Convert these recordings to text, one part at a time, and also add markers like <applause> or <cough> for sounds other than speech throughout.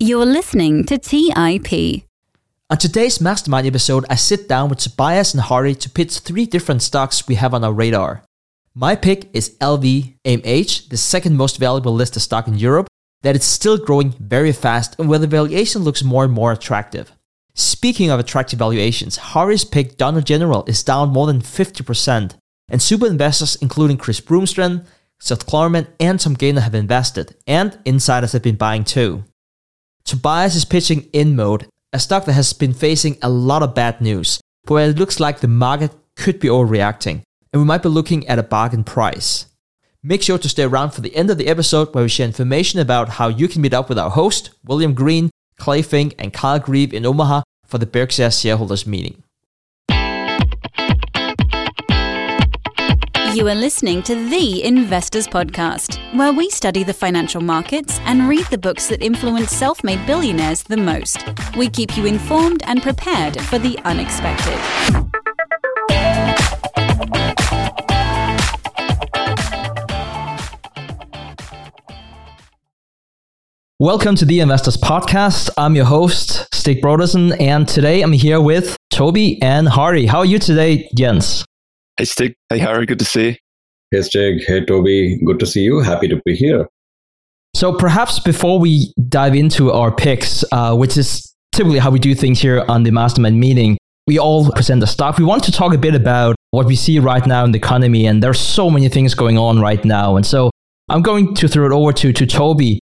You're listening to TIP. On today's Mastermind episode, I sit down with Tobias and Hari to pitch three different stocks we have on our radar. My pick is LVMH, the second most valuable listed stock in Europe, that is still growing very fast and where the valuation looks more and more attractive. Speaking of attractive valuations, Hari's pick Dollar General is down more than 50%, and super investors including Chris Bloomstran, Seth Klarman, and Tom Gayner have invested, and insiders have been buying too. Tobias is pitching InMode, a stock that has been facing a lot of bad news, but where it looks like the market could be overreacting, and we might be looking at a bargain price. Make sure to stay around for the end of the episode where we share information about how you can meet up with our host, William Green, Clay Finck, and Kyle Grieve in Omaha for the Berkshire shareholders meeting. You are listening to The Investors Podcast, where we study the financial markets and read the books that influence self made billionaires the most. We keep you informed and prepared for the unexpected. Welcome to the Investors Podcast. I'm your host, Stig Brodersen, and today I'm here with Toby and Hari. How are you today, Jens? Hey, Stig. Hey, Hari. Good to see you. Hey, Stig. Hey, Toby. Good to see you. Happy to be here. So, perhaps before we dive into our picks, uh, which is typically how we do things here on the Mastermind meeting, we all present the stock. We want to talk a bit about what we see right now in the economy, and there's so many things going on right now. And so, I'm going to throw it over to, to Toby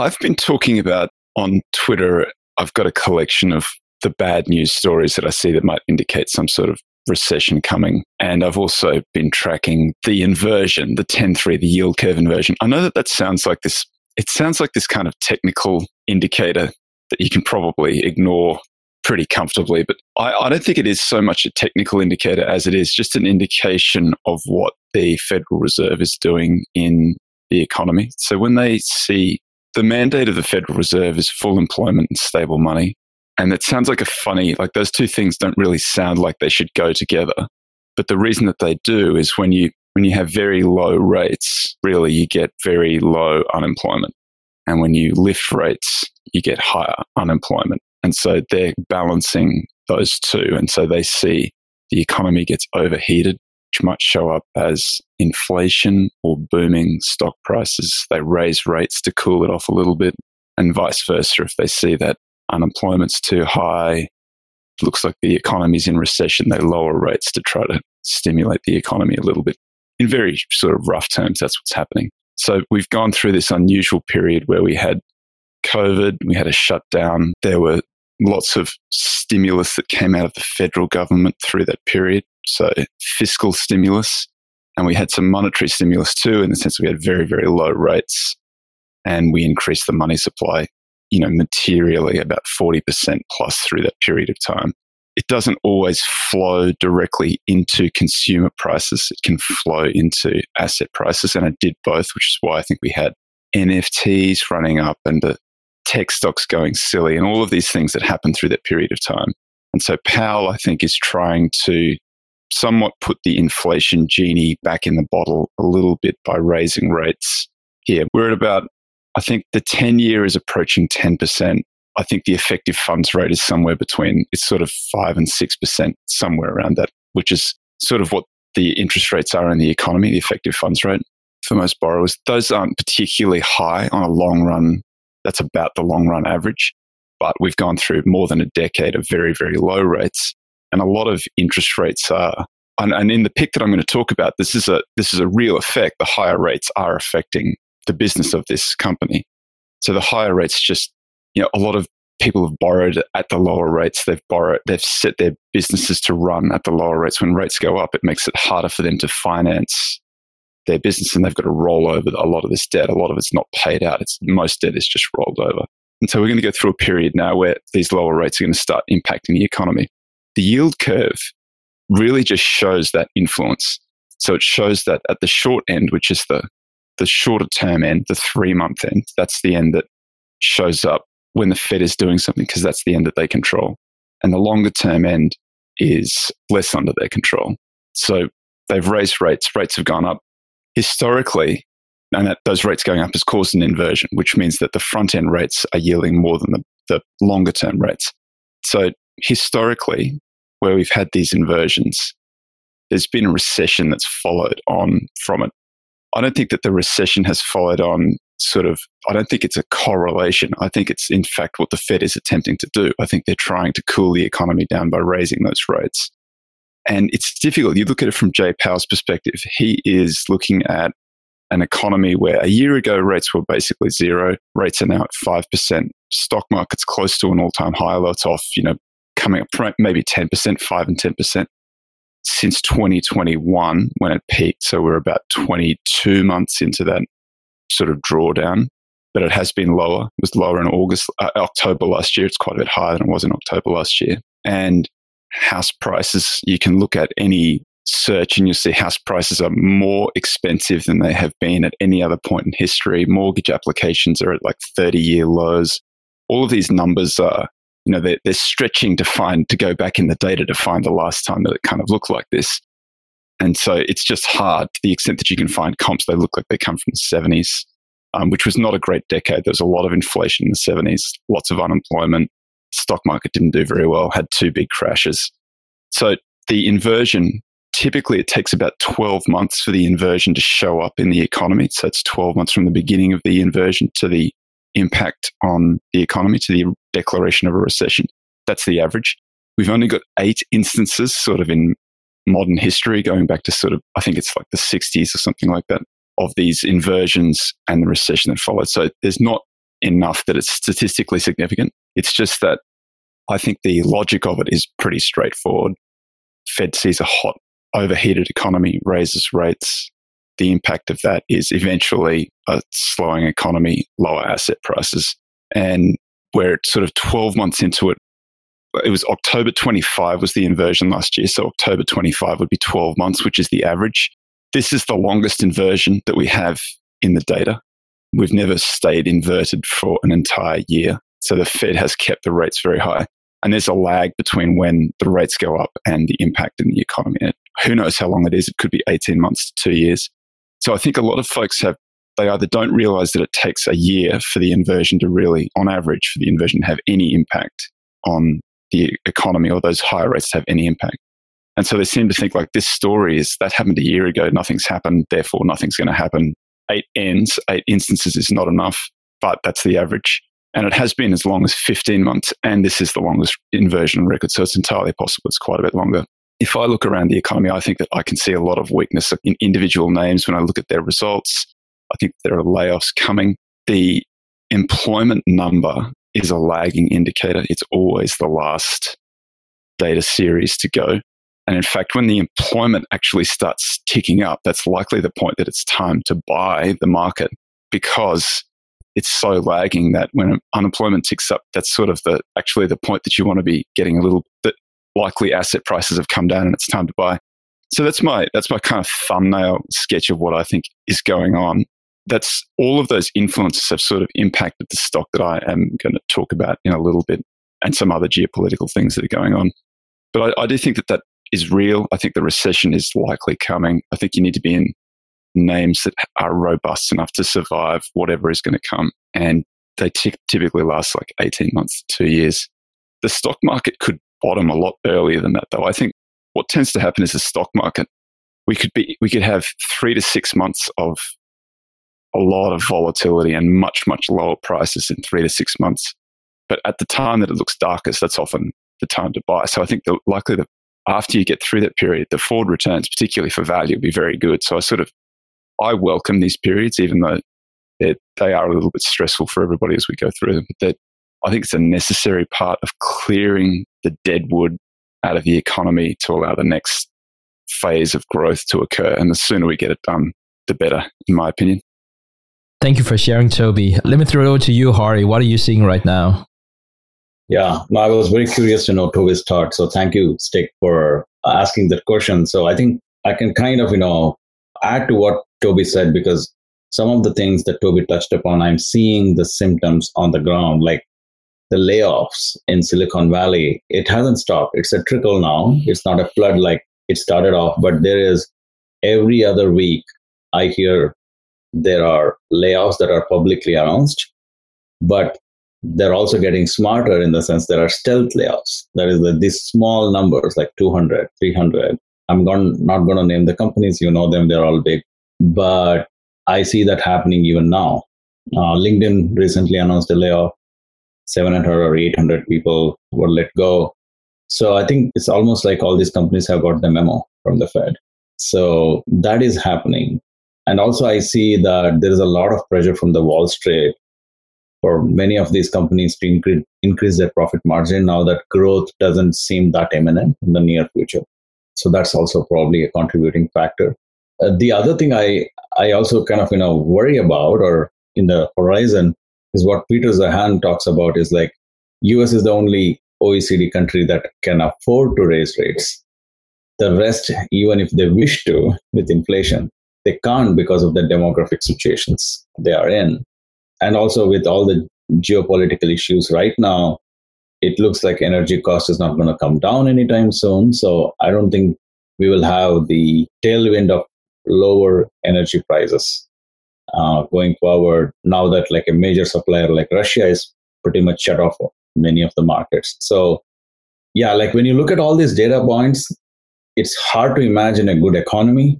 I've been talking about on Twitter, I've got a collection of the bad news stories that I see that might indicate some sort of recession coming. And I've also been tracking the inversion, the 10 3, the yield curve inversion. I know that that sounds like this, it sounds like this kind of technical indicator that you can probably ignore pretty comfortably, but I, I don't think it is so much a technical indicator as it is just an indication of what the Federal Reserve is doing in the economy. So when they see the mandate of the Federal Reserve is full employment and stable money. And it sounds like a funny, like those two things don't really sound like they should go together. But the reason that they do is when you, when you have very low rates, really you get very low unemployment. And when you lift rates, you get higher unemployment. And so they're balancing those two. And so they see the economy gets overheated which might show up as inflation or booming stock prices. They raise rates to cool it off a little bit, and vice versa. If they see that unemployment's too high, looks like the economy's in recession, they lower rates to try to stimulate the economy a little bit. In very sort of rough terms, that's what's happening. So we've gone through this unusual period where we had COVID, we had a shutdown, there were lots of stimulus that came out of the federal government through that period. So fiscal stimulus. And we had some monetary stimulus too, in the sense we had very, very low rates and we increased the money supply, you know, materially about 40% plus through that period of time. It doesn't always flow directly into consumer prices. It can flow into asset prices. And it did both, which is why I think we had NFTs running up and the tech stocks going silly and all of these things that happened through that period of time. And so Powell, I think, is trying to somewhat put the inflation genie back in the bottle a little bit by raising rates here. We're at about, I think the 10 year is approaching 10%. I think the effective funds rate is somewhere between, it's sort of 5 and 6%, somewhere around that, which is sort of what the interest rates are in the economy, the effective funds rate for most borrowers. Those aren't particularly high on a long run. That's about the long run average. But we've gone through more than a decade of very, very low rates and a lot of interest rates are. And, and in the pick that I'm going to talk about, this is a this is a real effect. The higher rates are affecting the business of this company. So the higher rates just, you know, a lot of people have borrowed at the lower rates. They've borrowed, they've set their businesses to run at the lower rates. When rates go up, it makes it harder for them to finance their business and they've got to roll over a lot of this debt. A lot of it's not paid out. It's most debt is just rolled over. And so we're going to go through a period now where these lower rates are going to start impacting the economy the yield curve really just shows that influence. So it shows that at the short end, which is the, the shorter term end, the three month end, that's the end that shows up when the Fed is doing something because that's the end that they control. And the longer term end is less under their control. So they've raised rates, rates have gone up. Historically, And that those rates going up has caused an inversion, which means that the front end rates are yielding more than the, the longer term rates. So historically, where we've had these inversions, there's been a recession that's followed on from it. I don't think that the recession has followed on sort of, I don't think it's a correlation. I think it's in fact what the Fed is attempting to do. I think they're trying to cool the economy down by raising those rates. And it's difficult. You look at it from Jay Powell's perspective. He is looking at an economy where a year ago rates were basically zero. Rates are now at 5%. Stock market's close to an all time high, it's off, you know, coming up maybe 10%, 5 and 10% since 2021 when it peaked. So we're about 22 months into that sort of drawdown, but it has been lower. It was lower in August, uh, October last year. It's quite a bit higher than it was in October last year. And house prices, you can look at any search and you'll see house prices are more expensive than they have been at any other point in history. Mortgage applications are at like 30 year lows. All of these numbers are you know, they're, they're stretching to find, to go back in the data to find the last time that it kind of looked like this. And so it's just hard to the extent that you can find comps, they look like they come from the 70s, um, which was not a great decade. There was a lot of inflation in the 70s, lots of unemployment. Stock market didn't do very well, had two big crashes. So the inversion, typically it takes about 12 months for the inversion to show up in the economy. So it's 12 months from the beginning of the inversion to the impact on the economy to the declaration of a recession. That's the average. We've only got eight instances sort of in modern history going back to sort of, I think it's like the 60s or something like that, of these inversions and the recession that followed. So there's not enough that it's statistically significant. It's just that I think the logic of it is pretty straightforward. Fed sees a hot, overheated economy, raises rates, the impact of that is eventually a slowing economy, lower asset prices. And we're sort of 12 months into it. It was October 25 was the inversion last year. So October 25 would be 12 months, which is the average. This is the longest inversion that we have in the data. We've never stayed inverted for an entire year. So the Fed has kept the rates very high. And there's a lag between when the rates go up and the impact in the economy. And who knows how long it is? It could be 18 months to two years. So I think a lot of folks have, they either don't realize that it takes a year for the inversion to really, on average, for the inversion to have any impact on the economy or those higher rates to have any impact. And so they seem to think like this story is that happened a year ago, nothing's happened, therefore nothing's going to happen. Eight ends, eight instances is not enough, but that's the average. And it has been as long as 15 months, and this is the longest inversion record, so it's entirely possible it's quite a bit longer if I look around the economy, I think that I can see a lot of weakness in individual names when I look at their results. I think there are layoffs coming. The employment number is a lagging indicator. It's always the last data series to go. And in fact, when the employment actually starts ticking up, that's likely the point that it's time to buy the market because it's so lagging that when unemployment ticks up, that's sort of the actually the point that you want to be getting a little bit likely asset prices have come down and it's time to buy. So that's my that's my kind of thumbnail sketch of what I think is going on. That's all of those influences have sort of impacted the stock that I am going to talk about in a little bit, and some other geopolitical things that are going on. But I, I do think that that is real. I think the recession is likely coming. I think you need to be in names that are robust enough to survive whatever is going to come, and they t- typically last like eighteen months to two years. The stock market could bottom a lot earlier than that, though. I think what tends to happen is the stock market. We could be we could have three to six months of a lot of volatility and much much lower prices in three to six months. But at the time that it looks darkest, that's often the time to buy. So I think the likely that after you get through that period, the forward returns, particularly for value, will be very good. So I sort of I welcome these periods, even though they are a little bit stressful for everybody as we go through them. But I think it's a necessary part of clearing the dead wood out of the economy to allow the next phase of growth to occur. And the sooner we get it done, the better, in my opinion. Thank you for sharing, Toby. Let me throw it over to you, Hari. What are you seeing right now? Yeah, no, I was very curious to know Toby's thought. So thank you, Stig, for asking that question. So I think I can kind of, you know, add to what Toby said because some of the things that Toby touched upon, I'm seeing the symptoms on the ground. Like the layoffs in Silicon Valley, it hasn't stopped. It's a trickle now. It's not a flood like it started off, but there is every other week I hear there are layoffs that are publicly announced, but they're also getting smarter in the sense there are stealth layoffs. That is, that these small numbers like 200, 300. I'm going, not going to name the companies, you know them, they're all big. But I see that happening even now. Uh, LinkedIn recently announced a layoff. 700 or 800 people were let go. So I think it's almost like all these companies have got the memo from the Fed. So that is happening. And also, I see that there is a lot of pressure from the Wall Street for many of these companies to increase, increase their profit margin now that growth doesn't seem that imminent in the near future. So that's also probably a contributing factor. Uh, the other thing I, I also kind of you know worry about or in the horizon is what Peter Zeihan talks about is like US is the only OECD country that can afford to raise rates. The rest, even if they wish to with inflation, they can't because of the demographic situations they are in. And also with all the geopolitical issues right now, it looks like energy cost is not going to come down anytime soon. So I don't think we will have the tailwind of lower energy prices uh, going forward now that like a major supplier like Russia is pretty much shut off many of the markets. So yeah, like when you look at all these data points, it's hard to imagine a good economy.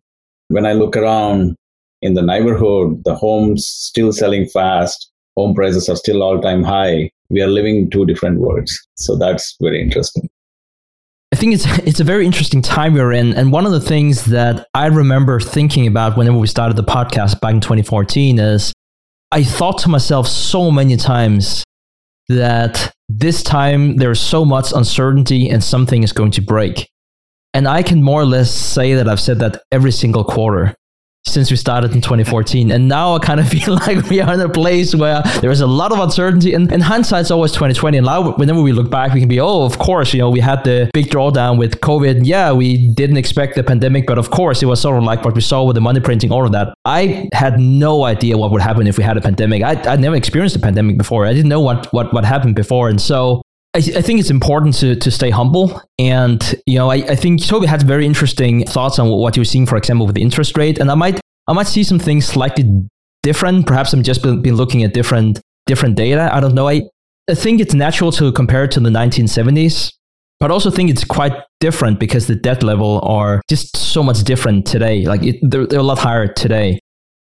When I look around in the neighborhood, the homes still selling fast, home prices are still all time high. We are living two different worlds. So that's very interesting. I think it's <laughs> it's a very interesting time we're in, and one of the things that I remember thinking about whenever we started the podcast back in 2014 is I thought to myself so many times that this time there's so much uncertainty and something is going to break. And I can more or less say that I've said that every single quarter since we started in 2014. And now I kind of <laughs> feel like we are in a place where there is a lot of uncertainty. And, and hindsight's always 2020. And now, whenever we look back, we can be, oh, of course, you know, we had the big drawdown with COVID. Yeah, we didn't expect the pandemic, but of course, it was sort of like what we saw with the money printing, all of that. I had no idea what would happen if we had a pandemic. I, I'd never experienced a pandemic before. I didn't know what, what, what happened before. And so I, I, think it's important to, to stay humble. And, you know, I, I think Toby had very interesting thoughts on what you're seeing, for example, with the interest rate. And I might, I might see some things slightly different. Perhaps I'm just been, been looking at different, different data. I don't know. I, I think it's natural to compare it to the 1970s, but I also think it's quite different because the debt level are just so much different today. Like it, they're, they're a lot higher today.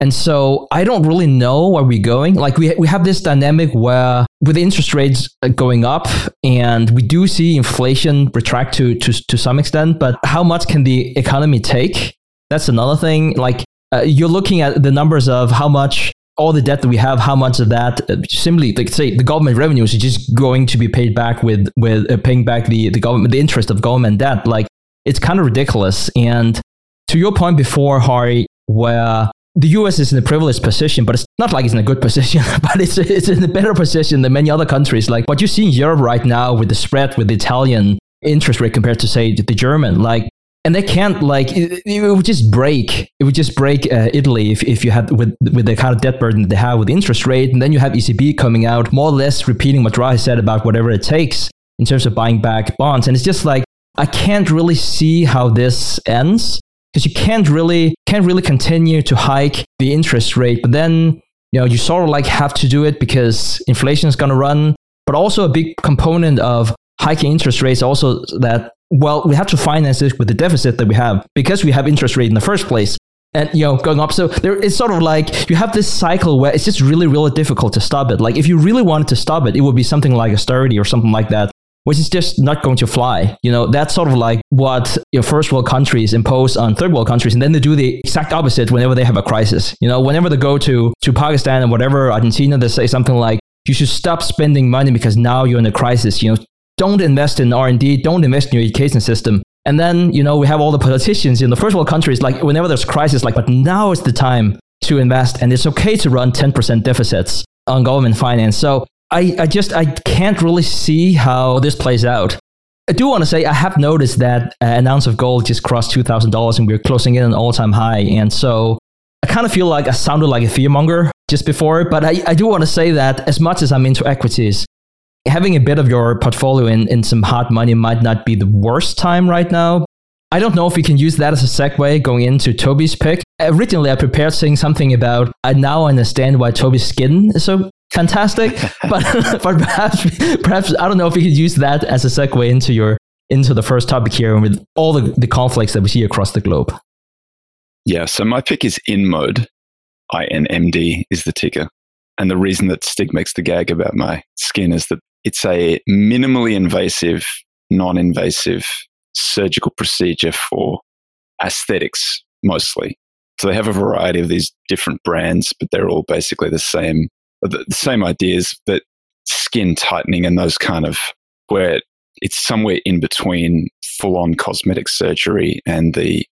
And so I don't really know where we're going. Like we we have this dynamic where with interest rates uh, going up and we do see inflation retract to to to some extent, but how much can the economy take? That's another thing. Like uh, you're looking at the numbers of how much all the debt that we have, how much of that uh, simply, like say, the government revenues is just going to be paid back with with uh, paying back the the government the interest of government debt. Like it's kind of ridiculous. And to your point before, Hari, where the US is in a privileged position, but it's not like it's in a good position, <laughs> but it's, it's in a better position than many other countries. Like what you see in Europe right now with the spread with the Italian interest rate compared to, say, the German, like, and they can't like it, it would just break. It would just break uh, Italy if, if you had with with the kind of debt burden that they have with the interest rate, and then you have ECB coming out more or less repeating what Draghi said about whatever it takes in terms of buying back bonds, and it's just like I can't really see how this ends because you can't really can't really continue to hike the interest rate, but then you know you sort of like have to do it because inflation is going to run. But also a big component of hiking interest rates also that well we have to finance this with the deficit that we have because we have interest rate in the first place. And you know going up so there it's sort of like you have this cycle where it's just really really difficult to stop it. Like if you really wanted to stop it it would be something like austerity or something like that which is just not going to fly. You know, that's sort of like what your first world countries impose on third world countries, and then they do the exact opposite whenever they have a crisis. You know, whenever they go to to Pakistan and whatever Argentina, they say something like, "You should stop spending money because now you're in a crisis." You know, don't invest in R and D, don't invest in your education system. And then you know we have all the politicians in the first world countries like whenever there's crisis, like, but now is the time to invest, and it's okay to run ten percent deficits on government finance. So I, I just I can't really see how this plays out. I do want to say I have noticed that uh, an ounce of gold just crossed two thousand dollars, and we're closing in an all-time high. And so I kind of feel like I sounded like a fearmonger just before, but I, I do want to say that as much as I'm into equities, having a bit of your portfolio in, in some hard money might not be the worst time right now. I don't know if we can use that as a segue going into Toby's pick. Originally, I prepared saying something about I now understand why Toby's skin is so fantastic, <laughs> but <laughs> but perhaps perhaps I don't know if we could use that as a segue into your into the first topic here with all the, the conflicts that we see across the globe. Yeah, so my pick is InMode. INMD is the ticker. And the reason that Stig makes the gag about my skin is that it's a minimally invasive, non invasive surgical procedure for aesthetics mostly. So they have a variety of these different brands, but they're all basically the same, the, same ideas that skin tightening and those kind of where it's somewhere in between full on cosmetic surgery and the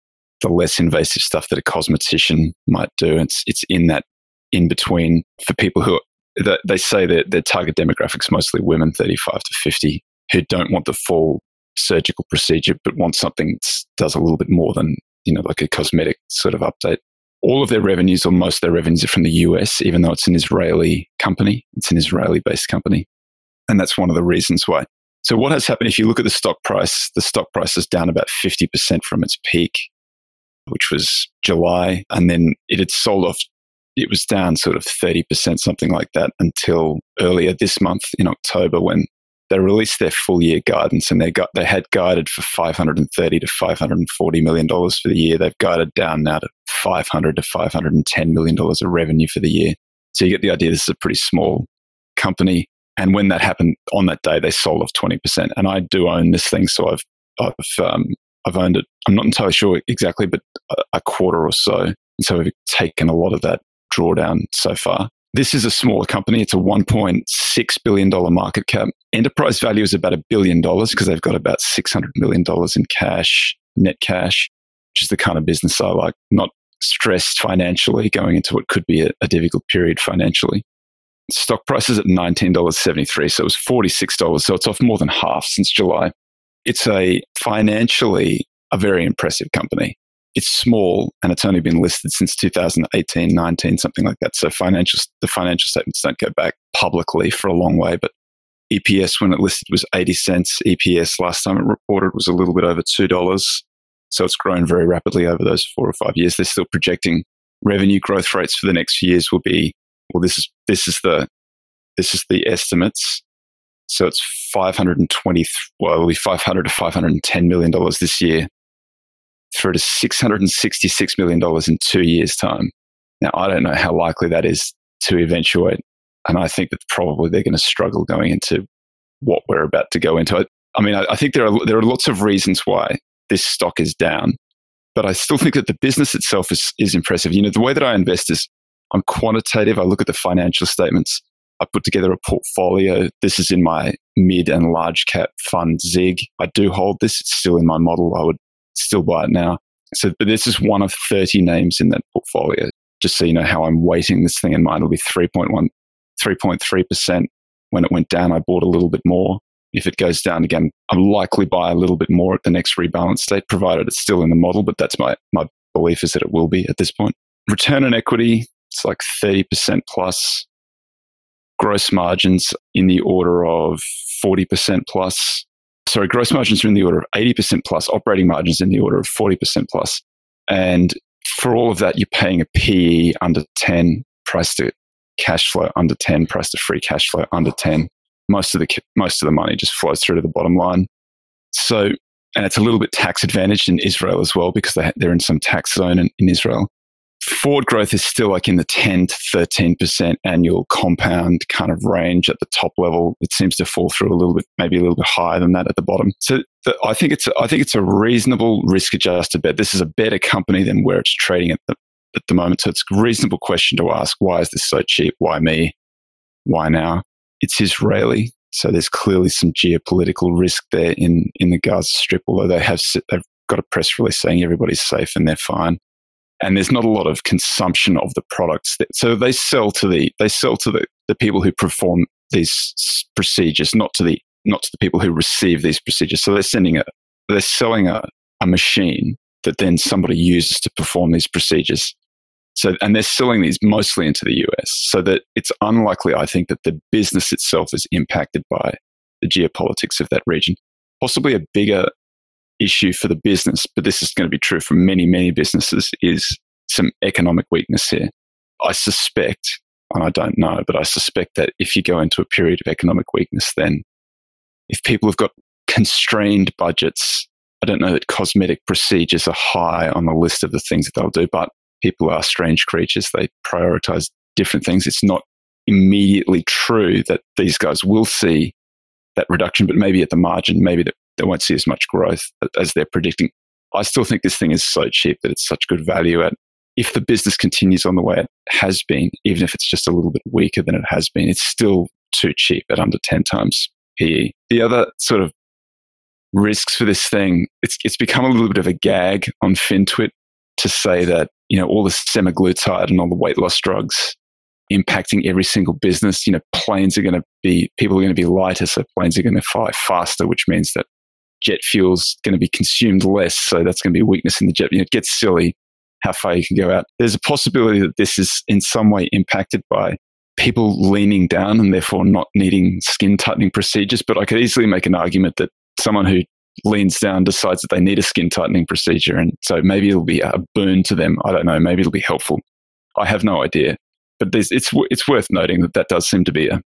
the less invasive stuff that a cosmetician might do. It's it's in that in between for people who they say that their target demographics mostly women 35 to 50 who don't want the full surgical procedure but want something that does a little bit more than you know like a cosmetic sort of update. All of their revenues or most of their revenues are from the US even though it's an Israeli company. It's an Israeli based company. And that's one of the reasons why. So what has happened if you look at the stock price the stock price is down about 50% from its peak which was July and then it had sold off it was down sort of 30%, something like that, until earlier this month in October when they released their full year guidance and they got they had guided for 530 to 540 million dollars for the year. They've guided down now to 500 to 510 million dollars of revenue for the year. So you get the idea. This is a pretty small company. And when that happened on that day, they sold off 20%. And I do own this thing, so I've I've um, I've owned it. I'm not entirely sure exactly, but a, a quarter or so. So we've taken a lot of that drawdown so far. This is a smaller company. It's a $1.6 billion market cap. Enterprise value is about a billion dollars because they've got about $600 million in cash, net cash, which is the kind of business I like, not stressed financially going into what could be a, a difficult period financially. Stock price is at $19.73, so it was $46, so it's off more than half since July. It's a financially a very impressive company it's small and it's only been listed since 2018, 19, something like that. So financial, the financial statements don't go back publicly for a long way, but EPS when it listed was 80 cents. EPS last time it reported was a little bit over $2. So it's grown very rapidly over those four or five years. They're still projecting revenue growth rates for the next few years will be, well, this is, this is the, this is the estimates. So it's 520, well, it'll be 500 to 510 million dollars this year through to $666 million in two years' time. Now, I don't know how likely that is to eventuate. And I think that probably they're going to struggle going into what we're about to go into. I, I mean, I, I think there are, there are lots of reasons why this stock is down, but I still think that the business itself is, is impressive. You know, the way that I invest is I'm quantitative. I look at the financial statements. I put together a portfolio. This is in my mid and large cap fund ZIG. I do hold this. It's still in my model. I would still buy it now. So, but this is one of 30 names in that portfolio. Just so you know how I'm weighting this thing in mind, it'll be 3.1, 3.3%. When it went down, I bought a little bit more. If it goes down again, I'll likely buy a little bit more at the next rebalance date, provided it's still in the model. But that's my, my belief is that it will be at this point. Return on equity, it's like 30% plus. Gross margins in the order of 40% plus sorry, gross margins are in the order of 80% plus, operating margins in the order of 40% plus. And for all of that, you're paying a PE under 10, price to cash flow under 10, price to free cash flow under 10. Most of the, most of the money just flows through to the bottom line. So, and it's a little bit tax advantaged in Israel as well because they, they're in some tax zone in, in Israel forward growth is still like in the 10 to 13% annual compound kind of range at the top level. It seems to fall through a little bit, maybe a little bit higher than that at the bottom. So the, I think it's, I think it's a reasonable risk adjusted bet. This is a better company than where it's trading at the, at the moment. So it's a reasonable question to ask. Why is this so cheap? Why me? Why now? It's Israeli. So there's clearly some geopolitical risk there in, in the Gaza Strip, although they have, they've got a press release saying everybody's safe and they're fine and there's not a lot of consumption of the products. That, So they sell to the they sell to the, the people who perform these procedures, not to the not to the people who receive these procedures. So they're sending a they're selling a, a machine that then somebody uses to perform these procedures. So and they're selling these mostly into the US. So that it's unlikely, I think, that the business itself is impacted by the geopolitics of that region. Possibly a bigger issue for the business, but this is going to be true for many, many businesses, is some economic weakness here. I suspect, and I don't know, but I suspect that if you go into a period of economic weakness, then if people have got constrained budgets, I don't know that cosmetic procedures are high on the list of the things that they'll do, but people are strange creatures. They prioritize different things. It's not immediately true that these guys will see that reduction, but maybe at the margin, maybe that they won't see as much growth as they're predicting. I still think this thing is so cheap that it's such good value at. If the business continues on the way it has been, even if it's just a little bit weaker than it has been, it's still too cheap at under 10 times PE. The other sort of risks for this thing, it's, it's become a little bit of a gag on FinTwit to say that, you know, all the semaglutide and all the weight loss drugs impacting every single business. You know, planes are going to be, people are going to be lighter, so planes are going to fly faster, which means that jet fuel's going to be consumed less. So that's going to be a weakness in the jet. You know, it gets silly how far you can go out. There's a possibility that this is in some way impacted by people leaning down and therefore not needing skin tightening procedures. But I could easily make an argument that someone who leans down decides that they need a skin tightening procedure. And so maybe it'll be a boon to them. I don't know. Maybe it'll be helpful. I have no idea. But it's, it's worth noting that that does seem to be a,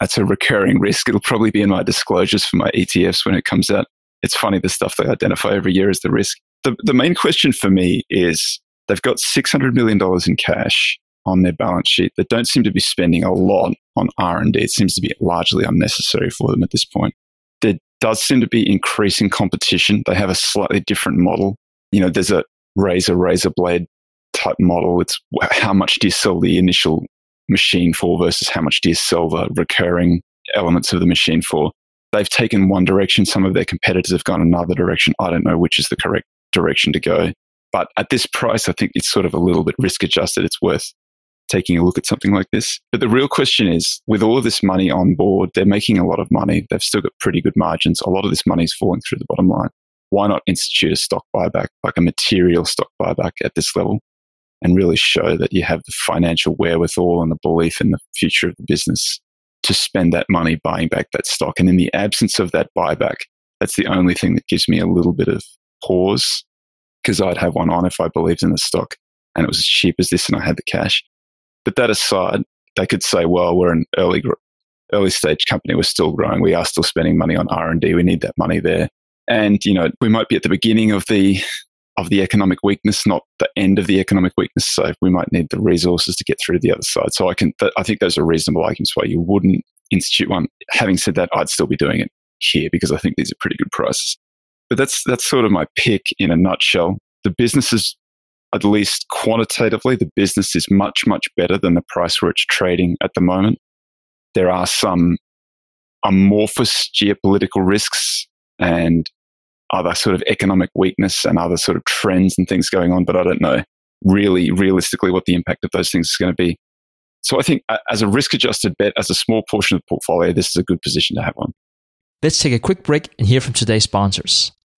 that's a recurring risk. It'll probably be in my disclosures for my ETFs when it comes out. It's funny the stuff they identify every year as the risk. The, the main question for me is they've got $600 million in cash on their balance sheet that don't seem to be spending a lot on R&D. It seems to be largely unnecessary for them at this point. There does seem to be increasing competition. They have a slightly different model. You know, there's a razor razor blade type model. It's how much do you sell the initial machine for versus how much do you sell the recurring elements of the machine for. They've taken one direction. Some of their competitors have gone another direction. I don't know which is the correct direction to go. But at this price, I think it's sort of a little bit risk adjusted. It's worth taking a look at something like this. But the real question is with all of this money on board, they're making a lot of money. They've still got pretty good margins. A lot of this money is falling through the bottom line. Why not institute a stock buyback, like a material stock buyback at this level, and really show that you have the financial wherewithal and the belief in the future of the business to spend that money buying back that stock? And in the absence of that buyback, that's the only thing that gives me a little bit of pause because I'd have one on if I believed in the stock and it was as cheap as this and I had the cash. But that aside, they could say, well, we're an early, early stage company. We're still growing. We are still spending money on R&D. We need that money there. And, you know, we might be at the beginning of the, of the economic weakness, not the end of the economic weakness. So we might need the resources to get through to the other side. So I can, th- I think those are reasonable arguments why you wouldn't institute one. Having said that, I'd still be doing it here because I think these are pretty good prices. But that's, that's sort of my pick in a nutshell. The business is at least quantitatively, the business is much, much better than the price where it's trading at the moment. There are some amorphous geopolitical risks and other sort of economic weakness and other sort of trends and things going on, but I don't know really realistically what the impact of those things is going to be. So I think uh, as a risk adjusted bet, as a small portion of the portfolio, this is a good position to have on. Let's take a quick break and hear from today's sponsors.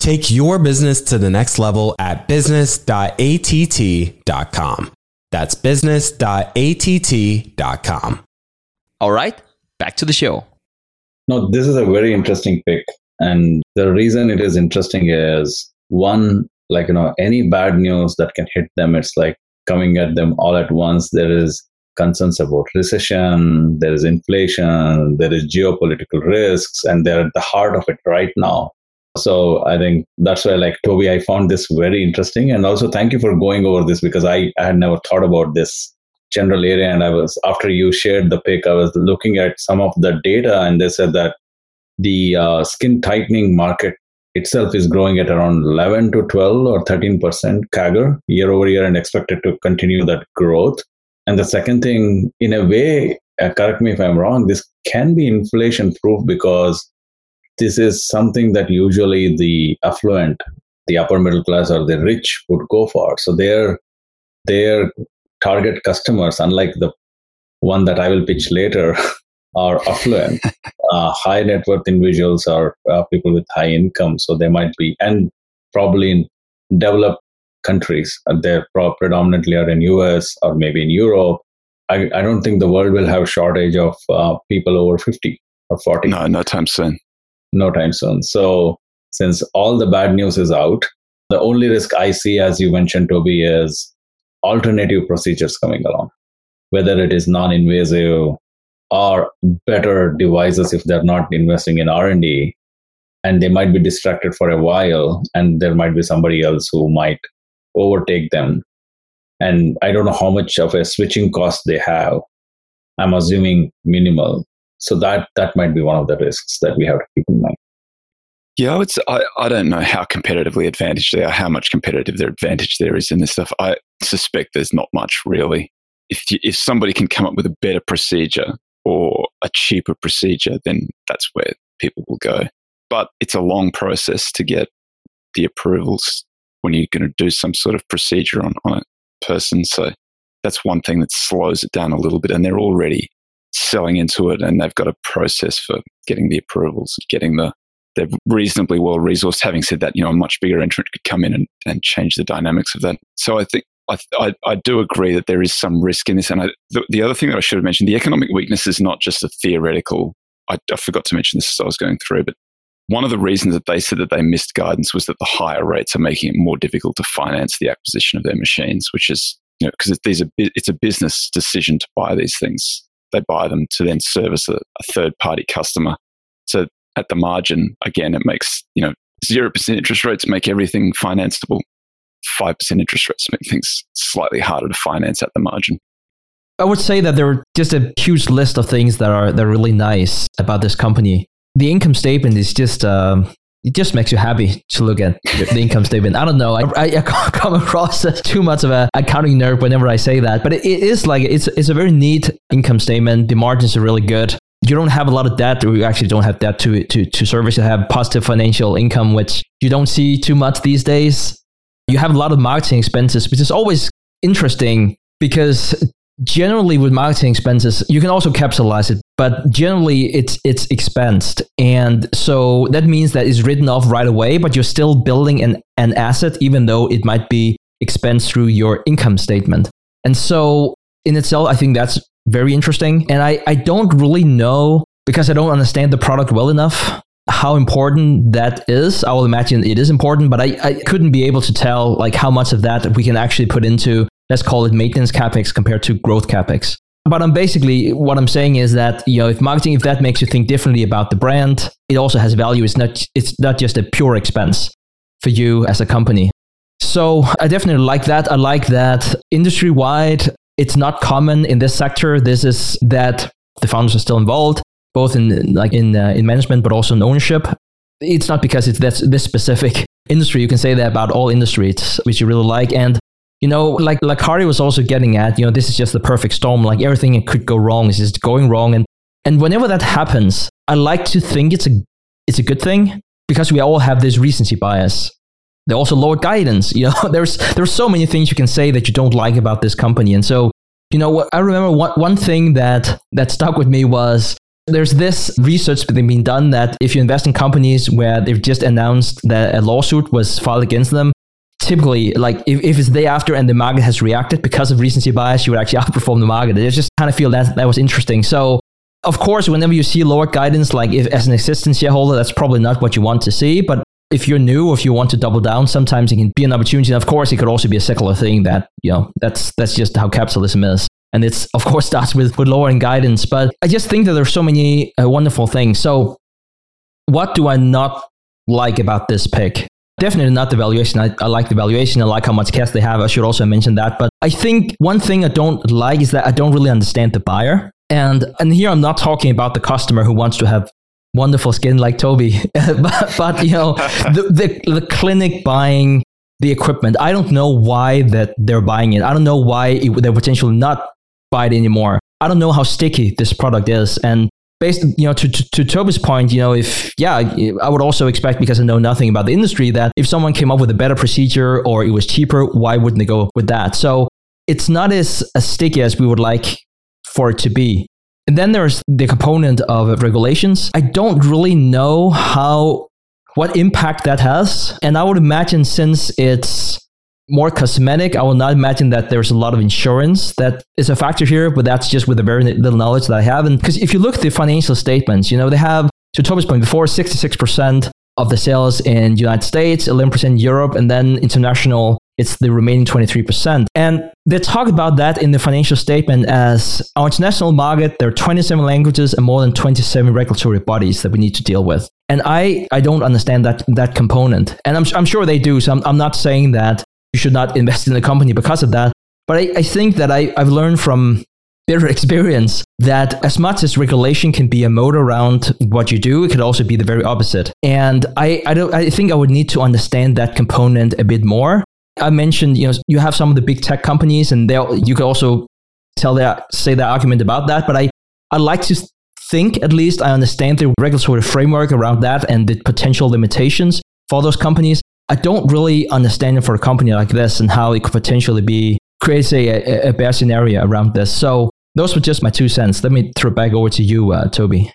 Take your business to the next level at business.att.com. That's business.att.com. All right, back to the show. No, this is a very interesting pick. And the reason it is interesting is one, like, you know, any bad news that can hit them, it's like coming at them all at once. There is concerns about recession, there is inflation, there is geopolitical risks, and they're at the heart of it right now. So I think that's why, like Toby, I found this very interesting. And also, thank you for going over this because I, I had never thought about this general area. And I was, after you shared the pick, I was looking at some of the data, and they said that the uh, skin tightening market itself is growing at around 11 to 12 or 13 percent CAGR year over year, and expected to continue that growth. And the second thing, in a way, uh, correct me if I'm wrong, this can be inflation proof because this is something that usually the affluent, the upper middle class, or the rich would go for. So their their target customers, unlike the one that I will pitch later, <laughs> are affluent, <laughs> uh, high net worth individuals or uh, people with high income. So they might be, and probably in developed countries, uh, they predominantly are in US or maybe in Europe. I, I don't think the world will have shortage of uh, people over 50 or 40. No, no time soon. No time soon. So since all the bad news is out, the only risk I see, as you mentioned, Toby, is alternative procedures coming along, whether it is non-invasive or better devices if they're not investing in R&D and they might be distracted for a while and there might be somebody else who might overtake them. And i don't know how much of a switching cost they have. I'm assuming minimal so that that might be one of the risks that we have to keep in mind yeah, I, I, I don't know how competitively advantaged they are, how much competitive their advantage there is in this stuff. I suspect there's not much really. If you, if somebody can come up with a better procedure or a cheaper procedure, then that's where people will go. But it's a long process to get the approvals when you're going to do some sort of procedure on, on a person. So that's one thing that slows it down a little bit. And they're already selling into it and they've got a process for getting the approvals, getting the they're reasonably well resourced. Having said that, you know, a much bigger entrant could come in and, and change the dynamics of that. So I think I, I, I, do agree that there is some risk in this. And I, the, the, other thing that I should have mentioned, the economic weakness is not just a theoretical. I, I forgot to mention this as I was going through, but one of the reasons that they said that they missed guidance was that the higher rates are making it more difficult to finance the acquisition of their machines, which is, you know, because these are, it's a business decision to buy these things. They buy them to then service a, a third party customer. So at the margin, again, it makes, you know, 0% interest rates make everything financeable. 5% interest rates make things slightly harder to finance at the margin. I would say that there are just a huge list of things that are that are really nice about this company. The income statement is just um, it just makes you happy to look at the income statement. I don't know. I, I, I <laughs> come across too much of an accounting nerd whenever I say that, but it, it is like it's it's a very neat income statement. The margins are really good you don't have a lot of debt, or you actually don't have debt to to to service. You have positive financial income, which you don't see too much these days. You have a lot of marketing expenses, which is always interesting because generally with marketing expenses, you can also capitalize it, but generally it's it's expensed, and so that means that it's written off right away. But you're still building an an asset, even though it might be expensed through your income statement. And so in itself, I think that's very interesting. And I, I don't really know because I don't understand the product well enough how important that is. I will imagine it is important, but I, I couldn't be able to tell like how much of that we can actually put into, let's call it maintenance capex compared to growth capex. But I'm basically what I'm saying is that you know if marketing if that makes you think differently about the brand, it also has value. It's not it's not just a pure expense for you as a company. So I definitely like that. I like that industry wide it's not common in this sector. This is that the founders are still involved, both in like in uh, in management, but also in ownership. It's not because it's that's this specific. industry. You can say that about all industries, which you really like. And you know, like like Hari was also getting at, you know, this is just the perfect storm. Like everything could go wrong. It's just going wrong. And and whenever that happens, I like to think it's a it's a good thing because we all have this recency bias. They also lower guidance. You know, <laughs> there's there's so many things you can say that you don't like about this company. And so, you know, what I remember one one thing that that stuck with me was there's this research being done that if you invest in companies where they've just announced that a lawsuit was filed against them, typically, like if, if it's the day after and the market has reacted because of recency bias, you would actually <laughs> outperform the market. I just kind of feel that that was interesting. So, of course, whenever you see lower guidance, like if as an existing shareholder, that's probably not what you want to see. But if you're new, if you want to double down, sometimes it can be an opportunity. And of course, it could also be a secular thing that you know that's that's just how capitalism is. And it's of course <laughs> starts with with lowering guidance. But I just think that there's so many uh, wonderful things. So, what do I not like about this pick? Definitely not the valuation. I, I, like the valuation. I like how much cash they have. I should also mention that. But I think one thing I don't like is that I don't really understand the buyer. And and here I'm not talking about the customer who wants to have wonderful skin like Toby, <laughs> but, but you know <laughs> the, the the clinic buying the equipment. I don't know why that they're buying it. I don't know why it, they're potentially not buy it anymore. I don't know how sticky this product is, and based you know to, to, to toby's point you know if yeah i would also expect because i know nothing about the industry that if someone came up with a better procedure or it was cheaper why wouldn't they go with that? So it's not as, as sticky as we would like for it to be. And then there's the component of regulations. I don't really know how what impact that has. And i would imagine since it's more cosmetic. I will not imagine that there's a lot of insurance that is a factor here, but that's just with the very little knowledge that I have. And because if you look at the financial statements, you know, they have, to Toby's point before, 66% of the sales in the United States, 11% Europe, and then international, it's the remaining 23%. And they talk about that in the financial statement as our international market, there are 27 languages and more than 27 regulatory bodies that we need to deal with. And I, I don't understand that, that component. And I'm, I'm sure they do. So I'm, I'm not saying that you should not invest in the company because of that. But I, I think that I, I've learned from bitter <laughs> experience that as much as regulation can be a moat around what you do, it could also be the very opposite. And I, I, don't, I think I would need to understand that component a bit more. I mentioned, you know, you have some of the big tech companies, and they you could also tell that say that argument about that. But I, I like to think at least I understand the regulatory framework around that and the potential limitations for those companies. I don't really understand it for a company like this and how it could potentially be creates a, a, bad scenario around this. So those were just my two cents. Let me throw it back over to you, uh, Toby.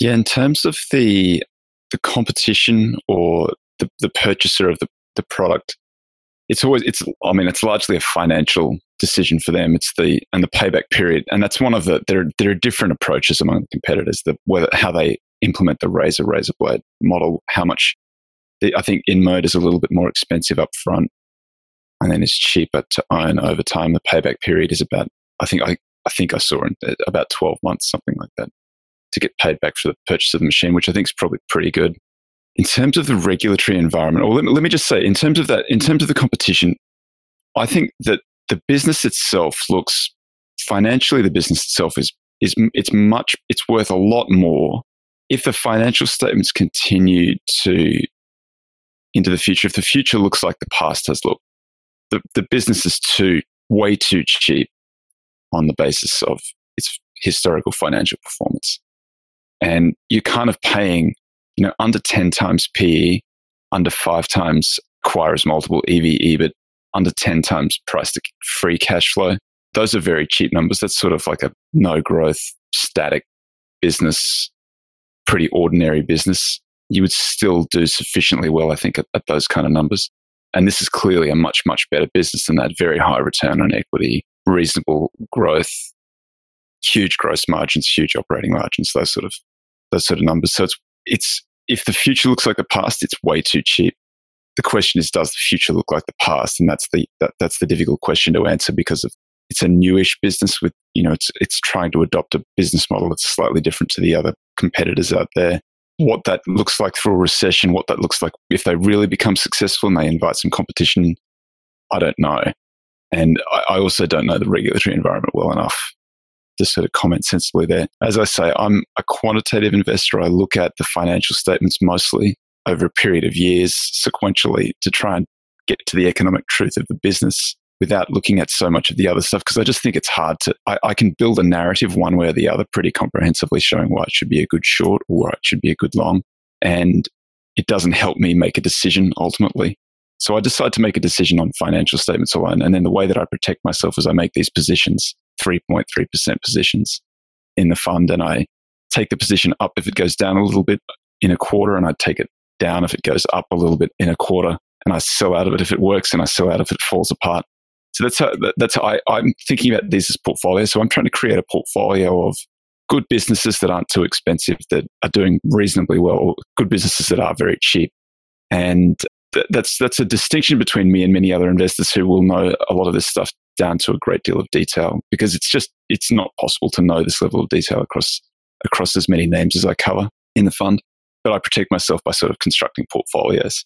Yeah, in terms of the the competition or the, the purchaser of the, the product, it's always it's I mean it's largely a financial decision for them. It's the and the payback period, and that's one of the there there are different approaches among competitors. The whether how they implement the razor razor blade model, how much I think InMode is a little bit more expensive up front and then it's cheaper to own over time. The payback period is about, I think I, I think I saw in, uh, about 12 months, something like that, to get paid back for the purchase of the machine, which I think is probably pretty good. In terms of the regulatory environment, or let me, let me just say, in terms of that, in terms of the competition, I think that the business itself looks financially, the business itself is, is it's much, it's worth a lot more if the financial statements continue to into the future, if the future looks like the past has looked, the, the business is too, way too cheap on the basis of its historical financial performance. And you're kind of paying, you know, under 10 times PE, under five times acquirers multiple EV, EBIT, under 10 times price to free cash flow. Those are very cheap numbers. That's sort of like a no growth, static business, pretty ordinary business you would still do sufficiently well, I think, at, at those kind of numbers. And this is clearly a much, much better business than that very high return on equity, reasonable growth, huge gross margins, huge operating margins, those sort of those sort of numbers. So it's it's if the future looks like the past, it's way too cheap. The question is, does the future look like the past? And that's the that, that's the difficult question to answer because of it's a newish business with you know it's it's trying to adopt a business model that's slightly different to the other competitors out there what that looks like through a recession, what that looks like if they really become successful and they invite some competition, I don't know. And I, I also don't know the regulatory environment well enough to sort of comment sensibly there. As I say, I'm a quantitative investor. I look at the financial statements mostly. over a period of years sequentially to try and get to the economic truth of the business without looking at so much of the other stuff because I just think it's hard to. I, I, can build a narrative one way or the other pretty comprehensively, showing why it should be a good short or why it should be a good long, and it doesn't help me make a decision ultimately. So I decide to make a decision on financial statements alone, and then the way that I protect myself is I make these positions, three point three percent positions in the fund, and I take the position up if it goes down a little bit in a quarter, and I take it down if it goes up a little bit in a quarter, and I sell out of it if it works, and I sell out if it falls apart. So that's how, that's how I, I'm thinking about these as portfolios. So I'm trying to create a portfolio of good businesses that aren't too expensive, that are doing reasonably well, good businesses that are very cheap. And th- that's, that's a distinction between me and many other investors who will know a lot of this stuff down to a great deal of detail because it's just, it's not possible to know this level of detail across, across as many names as I cover in the fund. But I protect myself by sort of constructing portfolios.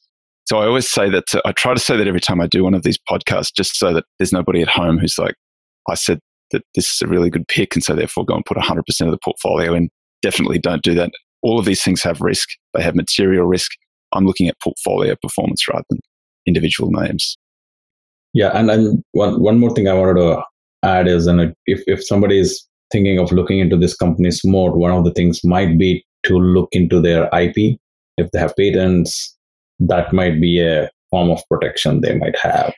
So I always say that uh, I try to say that every time I do one of these podcasts, just so that there's nobody at home who's like, I said that this is a really good pick, and so therefore go and put 100% of the portfolio in. Definitely don't do that. All of these things have risk. They have material risk. I'm looking at portfolio performance rather than individual names. Yeah, and then one one more thing I wanted to add is, and if if somebody is thinking of looking into this company's more, one of the things might be to look into their IP. If they have patents, that might be a form of protection they might have.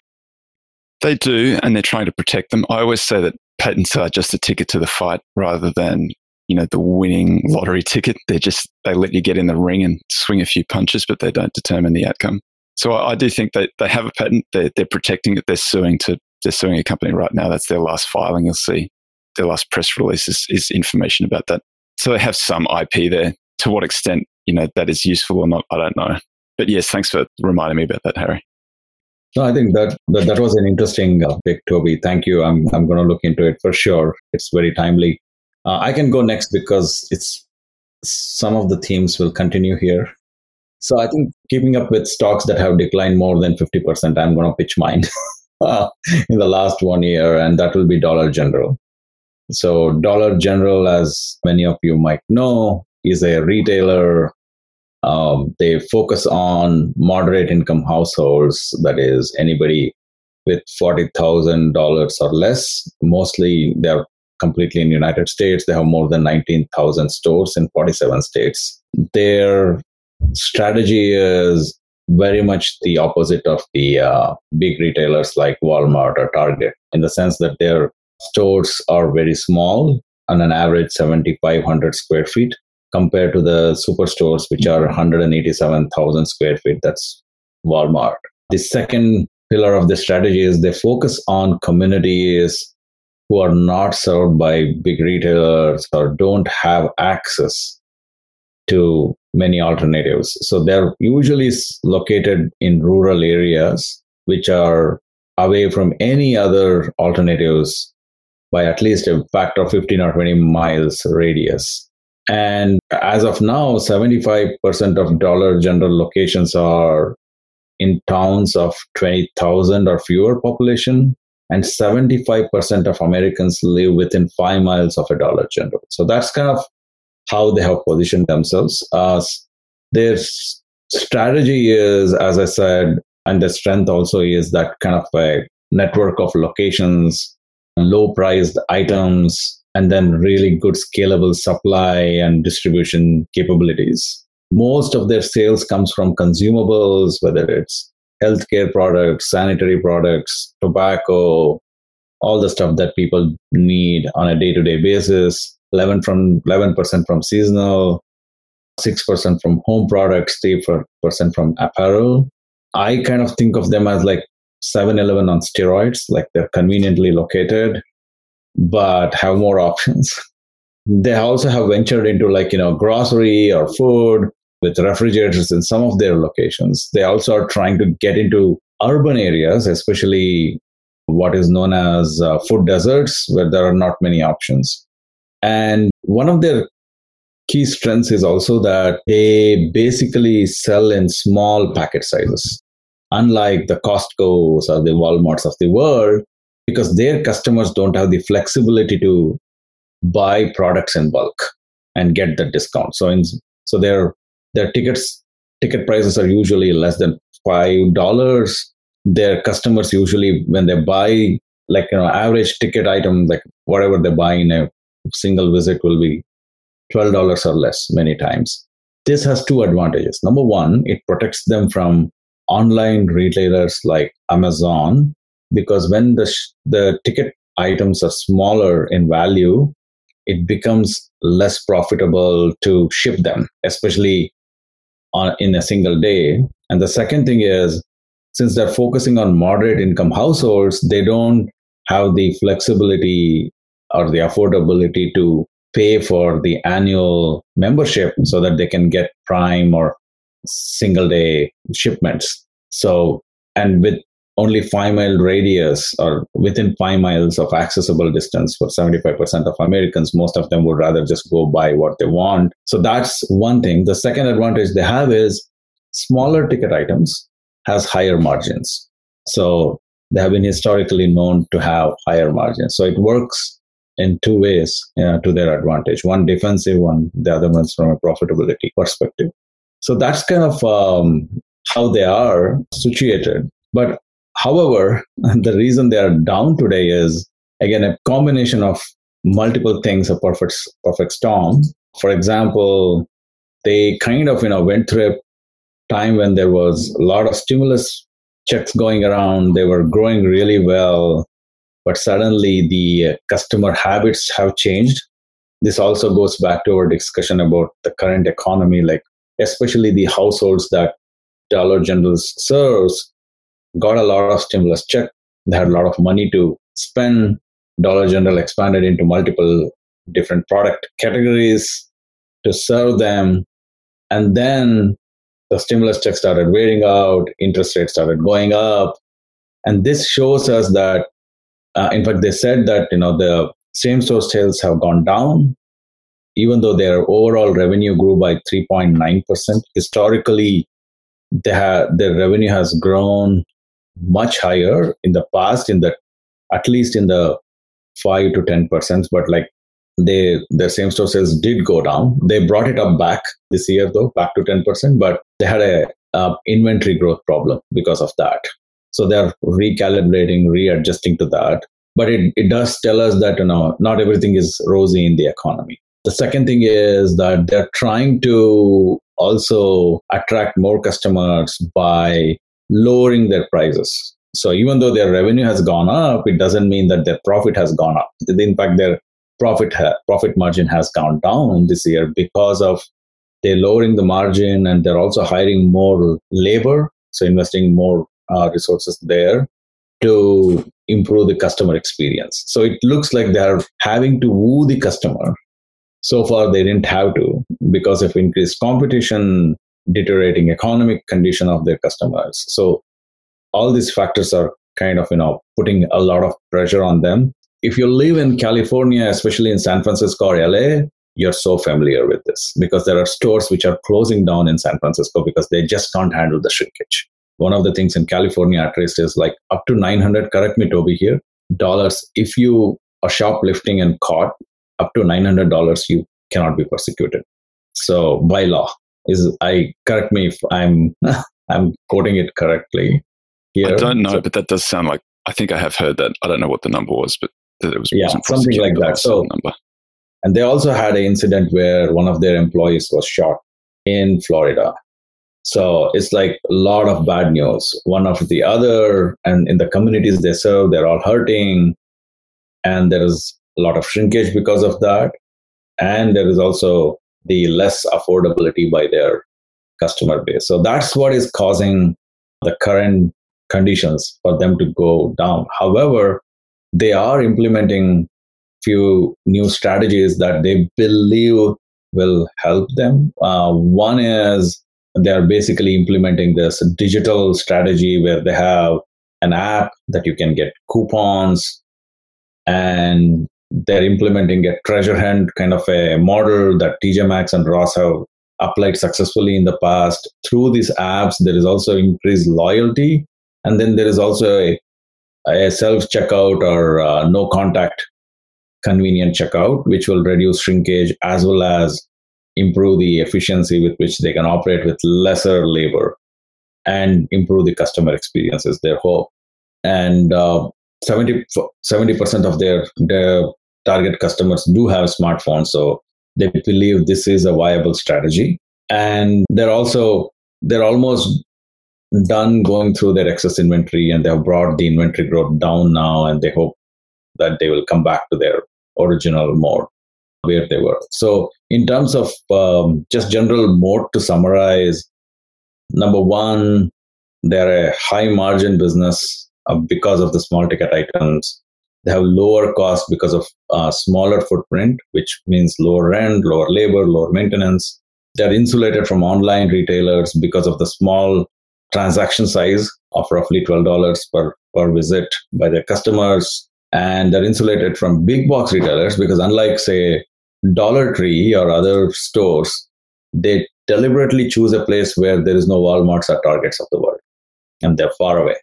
They do, and they're trying to protect them. I always say that patents are just a ticket to the fight rather than you know the winning lottery ticket. They're just they let you get in the ring and swing a few punches, but they don't determine the outcome. So I, I do think that they have a patent. They're, they're protecting it. They're suing to they're suing a company right now. That's their last filing. You'll see their last press release is, is information about that. So they have some IP there. To what extent you know that is useful or not, I don't know but yes, thanks for reminding me about that, Hari. No, I think that that, that was an interesting uh, pick, Toby. Thank you. I'm I'm going to look into it for sure. It's very timely. Uh, I can go next because it's some of the themes will continue here. So I think keeping up with stocks that have declined more than 50%, I'm going to pitch mine <laughs> in the last one year, and that will be Dollar General. So Dollar General, as many of you might know, is a retailer um, they focus on moderate income households, that is, anybody with $40,000 or less. Mostly they're completely in the United States. They have more than 19,000 stores in 47 states. Their strategy is very much the opposite of the uh, big retailers like Walmart or Target in the sense that their stores are very small on an average 7,500 square feet compared to the superstores, which are 187,000 square feet. That's Walmart. The second pillar of the strategy is they focus on communities who are not served by big retailers or don't have access to many alternatives. So they're usually located in rural areas, which are away from any other alternatives by at least a factor of 15 or 20 miles radius. And as of now, 75% of Dollar General locations are in towns of 20,000 or fewer population, and 75% of Americans live within five miles of a Dollar General. So that's kind of how they have positioned themselves. Uh, their strategy is, as I said, and the strength also is that kind of a network of locations, low priced items, and then really good scalable supply and distribution capabilities. Most of their sales comes from consumables, whether it's healthcare products, sanitary products, tobacco, all the stuff that people need on a day-to-day basis. 11 from 11% from seasonal, 6% from home products, 3% from apparel. I kind of think of them as like 7-Eleven on steroids, like they're conveniently located but have more options. They also have ventured into like, you know, grocery or food with refrigerators in some of their locations. They also are trying to get into urban areas, especially what is known as uh, food deserts, where there are not many options. And one of their key strengths is also that they basically sell in small packet sizes. Unlike the Costco's or the Walmarts of the world, because their customers don't have the flexibility to buy products in bulk and get the discount. So in, so their their tickets ticket prices are usually less than five dollars. Their customers usually, when they buy like you know average ticket item, like whatever they buy in a single visit, will be twelve dollars or less many times. This has two advantages. Number one, it protects them from online retailers like Amazon because when the sh- the ticket items are smaller in value, it becomes less profitable to ship them, especially on, in a single day. And the second thing is, since they're focusing on moderate income households, they don't have the flexibility or the affordability to pay for the annual membership so that they can get prime or single day shipments. So, and with only five mile radius or within five miles of accessible distance for 75% of Americans, most of them would rather just go buy what they want. So that's one thing. The second advantage they have is smaller ticket items has higher margins. So they have been historically known to have higher margins. So it works in two ways uh, to their advantage. One defensive, one the other one's from a profitability perspective. So that's kind of um, how they are situated. But however, <laughs> the reason they are down today is again a combination of multiple things, a perfect perfect storm. For example, they kind of you know went through a time when there was a lot of stimulus checks going around. They were growing really well, but suddenly the uh, customer habits have changed. This also goes back to our discussion about the current economy, like especially the households that Dollar General serves, got a lot of stimulus check. They had a lot of money to spend. Dollar General expanded into multiple different product categories to serve them. And then the stimulus check started wearing out, interest rates started going up. And this shows us that, uh, in fact, they said that, you know, the same store sales have gone down, even though their overall revenue grew by 3.9%. Historically, they have, their revenue has grown much higher in the past, in the at least in the five to ten percent, but like they their same store sales did go down. They brought it up back this year though, back to ten percent, but they had a, a inventory growth problem because of that. So they're recalibrating, readjusting to that. But it, it does tell us that you know not everything is rosy in the economy. The second thing is that they're trying to also attract more customers by lowering their prices. So even though their revenue has gone up, it doesn't mean that their profit has gone up. In fact, their profit ha- profit margin has gone down this year because of they're lowering the margin and they're also hiring more labor, so investing more uh, resources there to improve the customer experience. So it looks like they're having to woo the customer. So far, they didn't have to because of increased competition, deteriorating economic condition of their customers. So all these factors are kind of you know putting a lot of pressure on them. If you live in California, especially in San Francisco or LA, you're so familiar with this because there are stores which are closing down in San Francisco because they just can't handle the shrinkage. One of the things in California at least is like up to 900, correct me, Toby, here, dollars. If you are shoplifting and caught, up to $900, you cannot be persecuted. So by law, is I correct me if I'm <laughs> I'm quoting it correctly. Here. I don't know, so, but that does sound like I think I have heard that. I don't know what the number was, but that it was yeah something like that. So number. And they also had an incident where one of their employees was shot in Florida. So it's like a lot of bad news, one after the other. And in the communities they serve, they're all hurting. And there is a lot of shrinkage because of that. And there is also the less affordability by their customer base. So that's what is causing the current conditions for them to go down. However, they are implementing few new strategies that they believe will help them. Uh, one is they are basically implementing this digital strategy where they have an app that you can get coupons and they're implementing a treasure hunt kind of a model that TJ Maxx and Ross have applied successfully in the past. Through these apps, there is also increased loyalty. And then there is also a, a self checkout or uh, no contact convenient checkout, which will reduce shrinkage as well as improve the efficiency with which they can operate with lesser labor and improve the customer experience is their hope. And uh, 70, percent of their, their target customers do have smartphones. So they believe this is a viable strategy. And they're also, they're almost done going through their excess inventory and they have brought the inventory growth down now and they hope that they will come back to their original mode where they were. So, in terms of um, just general mode to summarize, number one, they're a high margin business uh, because of the small ticket items. They have lower cost because of uh, smaller footprint, which means lower rent, lower labor, lower maintenance. They're insulated from online retailers because of the small transaction size of roughly $12 per, per visit by their customers. And they're insulated from big box retailers because, unlike, say, Dollar Tree or other stores, they deliberately choose a place where there is no Walmarts or Targets of the world and they're far away.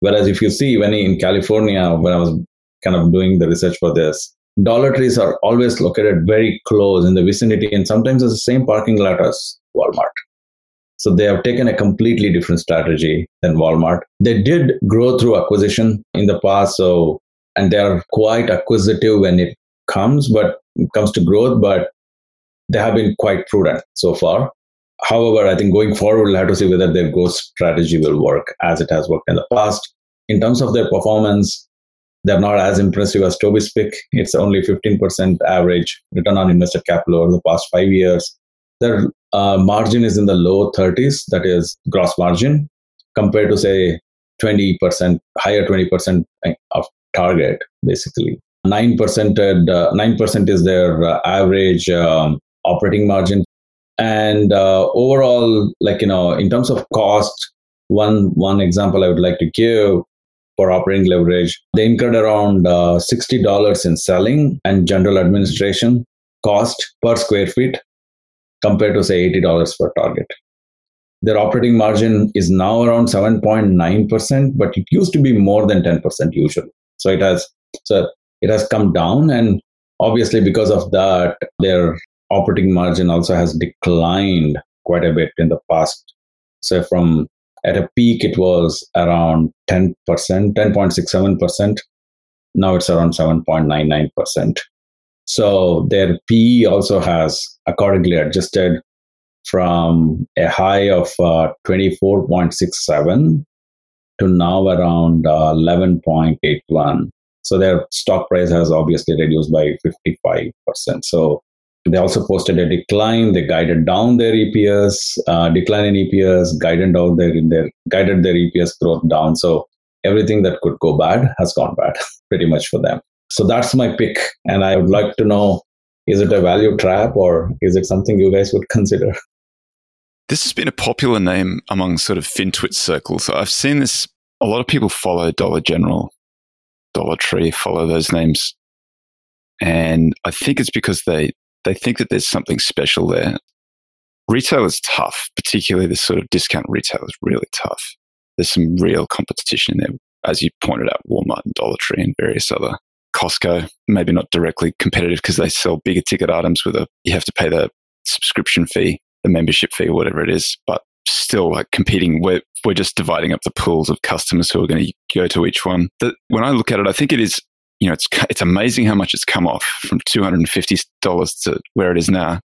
Whereas if you see when in California, when I was kind of doing the research for this, Dollar Trees are always located very close in the vicinity and sometimes it's the same parking lot as Walmart. So they have taken a completely different strategy than Walmart. They did grow through acquisition in the past, so and they are quite acquisitive when it comes, but it comes to growth, but they have been quite prudent so far. However, I think going forward, we'll have to see whether their growth strategy will work as it has worked in the past. In terms of their performance, they're not as impressive as Toby's pick. It's only 15% average return on invested capital over the past five years. Their uh, margin is in the low 30s, that is gross margin, compared to, say, 20%, higher 20% of target, basically. 9%, uh, 9% is their uh, average um, operating margin and uh, overall like you know in terms of cost one one example i would like to give for operating leverage they incurred around uh, $60 in selling and general administration cost per square feet compared to say $80 per target their operating margin is now around 7.9% but it used to be more than 10% usually so it has so it has come down and obviously because of that their operating margin also has declined quite a bit in the past. So from at a peak, it was around 10%, 10.67%. Now it's around 7.99%. So their PE also has accordingly adjusted from a high of uh, 24.67 to now around uh, 11.81. So their stock price has obviously reduced by 55%. So they also posted a decline. They guided down their EPS, uh, decline in EPS, guided down their, their guided their EPS growth down. So everything that could go bad has gone bad, <laughs> pretty much for them. So that's my pick, and I would like to know: is it a value trap or is it something you guys would <laughs> consider? This has been a popular name among sort of FinTwit circles. I've seen this. A lot of people follow Dollar General, Dollar Tree, follow those names, and I think it's because they they think that there's something special there. Retail is tough, particularly this sort of discount retail is really tough. There's some real competition in there, as you pointed out, Walmart and Dollar Tree and various other Costco, maybe not directly competitive because they sell bigger ticket items with a you have to pay the subscription fee, the membership fee, whatever it is. But still, like competing, we're we're just dividing up the pools of customers who are going to go to each one. That when I look at it, I think it is you know, it's it's amazing how much it's come off from two hundred and fifty dollars to where it is now,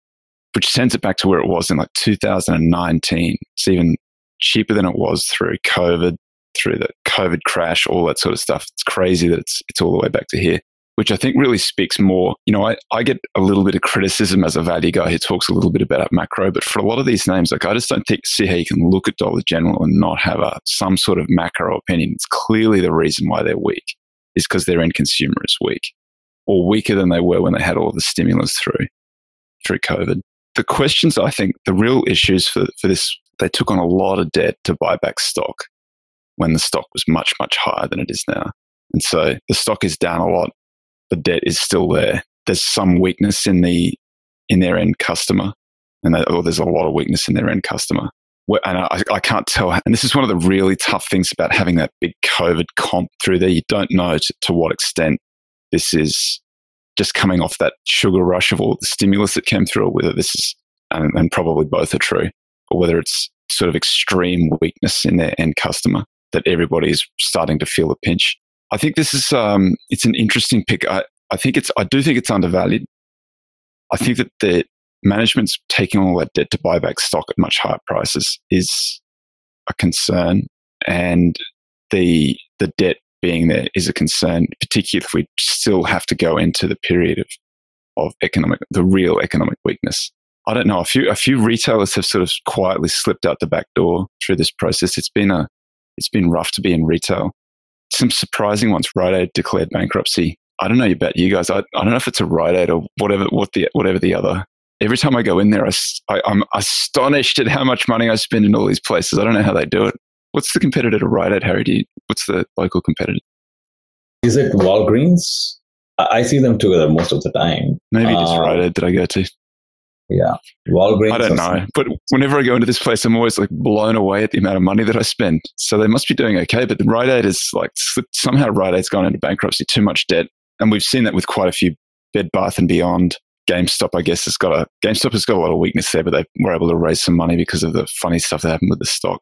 which sends it back to where it was in like 2019. It's even cheaper than it was through COVID, through the COVID crash, all that sort of stuff. It's crazy that it's it's all the way back to here, which I think really speaks more. You know, I, I get a little bit of criticism as a value guy who talks a little bit about macro, but for a lot of these names, like I just don't think see how you can look at Dollar General and not have a some sort of macro opinion. It's clearly the reason why they're weak is because their end consumer is weak or weaker than they were when they had all the stimulus through through COVID. The questions I think the real issues for, for this, they took on a lot of debt to buy back stock when the stock was much, much higher than it is now. And so the stock is down a lot. The debt is still there. There's some weakness in the in their end customer, and they, or there's a lot of weakness in their end customer and I, I, can't tell. And this is one of the really tough things about having that big COVID comp through there. You don't know to, to what extent this is just coming off that sugar rush of all the stimulus that came through, or whether this is and, and probably both are true, or whether it's sort of extreme weakness in their end customer that everybody is starting to feel a pinch. I think this is um, it's an interesting pick. I, I think it's I do think it's undervalued. I think that the management's taking all that debt to buy back stock at much higher prices is a concern, and the the debt being there is a concern, particularly if we still have to go into the period of of economic the real economic weakness. I don't know. A few a few retailers have sort of quietly slipped out the back door through this process. It's been a it's been rough to be in retail. Some surprising ones. Rite Aid declared bankruptcy. I don't know about you guys. I, I don't know if it's a Rite Aid or whatever what the whatever the other. Every time I go in there, I, I, I'm astonished at how much money I spend in all these places. I don't know how they do it. What's the competitor to Rite Aid, Hari? Do you, what's the local competitor? Is it Walgreens? I see them together most of the time. Maybe just uh, Rite Aid that I go to. Yeah, Walgreens. I don't know, but whenever I go into this place, I'm always like blown away at the amount of money that I spend. So they must be doing okay. But the Rite Aid is like somehow Rite Aid's gone into bankruptcy, too much debt, and we've seen that with quite a few Bed Bath and Beyond. GameStop, I guess, has got a GameStop has got a lot of weakness there, but they were able to raise some money because of the funny stuff that happened with the stock.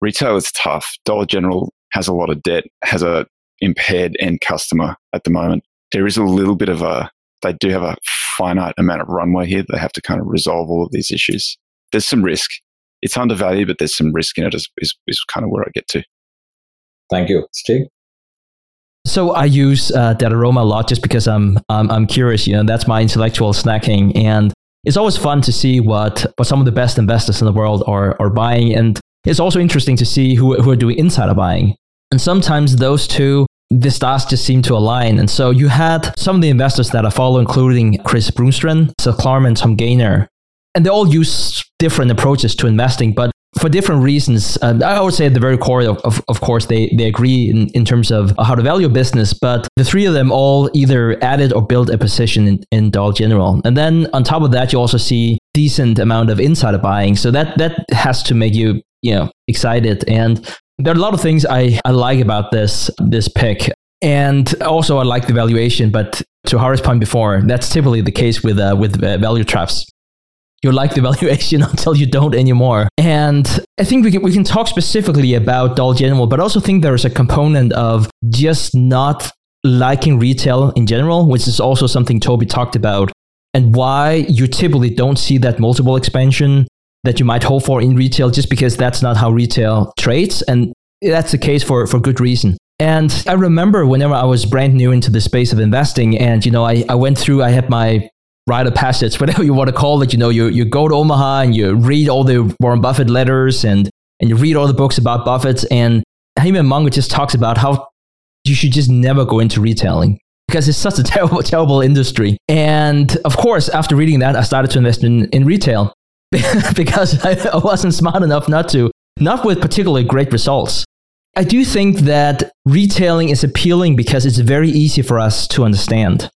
Retail is tough. Dollar General has a lot of debt, has a impaired end customer at the moment. There is a little bit of a they do have a finite amount of runway here. They have to kind of resolve all of these issues. There's some risk. It's undervalued, but there's some risk in it, is, is, is kind of where I get to. Thank you. Stig? So I use uh, aroma a lot just because I'm, I'm, I'm curious. You know, that's my intellectual snacking, and it's always fun to see what, what some of the best investors in the world are are buying, and it's also interesting to see who who are doing insider buying. And sometimes those two the stars just seem to align. And so you had some of the investors that I follow, including Chris Bloomstran, Seth Klarman, Tom Gayner, and they all use different approaches to investing, but for different reasons. Uh, I would say at the very core, of, of, of, course, they, they agree in, in terms of how to value a business, but the three of them all either added or built a position in, in Dollar General. And then on top of that, you also see decent amount of insider buying. So that, that has to make you, you know, excited. And there are a lot of things I, I like about this this pick. And also, I like the valuation. But to Hari's point before, that's typically the case with uh, with uh, value traps. You like the <laughs> valuation <laughs> until you don't anymore. And I think we can we can talk specifically about Dollar General, but I also think there is a component of just not liking retail in general, which is also something Toby talked about, and why you typically don't see that multiple expansion that you might hope for in retail just because that's not how retail trades. And that's the case for, for good reason. And I remember whenever I was brand new into the space of investing, and you know, I, I went through, I had my rite of passage, whatever you want to call it. You know, you, you go to Omaha and you read all the Warren Buffett letters and, and you read all the books about Buffett. And Haemin Monk's just talks about how you should just never go into retailing because it's such a <laughs> terrible, terrible industry. And of course, after reading that, I started to invest in, in retail. <laughs> because I wasn't smart enough not to, not with particularly great results. I do think that retailing is appealing because it's very easy for us to understand.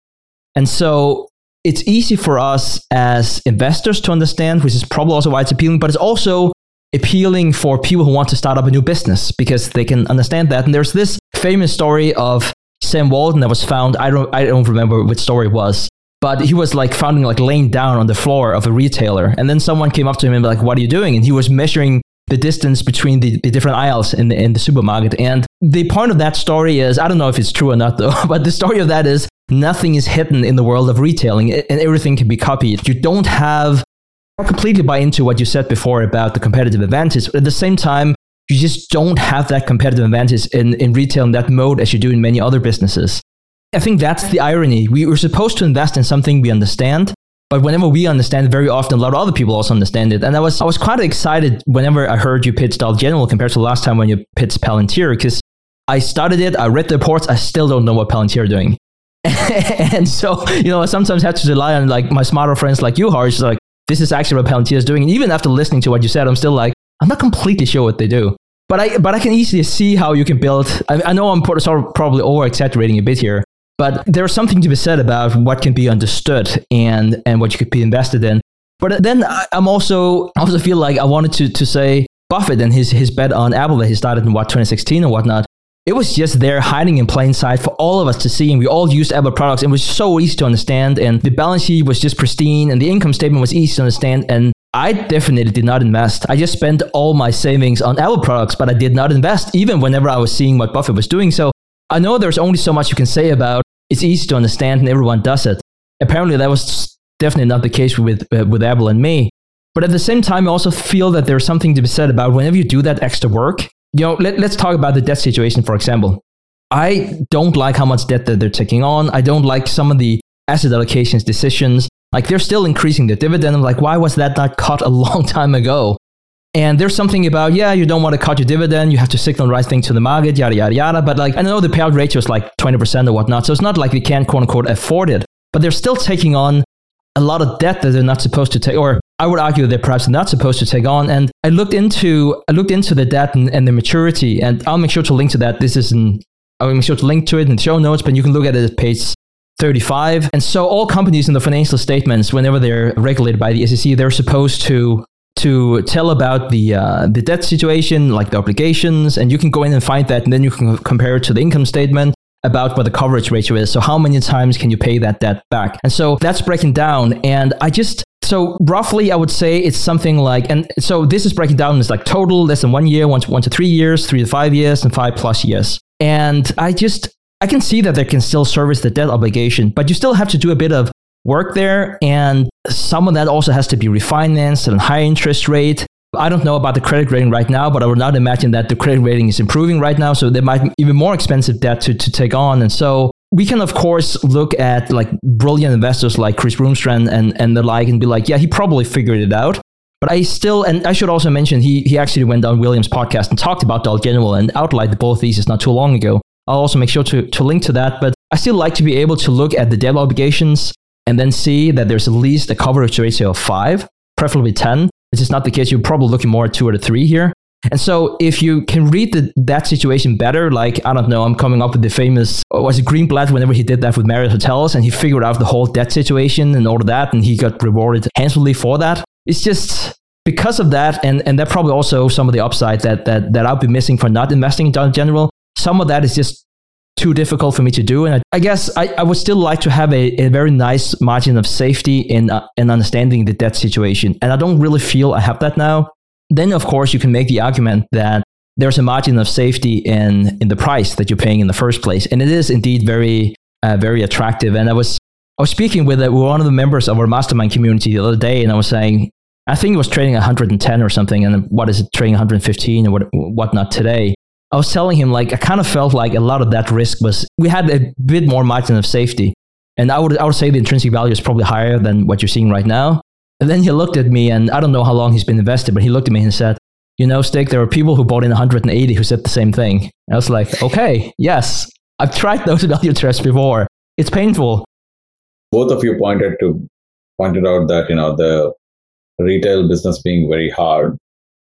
And so it's easy for us as investors to understand, which is probably also why it's appealing, but it's also appealing for people who want to start up a new business because they can understand that. And there's this famous story of Sam Walton that was found. I don't, I don't remember which story it was, but he was like found like laying down on the floor of a retailer. And then someone came up to him and like, what are you doing? And he was measuring the distance between the, the different aisles in the, in the supermarket. And the point of that story is, I don't know if it's true or not though, <laughs> but the story of that is nothing is hidden in the world of retailing and everything can be copied. You don't have I completely buy into what you said before about the competitive advantage. But at the same time, you just don't have that competitive advantage in, in retail in that mode as you do in many other businesses. I think that's the irony. We were supposed to invest in something we understand, but whenever we understand, very often a lot of other people also understand it. And I was I was quite excited whenever I heard you pitch Dollar General compared to the last time when you pitched Palantir, because I started it, I read the reports, I still don't know what Palantir are doing. <laughs> and so, you know, I sometimes have to rely on like my smarter friends like you, Harsh, like, this is actually what Palantir is doing. And even after listening to what you said, I'm still like, I'm not completely sure what they do. But I, but I can easily see how you can build. I, I know I'm sort of probably over exaggerating a bit here, but there's something to be said about what can be understood and, and what you could be invested in. But then I'm also, I also feel like I wanted to, to say Buffett and his, his bet on Apple that he started in what, 2016 or whatnot. It was just there hiding in plain sight for all of us to see. And we all used Apple products and it was so easy to understand. And the balance sheet was just pristine and the income statement was easy to understand. And I definitely did not invest. I just spent all my savings on Apple products, but I did not invest even whenever I was seeing what Buffett was doing. So I know there's only so much you can say about it's easy to understand and everyone does it. Apparently, that was definitely not the case with, uh, with Apple and me. But at the same time, I also feel that there's something to be said about whenever you do that extra work. You know, let, let's talk about the debt situation, for example. I don't like how much debt that they're taking on. I don't like some of the asset allocations decisions. Like they're still increasing the dividend. I'm like, why was that not cut a <laughs> long time ago? And there's something about, yeah, you don't want to cut your dividend. You have to signal the right thing to the market, yada, yada, yada. But like, I know the payout ratio is like 20% or whatnot. So it's not like they can't quote unquote afford it, but they're still taking on a lot of debt that they're not supposed to take, or I would argue they're perhaps not supposed to take on. And I looked into, I looked into the debt and, and the maturity, and I'll make sure to link to that. This is an, I'll make sure to link to it in the show notes, but you can look at it at page 35. And so all companies in the financial statements, whenever they're regulated by the SEC, they're supposed to to tell about the uh, the debt situation, like the obligations, and you can go in and find that, and then you can compare it to the income statement about what the coverage ratio is. So how many times can you pay that debt back? And so that's breaking down. And I just so roughly, I would say it's something like, and so this is breaking down as like total less than one year, one to one to three years, three to five years, and five plus years. And I just I can see that they can still service the debt obligation, but you still have to do a bit of work there. And some of that also has to be refinanced at a high interest rate. I don't know about the credit rating right now, but I would not imagine that the credit rating is improving right now. So there might be even more expensive debt to, to take on. And so we can, of course, look at like brilliant investors like Chris Bloomstran and, and the like and be like, yeah, he probably figured it out. But I still, and I should also mention, he, he actually went on Williams' podcast and talked about Dollar General and outlined the bull thesis not too long ago. I'll also make sure to, to link to that. But I still like to be able to look at the debt obligations and then see that there's at least a coverage ratio of five, preferably 10. This is not the case. You're probably looking more at two or three here. And so if you can read the, that situation better, like, I don't know, I'm coming up with the famous, was it Greenblatt whenever he did that with Marriott Hotels and he figured out the whole debt situation and all of that and he got rewarded handsomely for that. It's just because of that and, and that probably also some of the upside that, that, that I'll be missing for not investing in general some of that is just too difficult for me to do. And I, I guess I, I, would still like to have a, a very nice margin of safety in, uh, in understanding the debt situation. And I don't really feel I have that now. Then, of course, you can make the argument that there's a margin of safety in, in the price that you're paying in the first place. And it is indeed very, uh, very attractive. And I was, I was speaking with, with one of the members of our mastermind community the other day, and I was saying, I think it was trading 110 or something, and what is it trading 115 or what whatnot today? I was telling him like I kind of felt like a lot of that risk was we had a bit more margin of safety, and I would I would say the intrinsic value is probably higher than what you're seeing right now. And then he looked at me, and I don't know how long he's been invested, but he looked at me and said, "You know, Stig, there are people who bought in 180 who said the same thing." And I was like, "Okay, yes, I've tried those <laughs> value traps before. It's painful." Both of you pointed to pointed out that you know the retail business being very hard,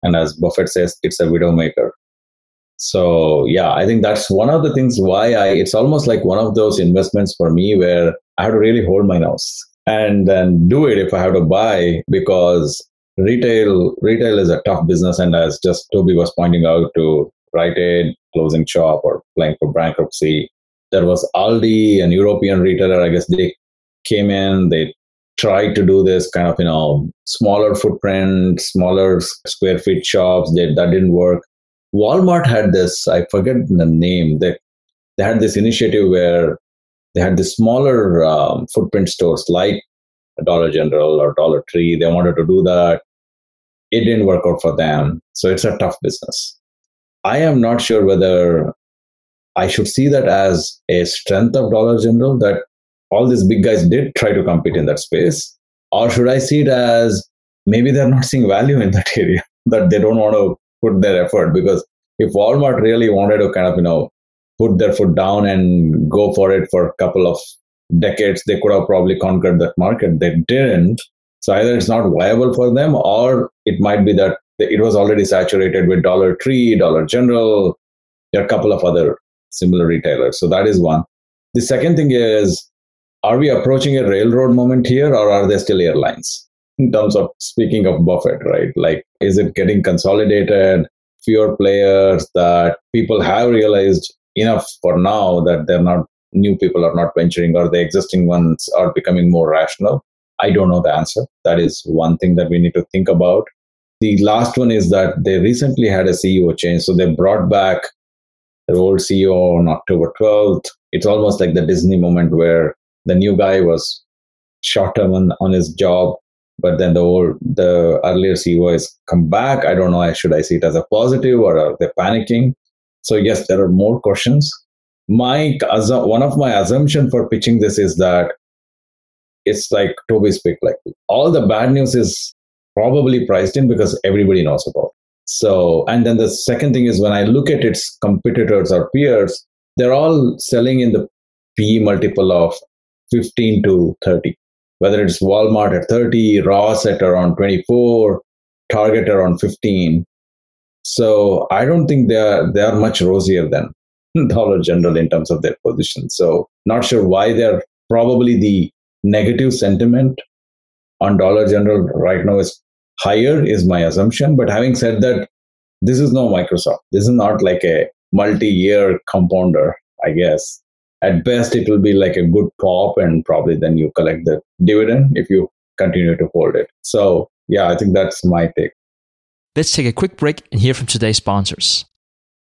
and as Buffett says, it's a widowmaker so yeah, I think that's one of the things why I it's almost like one of those investments for me where I had to really hold my nose and then do it if I have to buy because retail retail is a tough business and as just Toby was pointing out to Rite Aid closing shop or applying for bankruptcy. There was Aldi, an European retailer. I guess they came in, they tried to do this kind of you know smaller footprint, smaller square feet shops. They, that didn't work. Walmart had this, I forget the name, they, they had this initiative where they had the smaller um, footprint stores like Dollar General or Dollar Tree. They wanted to do that. It didn't work out for them. So it's a tough business. I am not sure whether I should see that as a strength of Dollar General that all these big guys did try to compete in that space, or should I see it as maybe they're not seeing value in that area, <laughs> that they don't want to put their effort because if Walmart really wanted to kind of, you know, put their foot down and go for it for a couple of decades, they could have probably conquered that market. They didn't. So either it's not viable for them or it might be that it was already saturated with Dollar Tree, Dollar General, there a couple of other similar retailers. So that is one. The second thing is, are we approaching a railroad moment here or are they still airlines? in terms of speaking of Buffett, right? Like, is it getting consolidated? Fewer players that people have realized enough for now that they're not new people are not venturing or the existing ones are becoming more rational. I don't know the answer. That is one thing that we need to think about. The last one is that they recently had a CEO change. So they brought back their old CEO on October 12th. It's almost like the Disney moment where the new guy was short term on, on his job, but then the old, the earlier CEO has come back. I don't know. Should I see it as a positive or are they panicking? So yes, there are more questions. My one of my assumption for pitching this is that it's like Toby speak Like all the bad news is probably priced in because everybody knows about. It. So, and then the second thing is when I look at its competitors or peers, they're all selling in the P multiple of 15 to 30. Whether it's Walmart at 30, Ross at around 24, Target around 15. So I don't think they are they are much rosier than <laughs> Dollar General in terms of their position. So not sure why they're probably the negative sentiment on Dollar General right now is higher is my assumption. But having said that, this is no Microsoft. This is not like a multi-year compounder, I guess. At best, it will be like a good pop, and probably then you collect the dividend if you continue to hold it. So, yeah, I think that's my take. Let's take a quick break and hear from today's sponsors.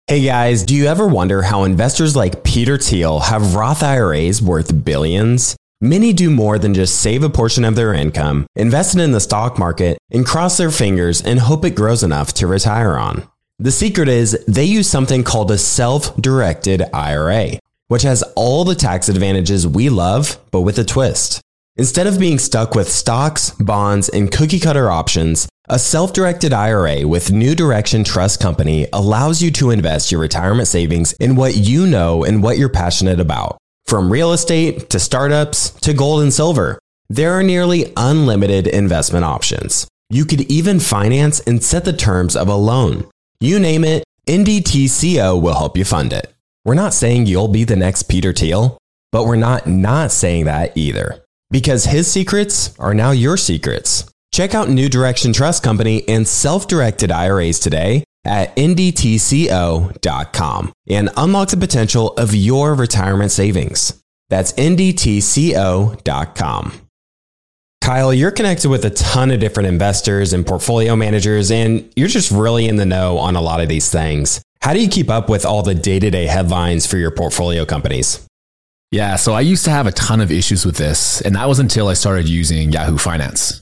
Hey guys, do you ever wonder how investors like Peter Thiel have Roth IRAs worth billions? Many do more than just save a portion of their income, invest it in the stock market, and cross their fingers and hope it grows enough to retire on. The secret is they use something called a self directed IRA, which has all the tax advantages we love, but with a twist. Instead of being stuck with stocks, bonds, and cookie cutter options, a self directed IRA with New Direction Trust Company allows you to invest your retirement savings in what you know and what you're passionate about. From real estate to startups to gold and silver, there are nearly unlimited investment options. You could even finance and set the terms of a loan. You name it, NDTCO will help you fund it. We're not saying you'll be the next Peter Thiel, but we're not not saying that either. Because his secrets are now your secrets. Check out New Direction Trust Company and self directed IRAs today at ndtco.com and unlock the potential of your retirement savings. That's ndtco.com. Kyle, you're connected with a ton of different investors and portfolio managers, and you're just really in the know on a lot of these things. How do you keep up with all the day to day headlines for your portfolio companies? Yeah, so I used to have a ton of issues with this, and that was until I started using Yahoo Finance.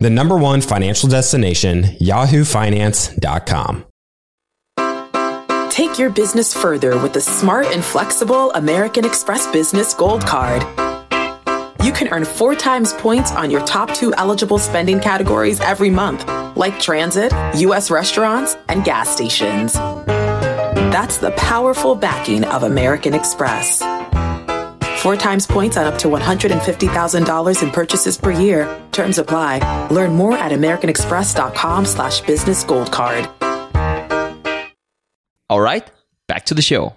The number one financial destination, yahoofinance.com. Take your business further with the smart and flexible American Express Business Gold Card you can earn four times points on your top two eligible spending categories every month, like transit, U.S. restaurants, and gas stations. That's the powerful backing of American Express. Four times points on up to $150,000 in purchases per year. Terms apply. Learn more at americanexpress.com slash business gold card. All right, back to the show.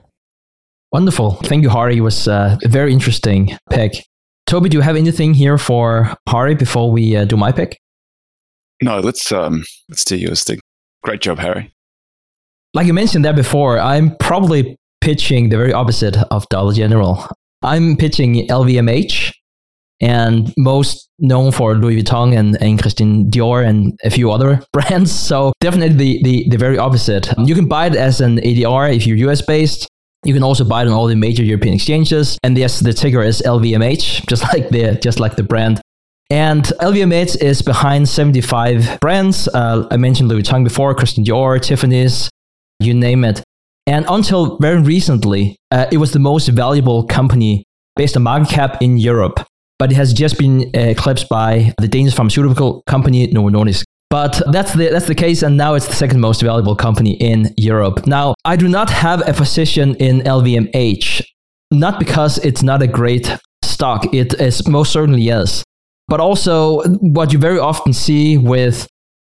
Wonderful. Thank you, Hari. It was uh, a very interesting pick. Toby, do you have anything here for Hari before we uh, do my pick? No, let's um, let's do yours. Thing. Great job, Hari. Like you mentioned that before, I'm probably pitching the very opposite of Dollar General. I'm pitching LVMH, and most known for Louis Vuitton and, and Christian Dior and a few other <laughs> brands. So definitely the, the, the very opposite. You can buy it as an ADR if you're US based. You can also buy it on all the major European exchanges. And yes, the ticker is LVMH, <laughs> just like the just like the brand. And LVMH is behind 75 brands. Uh, I mentioned Louis Vuitton before, Christian Dior, Tiffany's, you name it. And until very recently, uh, it was the most valuable company based on market cap in Europe, but it has just been eclipsed by the Danish pharmaceutical company Novo Nordisk. But that's the that's the case, and now it's the second most valuable company in Europe. Now, I do not have a position in LVMH, not because it's not a great stock. It is most certainly is, but also what you very often see with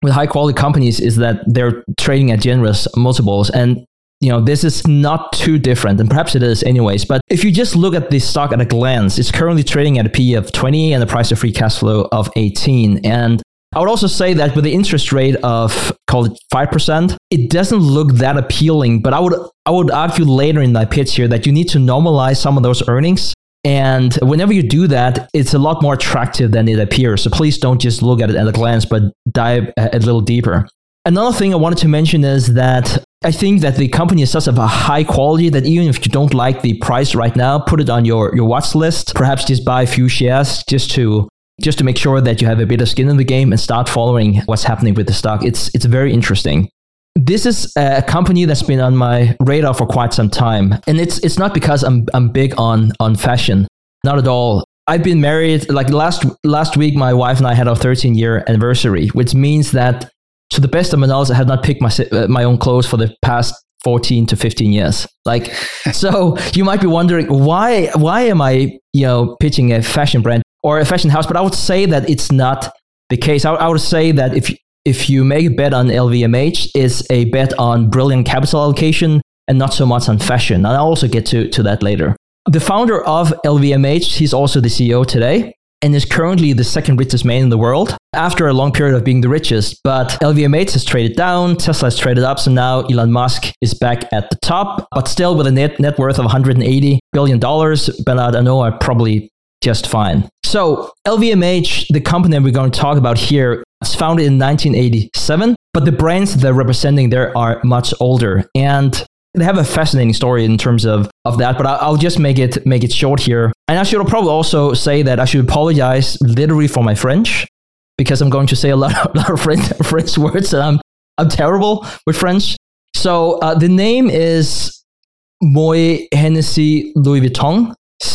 with high quality companies is that they're trading at generous multiples, and you know this is not too different, and perhaps it is anyways. But if you just look at the stock at a glance, it's currently trading at a P of 20 and a price of free cash flow of 18, and I would also say that with the interest rate of call it five percent, it doesn't look that appealing. But I would I would argue later in my pitch here that you need to normalize some of those earnings. And whenever you do that, it's a lot more attractive than it appears. So please don't just look at it at a glance, but dive a little deeper. Another thing I wanted to mention is that I think that the company is such of a high quality that even if you don't like the price right now, put it on your, your watch list. Perhaps just buy a few shares just to just to make sure that you have a bit of skin in the game and start following what's happening with the stock. It's it's very interesting. This is a company that's been on my radar for quite some time, and it's it's not because I'm I'm big on on fashion, not at all. I've been married like last last week. My wife and I had our 13 year anniversary, which means that to the best of my knowledge, I have not picked my uh, my own clothes for the past 14 to 15 years. Like, <laughs> so you might be wondering why why am I you know pitching a fashion brand? or a fashion house, but I would say that it's not the case. I, I would say that if if you make a bet on LVMH, it's a bet on brilliant capital allocation and not so much on fashion. And I'll also get to, to that later. The founder of LVMH, he's also the CEO today and is currently the second richest man in the world after a long period of being the richest. But LVMH has traded down, Tesla has traded up, so now Elon Musk is back at the top, but still with a net, net worth of $180 billion. Bernard Arnault are probably just fine. So, LVMH, the company we're going to talk about here, was founded in 1987, but the brands they're representing there are much older. And they have a fascinating story in terms of, of that, but I'll, just make it make it short here. And I should probably also say that I should apologize literally for my French because I'm going to say a lot, <laughs> a lot of French, French words and I'm, I'm terrible with French. So uh, the name is Moet Hennessy Louis Vuitton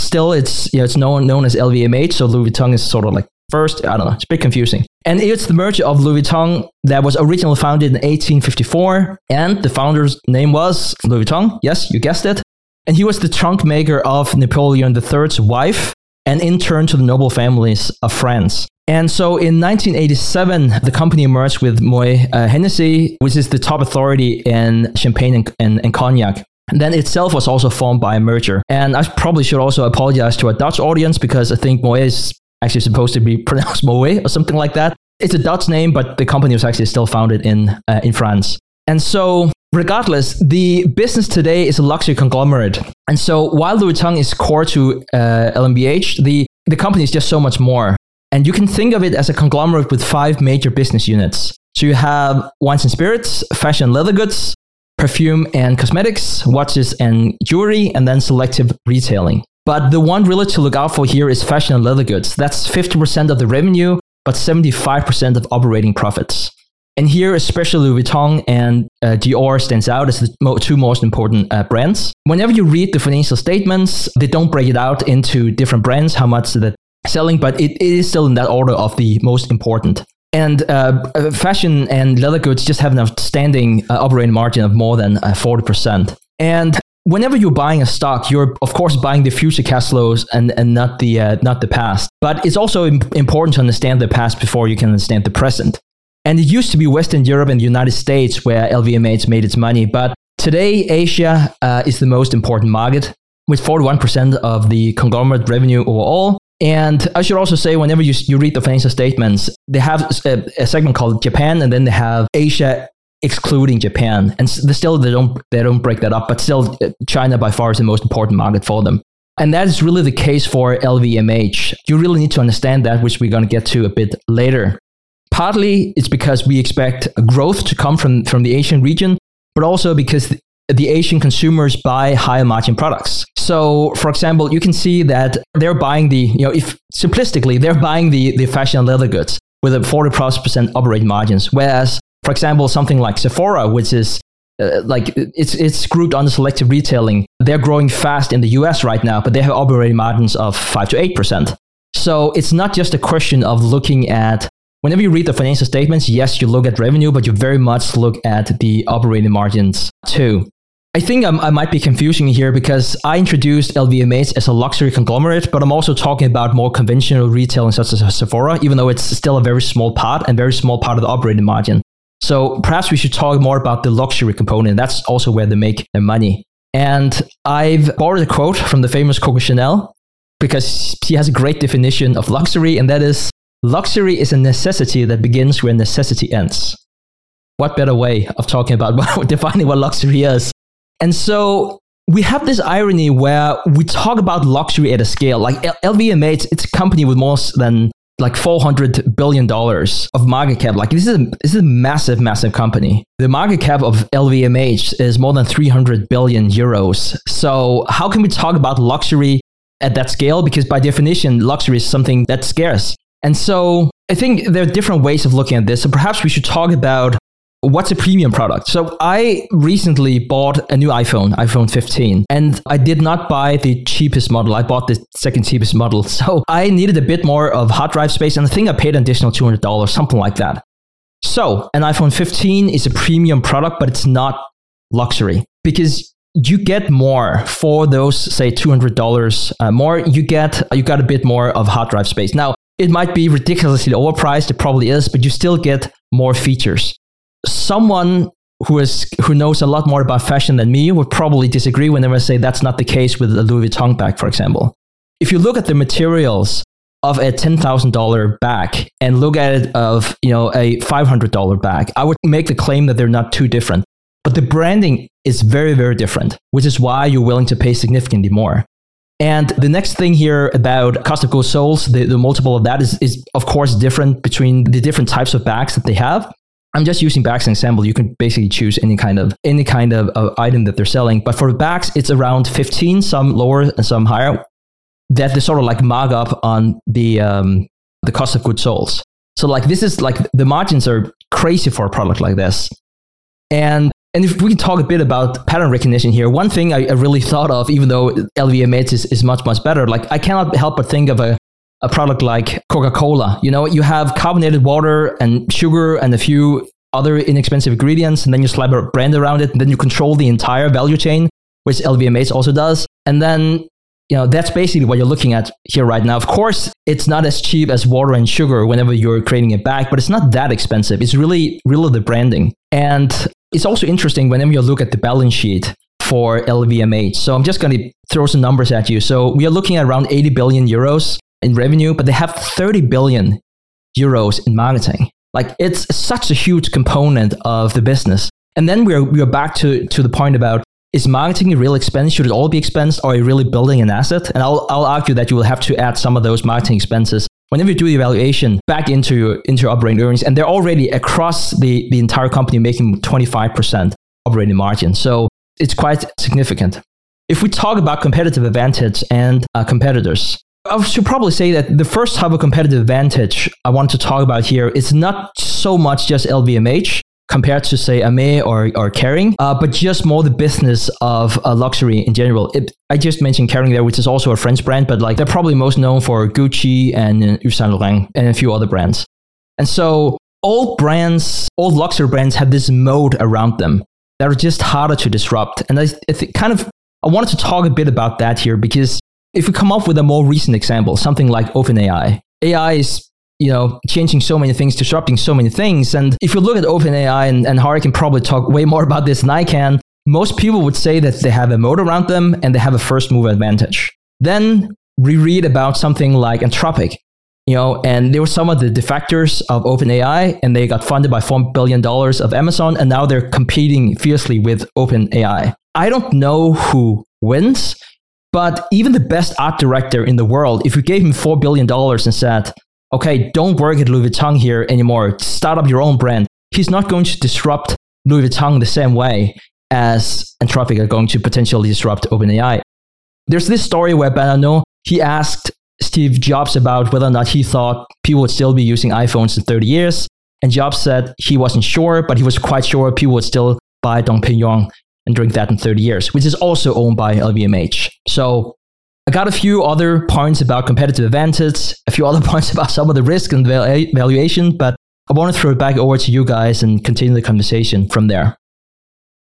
still it's you know, it's known known as LVMH, so Louis Vuitton is sort of like first. I don't know, it's a bit confusing. And it's the merger of Louis Vuitton that was originally founded in 1854, and the founder's name was Louis Vuitton. Yes, you guessed it. And he was the trunk maker of Napoleon III's wife, and in turn to the noble families of France. And so in 1987, the company merged with Moet uh, Hennessy, which is the top authority in champagne and, and, and cognac then itself was also formed by a merger. And I probably should also apologize to a Dutch audience because I think Moët is actually supposed to be <laughs> pronounced Moët or something like that. It's a Dutch name, but the company was actually still founded in uh, in France. And so, regardless, the business today is a luxury conglomerate. And so, while Louis is core to uh, LVMH, the the company is just so much more. And you can think of it as a conglomerate with five major business units. So you have wines and spirits, fashion leather goods, perfume and cosmetics, watches and jewelry, and then selective retailing. But the one really to look out for here is fashion and leather goods. That's 50% of the revenue, but 75% of operating profits. And here, especially Louis Vuitton and uh, Dior stands out as the mo- two most important uh, brands. Whenever you read the financial statements, they don't break it out into different brands, how much they're selling, but it, it is still in that order of the most important. And uh, uh, fashion and leather goods just have an outstanding uh, operating margin of more than uh, 40%. And whenever you're buying a stock, you're of course buying the future cash flows and, and not the uh, not the past. But it's also Im- important to understand the past before you can understand the present. And it used to be Western Europe and the United States where LVMH made its money, but today Asia uh, is the most important market with 41% of the conglomerate revenue overall. And I should also say, whenever you, you read the financial statements, they have a, a segment called Japan, and then they have Asia excluding Japan. And still, they don't they don't break that up. But still, uh, China by far is the most important market for them. And that is really the case for LVMH. You really need to understand that, which we're going to get to a bit later. Partly, it's because we expect growth to come from, from the Asian region, but also because the Asian consumers buy higher margin products. So, for example, you can see that they're buying the, you know, if simplistically, they're buying the, the fashion and leather goods with a 40 plus percent operating margins. Whereas, for example, something like Sephora, which is uh, like it's it's grouped under selective retailing. They're growing fast in the US right now, but they have operating margins of 5 to 8%. So it's not just a question of looking at whenever you read the financial statements, yes, you look at revenue, but you very much look at the operating margins too. I think I'm, i might be confusing here because I introduced LVMH as a luxury conglomerate, but I'm also talking about more conventional retailing such as Sephora, even though it's still a very small part and very small part of the operating margin. So perhaps we should talk more about the luxury component. That's also where they make their money. And I've borrowed a quote from the famous Coco Chanel because she has a great definition of luxury, and that is luxury is a necessity that begins where necessity ends. What better way of talking about <laughs> defining what luxury is? And so we have this irony where we talk about luxury at a scale. Like LVMH, it's a company with more than like $400 billion of market cap. Like this is, a, this is a massive, massive company. The market cap of LVMH is more than 300 billion euros. So how can we talk about luxury at that scale? Because by definition, luxury is something that's scarce. And so I think there are different ways of looking at this. So perhaps we should talk about what's a premium product? So I recently bought a new iPhone, iPhone 15, and I did not buy the cheapest model. I bought the second cheapest model. <laughs> So I needed a bit more of hard drive space, and I think I paid an additional $200, something like that. So an iPhone 15 is a premium product, but it's not luxury because you get more for those say $200 uh, more you get you got a bit more of hard drive space now it might be ridiculously overpriced it probably is but you still get more features someone who is who knows a lot more about fashion than me would probably disagree whenever I say that's not the case with a Louis Vuitton bag, for example. If you look at the materials of a ten thousand dollar bag and look at it of you know a five hundred dollar bag, I would make the claim that they're not too different. But the branding is very very different, which is why you're willing to pay significantly more. And the next thing here about cost of goods sold, the, the multiple of that is, is of course different between the different types of bags that they have. I'm just using bags and sample. You can basically choose any kind of any kind of, item that they're selling. But for the bags, it's around 15, some lower and some higher. That they sort of like mark up on the um, the cost of goods sold. So like this is like the margins are crazy for a product like this. And and if we can talk a bit about pattern recognition here, one thing I, I really thought of, even though LVMH is, is much, much better, like I cannot help but think of a a product like Coca-Cola. You know, you have carbonated water and sugar and a few other inexpensive ingredients, and then you slap a brand around it, and then you control the entire value chain, which LVMH also does. And then, you know, that's basically what you're looking at here right now. Of course, it's not as cheap as water and sugar whenever you're creating it back, but it's not that expensive. It's really, really the branding. And it's also interesting whenever you look at the balance sheet for LVMH. So I'm just going to throw some numbers at you. So we are looking at around 80 billion euros in revenue, but they have 30 billion euros in marketing. Like it's such a huge component of the business. And then we're, we're back to, to the point about is marketing a real expense? Should it all be expense? Or are you really building an asset? And I'll, I'll argue that you will have to add some of those marketing expenses whenever you do the evaluation back into into operating earnings. And they're already across the, the entire company making 25% operating margin. So it's quite significant. If we talk about competitive advantage and uh, competitors, I should probably say that the first type of competitive advantage I want to talk about here is not so much just LVMH compared to say Ame or, or Kering, uh, but just more the business of uh, luxury in general. It, I just mentioned Kering there, which is also a French brand, but like they're probably most known for Gucci and uh, Yves Saint Laurent and a few other brands. And so all brands, all luxury brands have this moat around them that are just harder to disrupt. And I, I kind of I wanted to talk a bit about that here because if we come up with a more recent example, something like OpenAI, AI is you know, changing so many things, disrupting so many things. And if you look at OpenAI, and, and Hari can probably talk way more about this than I can, most people would say that they have a moat around them and they have a first mover advantage. Then we read about something like Anthropic, you know, and they were some of the defectors of OpenAI, and they got funded by $4 billion of Amazon, and now they're competing fiercely with OpenAI. I don't know who wins, but even the best art director in the world, if you gave him $4 billion and said, okay, don't work at Louis Vuitton here anymore, start up your own brand, he's not going to disrupt Louis Vuitton the same way as Anthropic are going to potentially disrupt OpenAI. There's this story where Banano, he asked Steve Jobs about whether or not he thought people would still be using iPhones in 30 years. And Jobs said he wasn't sure, but he was quite sure people would still buy Dom Pérignon and drink that in 30 years, which is also owned by LVMH. So I got a few other points about competitive advantage, a few other <laughs> points about some of the risk and valuation, but I want to throw it back over to you guys and continue the conversation from there.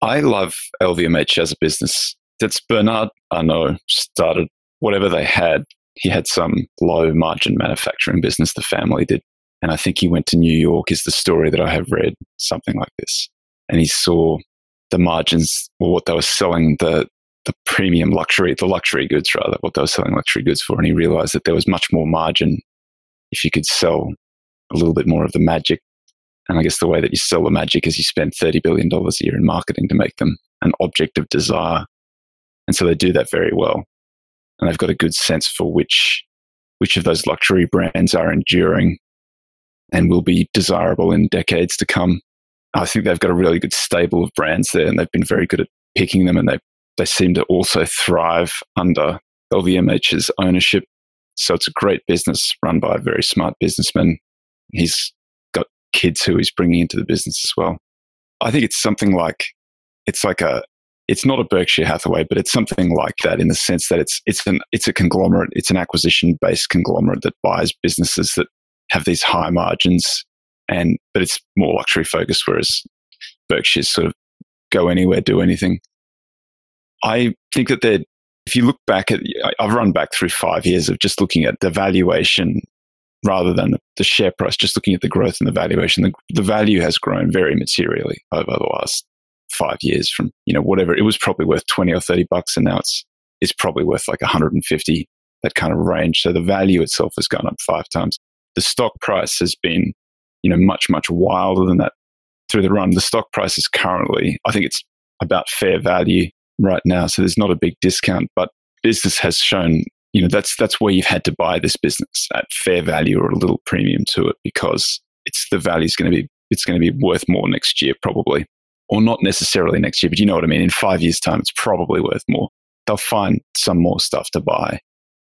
I love LVMH as a business. That's Bernard Arnault started whatever they had. He had some low margin manufacturing business the family did. And I think he went to New York, is the story that I have read, something like this. And he saw the margins or what they were selling the the premium luxury, the luxury goods rather, what they were selling luxury goods for. And he realized that there was much more margin if you could sell a little bit more of the magic. And I guess the way that you sell the magic is you spend $30 billion a year in marketing to make them an object of desire. And so they do that very well. And they've got a good sense for which, which of those luxury brands are enduring and will be desirable in decades to come. I think they've got a really good stable of brands there and they've been very good at picking them and they they seem to also thrive under LVMH's ownership. So it's a great business run by a very smart businessman. He's got kids who he's bringing into the business as well. I think it's something like it's like a it's not a Berkshire Hathaway, but it's something like that in the sense that it's it's an it's a conglomerate, it's an acquisition based conglomerate that buys businesses that have these high margins and but it's more luxury focused, whereas Berkshire's sort of go anywhere, do anything. I think that they're, if you look back at, I've run back through five years of just looking at the valuation rather than the share price, just looking at the growth and the valuation. The, the value has grown very materially over the last five years from, you know, whatever it was probably worth 20 or 30 bucks and now it's, it's probably worth like 150, that kind of range. So the value itself has gone up five times. The stock price has been, you know, much, much wilder than that through the run. The stock price is currently, I think it's about fair value right now. So there's not a big discount, but business has shown, you know, that's, that's where you've had to buy this business at fair value or a little premium to it because it's the value is going to be, it's going to be worth more next year probably, or not necessarily next year, but you know what I mean? In five years time, it's probably worth more. They'll find some more stuff to buy.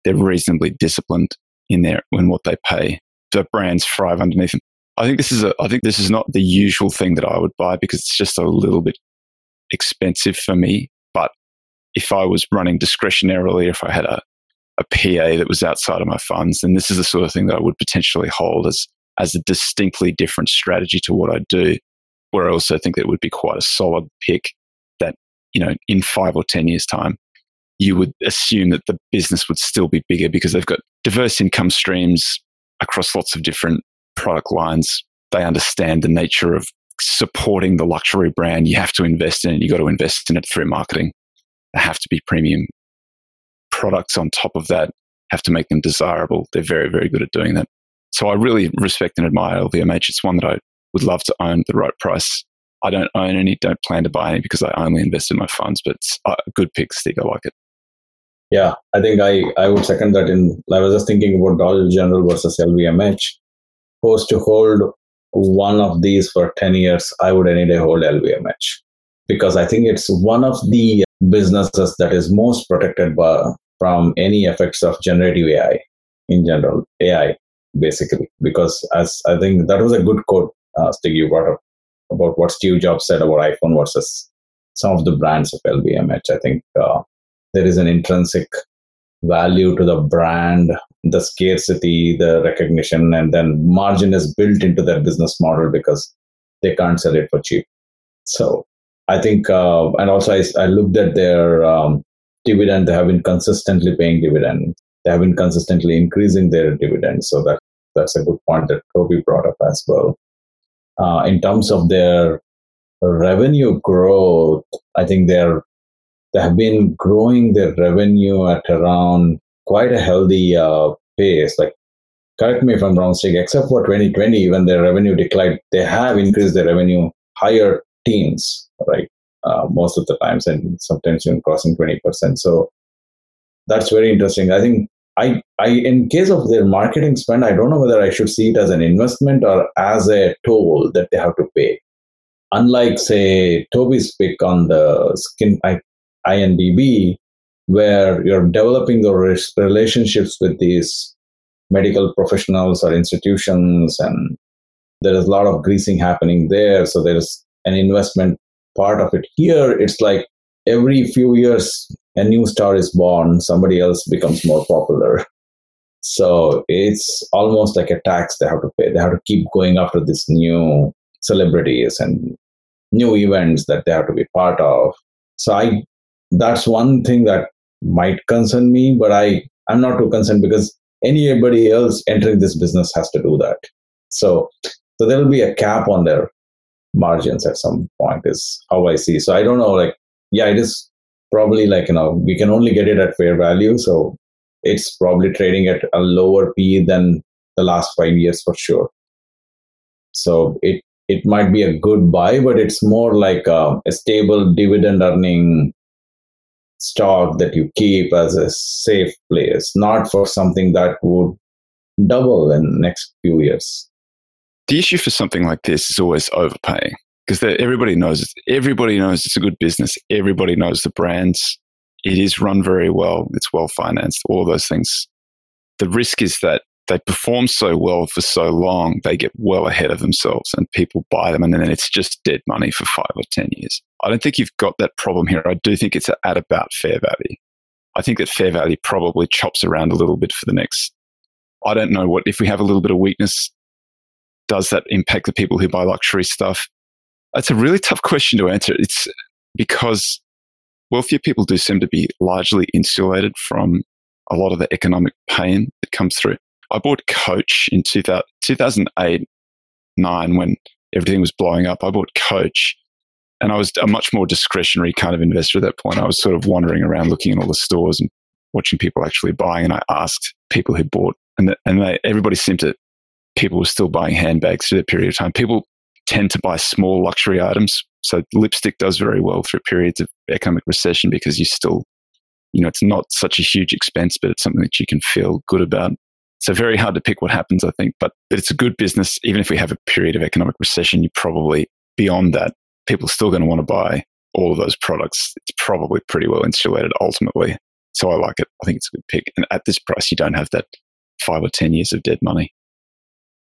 They're reasonably disciplined in there when what they pay. The brands thrive underneath them. I think this is a, I think this is not the usual thing that I would buy because it's just a little bit expensive for me if I was running discretionarily, if I had a, a PA that was outside of my funds, then this is the sort of thing that I would potentially hold as, as a distinctly different strategy to what I do, where I also think that it would be quite a solid pick that, you know, in five or 10 years' time, you would assume that the business would still be bigger because they've got diverse income streams across lots of different product lines. They understand the nature of supporting the luxury brand. You have to invest in it. You got to invest in it through marketing have to be premium products on top of that, have to make them desirable. They're very, very good at doing that. So I really respect and admire LVMH. It's one that I would love to own at the right price. I don't own any, don't plan to buy any because I only invest in my funds, but it's a good pick, Stig. I like it. Yeah, I think I, I would second that. In I was just thinking about Dollar General versus LVMH. Supposed to hold one of these for 10 years, I would any day hold LVMH because I think it's one of the businesses that is most protected by, from any effects of generative AI in general, AI basically. Because as I think that was a good quote, uh, Stig, you brought up about what Steve Jobs said about iPhone versus some of the brands of LVMH. I think uh, there is an intrinsic value to the brand, the scarcity, the recognition, and then margin is built into their business model because they can't sell it for cheap. So I think, uh, and also I, I, looked at their um, dividend. They have been consistently paying dividend. They have been consistently increasing their dividend. So that that's a good point that Toby brought up as well. Uh, in terms of their revenue growth, I think they're they have been growing their revenue at around quite a healthy uh, pace. Like, correct me if I'm wrong, Stig, except for 2020, when their revenue declined, they have increased their revenue higher teens, right? Uh, most of the times, and sometimes even crossing 20%. So that's very interesting. I think I, I, in case of their marketing spend, I don't know whether I should see it as an investment or as a toll that they have to pay. Unlike, say, Toby's pick on the skin I, INBB, where you're developing the relationships with these medical professionals or institutions, and there is a lot of greasing happening there. So there's an investment part of it. Here, it's like every few years, a new star is born, somebody else becomes more popular. <laughs> So it's almost like a tax they have to pay. They have to keep going after these new celebrities and new events that they have to be part of. So I that's one thing that might concern me, but I I'm not too concerned because anybody else entering this business has to do that. So so there will be a cap on their margins at some point is how I see. So I don't know, like yeah, it is probably like you know we can only get it at fair value. So it's probably trading at a lower P than the last five years for sure. So it it might be a good buy, but it's more like a, a stable dividend earning stock that you keep as a safe place, not for something that would double in next few years. The issue for something like this is always overpaying because everybody knows everybody knows it's a good business. Everybody knows the brands. It is run very well. It's well financed. All those things. The risk is that they perform so well for so long, they get well ahead of themselves and people buy them and then it's just dead money for five or 10 years. I don't think you've got that problem here. I do think it's at about fair value. I think that fair value probably chops around a little bit for the next. I don't know what, if we have a little bit of weakness, does that impact the people who buy luxury stuff? It's a really tough question to answer. It's because wealthier people do seem to be largely insulated from a lot of the economic pain that comes through. I bought Coach in 2000, 2008, 9 when everything was blowing up. I bought Coach and I was a much more discretionary kind of investor at that point. I was sort of wandering around looking in all the stores and watching people actually buying. And I asked people who bought, and, and they, everybody seemed to, people were still buying handbags through that period of time. People tend to buy small luxury items. So lipstick does very well through periods of economic recession because you still, you know, it's not such a huge expense, but it's something that you can feel good about. So very hard to pick what happens, I think, but, but it's a good business. Even if we have a period of economic recession, you probably beyond that, people are still going to want to buy all of those products. It's probably pretty well insulated ultimately. So I like it. I think it's a good pick. And at this price, you don't have that five or 10 years of dead money.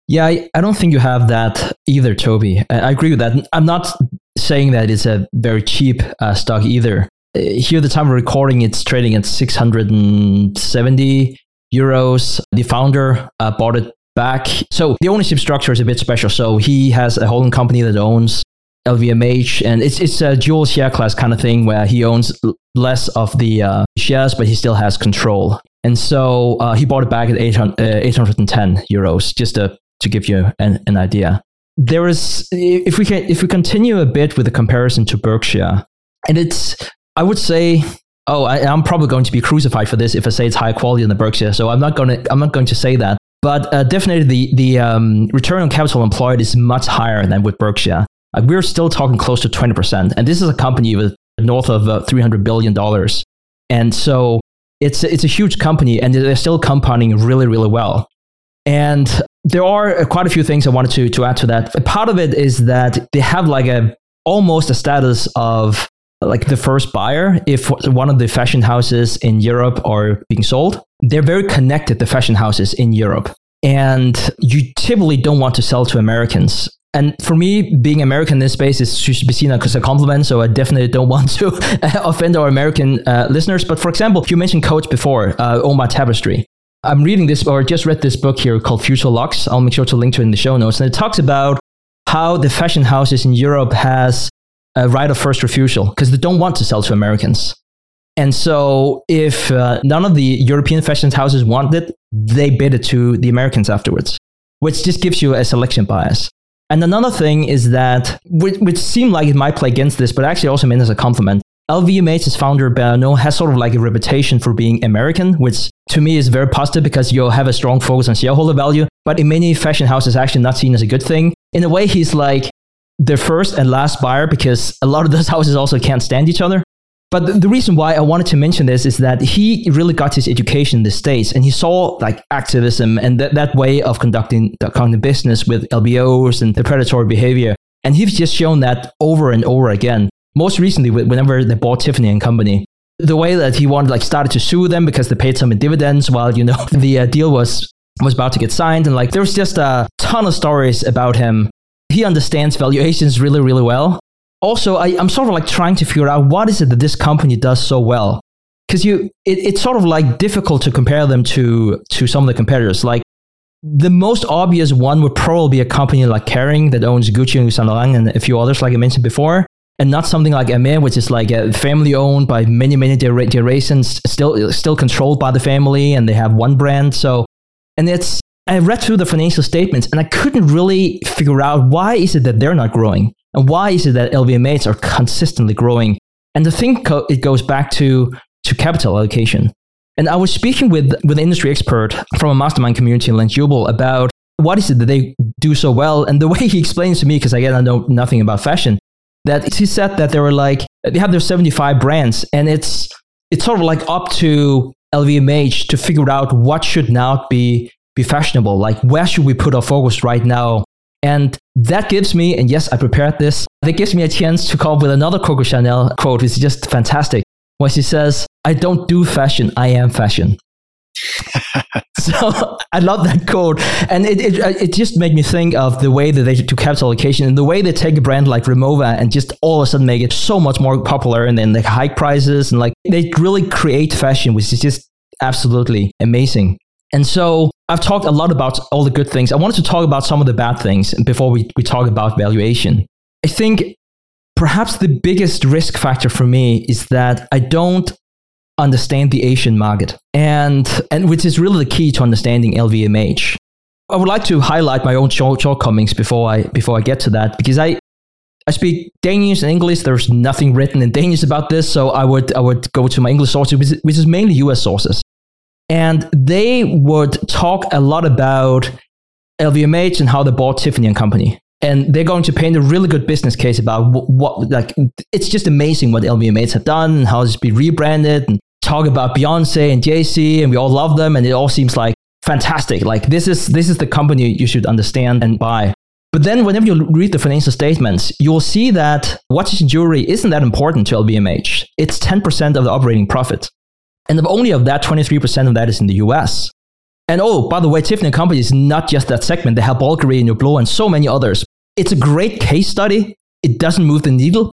Yeah, I, I don't think you have that either, Toby. I agree with that. I'm not saying that it's a very cheap uh, stock either. Uh, here, the time of recording, it's trading at 670 euros. The founder uh, bought it back. So the ownership structure is a bit special. So he has a holding company that owns LVMH, and it's it's a dual share class kind of thing where he owns less of the uh, shares, but he still has control. And so uh, he bought it back at 800, uh, 810 euros, just to, to give you an, an idea. There is, if we can, if we continue a bit with the comparison to Berkshire, and it's, I would say, oh, I, am probably going to be crucified for this if I say it's higher quality than the Berkshire. So I'm not going to, I'm not going to say that. But uh, definitely the the um, return on capital employed is much higher than with Berkshire. We're still talking close to 20%. And this is a company with north of uh, $300 billion. And so it's, it's a huge company and they're still compounding really, really well. And there are uh, quite a few things I wanted to, to add to that. Part of it is that they have like a almost a status of like the first buyer if one of the fashion houses in Europe are being sold. They're very connected, the fashion houses in Europe. And you typically don't want to sell to Americans and for me, being American in this space is should be seen as a compliment. So I definitely don't <laughs> want to <laughs> offend our American uh, listeners. But for example, you mentioned Coach before, uh, Omar Tapestry. I'm reading this or just read this book here called Future Luxe. I'll make sure to link to it in the show notes. And it talks about how the fashion houses in Europe has a right of first refusal because they don't want to sell to Americans. And so if uh, none of the European fashion houses want it, they bid it to the Americans afterwards, which just gives you a selection bias. And another thing is that, which, which seemed like it might play against this, but actually also meant as a compliment. LVMH's founder Bernard has sort of like a reputation for being American, which to me is very positive because you'll have a strong focus on shareholder value. But in many fashion houses, actually not seen as a good thing. In a way, he's like the first and last buyer because a lot of those <laughs> houses also can't stand each other. But the, reason why I wanted to mention this is that he really got his education in the States and he saw like activism and that, that way of conducting, conducting business with LBOs and the predatory behavior. And he's just shown that over and over again. Most recently, whenever they bought Tiffany and Company, the way that he wanted, like, started to sue them because they paid some in dividends while, you know, <laughs> the uh, deal was was about to get signed. And like, there was just a ton of stories about him. He understands valuations really, really well also I, am sort of like trying to figure out what is it that this company does so well because you it, it's sort of like difficult to compare them to to some of the competitors like the most obvious one would probably be a company like Kering that owns Gucci and Saint Laurent and a few others like I mentioned before and not something like Hermès, which is like a family owned by many many generations still still controlled by the family and they have one brand so and it's I read through the financial statements and I couldn't really figure out why is it that they're not growing and why is it that LVMHs are consistently growing? And the thing co- it goes back to to capital allocation. And I was speaking with with an industry expert from a mastermind community in Lens about what is it that they do so well. And the way he explains to me, because again I know nothing about fashion, that he said that they were like they have their 75 brands and it's it's sort of like up to LVMH to figure out what should now be be fashionable. Like where should we put our focus right now and that gives me, and yes, I prepared this, that gives me a chance to come up with another Coco Chanel quote, which is just fantastic. Where she says, I don't do fashion, I am fashion. <laughs> so I love that quote, and it, it uh, it just made me think of the way that they do capital allocation and the way they take a brand like Rimowa and just all of a sudden make it so much more popular, and then like hike prices and like they really create fashion, which is just absolutely amazing. And so I've talked a lot about all the good things. I wanted to talk about some of the bad things before we, we talk about valuation. I think perhaps the biggest risk factor for me is that I don't understand the Asian market, and, and which is really the key to understanding LVMH. I would like to highlight my own shortcomings before I, before I get to that, because I, I speak Danish and English. There's nothing written in Danish about this, so I would, I would go to my English sources, which is mainly US sources. And they would talk a lot about LVMH and how they bought Tiffany and Company. And they're going to paint a really good business case about what, what like, it's just amazing what LVMH have done and how it's been rebranded and talk about Beyonce and Jay-Z and we all love them. And it all seems like fantastic. Like this is, this is the company you should understand and buy. But then whenever you read the financial statements, you'll see that watches and jewelry isn't that important to LVMH. It's 10% of the operating profit. And only of that, 23% of that is in the US. And oh, by the way, Tiffany Company is not just that segment. They have Bulgari and Hublot and so many others. It's a great case study. It doesn't move the needle.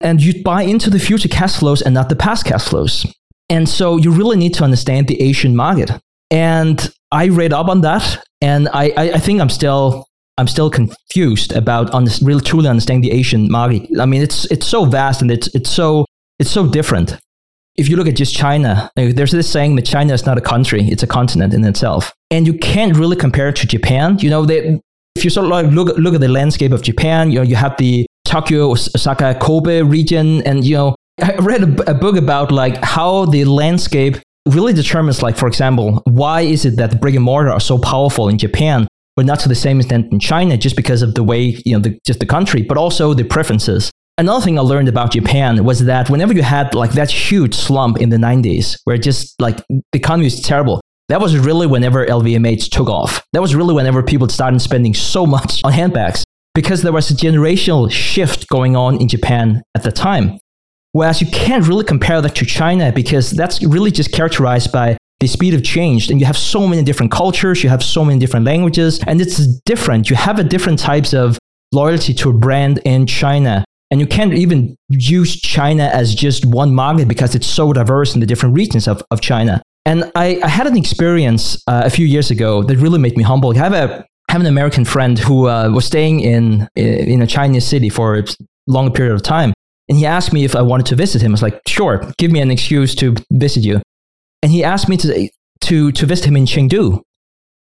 And you buy into the future cash flows and not the past cash flows. And so you really need to understand the Asian market. And I read up on that, and I, I, I think I'm still I'm still confused about under, really truly understanding the Asian market. I mean, it's it's so vast and it's it's so it's so different if you look at just China, there's this saying that China is not a country, it's a continent in itself. And you can't really compare it to Japan. You know, they, if you sort of like look, look at the landscape of Japan, you know, you have the Tokyo, Osaka, Kobe region. And, you know, I read a, book about like how the landscape really determines, like, for example, why is it that the brick and mortar are so powerful in Japan, but not to the same extent in China, just because of the way, you know, the, just the country, but also the preferences. Another thing I learned about Japan was that whenever you had like that huge slump in the 90s, where just like the economy was terrible, that was really whenever LVMH took off. That was really whenever people started spending so much on handbags because there was a generational shift going on in Japan at the time. Whereas you can't really compare that to China because that's really just characterized by the speed of change. And you have so many different cultures, you have so many different languages, and it's different. You have a different types of loyalty to a brand in China and you can't even use China as just one market because it's so diverse in the different regions of, of China. And I, I had an experience uh, a few years ago that really made me humble. I have, a, have an American friend who uh, was staying in, in a Chinese city for a long period of time. And he asked me if I wanted to visit him. I was like, sure, give me an excuse to visit you. And he asked me to, to, to visit him in Chengdu.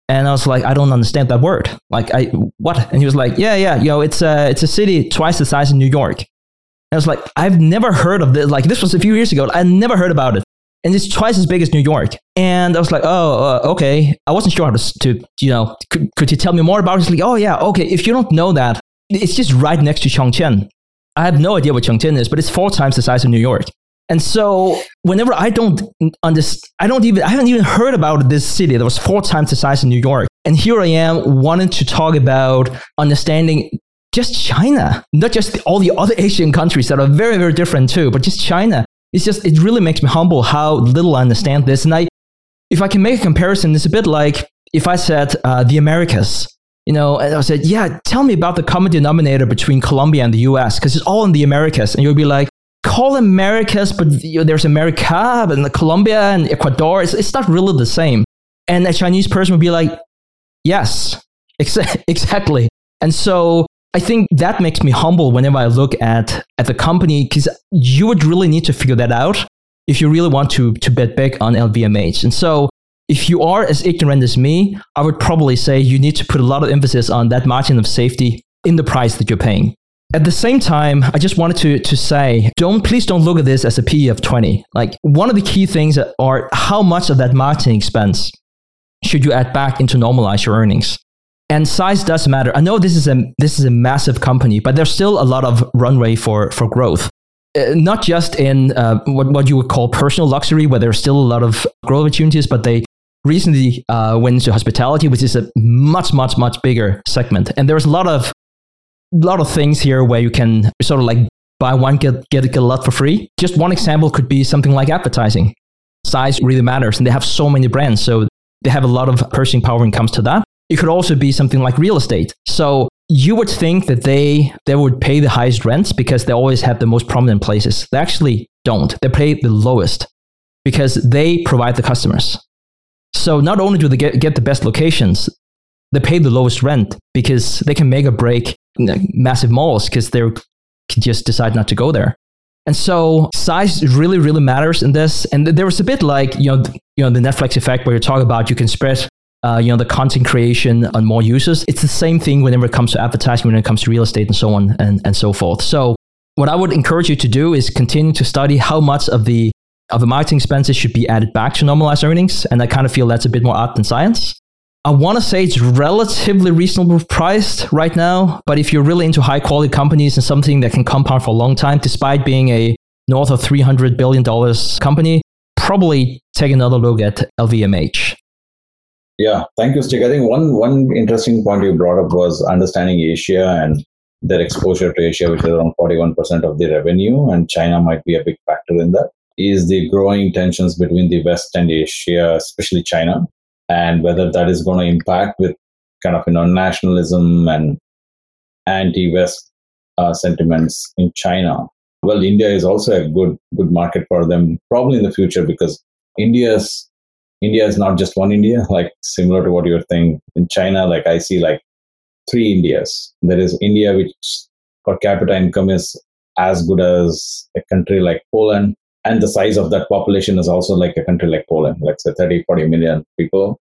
And I was like, I don't understand that word. Like, I what? And he was like, Yeah, yeah, you know, it's a it's a city twice the size of New York. And I was like, I've never heard of this. Like, this was a few years ago. I never heard about it, and it's twice as big as New York. And I was like, Oh, uh, okay. I wasn't sure how to, to you know, could, could you tell me more about it? Like, Oh, yeah, okay. If you don't know that, it's just right next to Chongqing. I have no idea what Chongqing is, but it's four times the size of New York. And so whenever I don't understand, I don't even, I haven't even heard about this city that was four times the size of New York. And here I am wanting to talk about understanding just China, not just all the other Asian countries that are very, very different too, but just China. It's just, it really makes me humble how little I understand this. And I, if I can make a comparison, it's a bit like if I said uh, the Americas you know, and I said, yeah, tell me about the common denominator between Colombia and the US, because it's all in the Americas. And you'll be like, call Americas, but you know, there's America and the Colombia and Ecuador. It's, it's not really the same. And a Chinese person would be like, yes, ex- <laughs> exactly. And so I think that makes me humble whenever I look at, at the company, because you would really need to figure that out if you really want to, to bet big on LVMH. And so if you are as ignorant as me, I would probably say you need to put a lot of emphasis on that margin of safety in the price that you're paying. At the same time, I just wanted to, to say, don't please don't look at this as a PE of 20. Like one of the key things are how much of that marketing expense should you add back into normalize your earnings. And size does matter. I know this is a this is a massive company, but there's still a lot of runway for for growth. Uh, not just in uh, what what you would call personal luxury, where there's still a lot of growth opportunities, but they recently uh, went into hospitality, which is a much, much, much bigger segment. And there's a lot of lot of things here where you can sort of like buy one get get, get a lot for free. Just one example could be something like advertising. Size really matters, and they have so many brands, so they have a lot of purchasing power when it comes to that. It could also be something like real estate. So you would think that they they would pay the highest rents because they always have the most prominent places. They actually don't. They pay the lowest because they provide the customers. So not only do they get, get the best locations, they pay the lowest rent because they can make a break massive malls because they just decide not to go there. And so size really, really matters in this. And there was a bit like, you know, you know, the Netflix effect where you talk about you can spread, uh, you know, the content creation on more users. It's the same thing whenever it comes to advertising, when it comes to real estate and so on and, and so forth. So what I would encourage you to do is continue to study how much of the of the marketing expenses should be added back to normalized earnings. And I kind of feel that's a bit more art than science. I want to say it's relatively reasonable priced right now, but if you're really into high quality companies and something that can compound for a long time, despite being a north of $300 billion company, probably take another look at LVMH. Yeah, thank you, Stig. I think one, one interesting point you brought up was understanding Asia and their exposure to Asia, which is around 41% of the revenue, and China might be a big factor in that. Is the growing tensions between the West and Asia, especially China, and whether that is going to impact with kind of you know nationalism and anti-West uh, sentiments in China. Well, India is also a good good market for them, probably in the future because India's India is not just one India, like similar to what you're saying in China. Like I see like three Indias. There is India, which per capita income is as good as a country like Poland and the size of that population is also like a country like Poland, like say 30, 40 million people.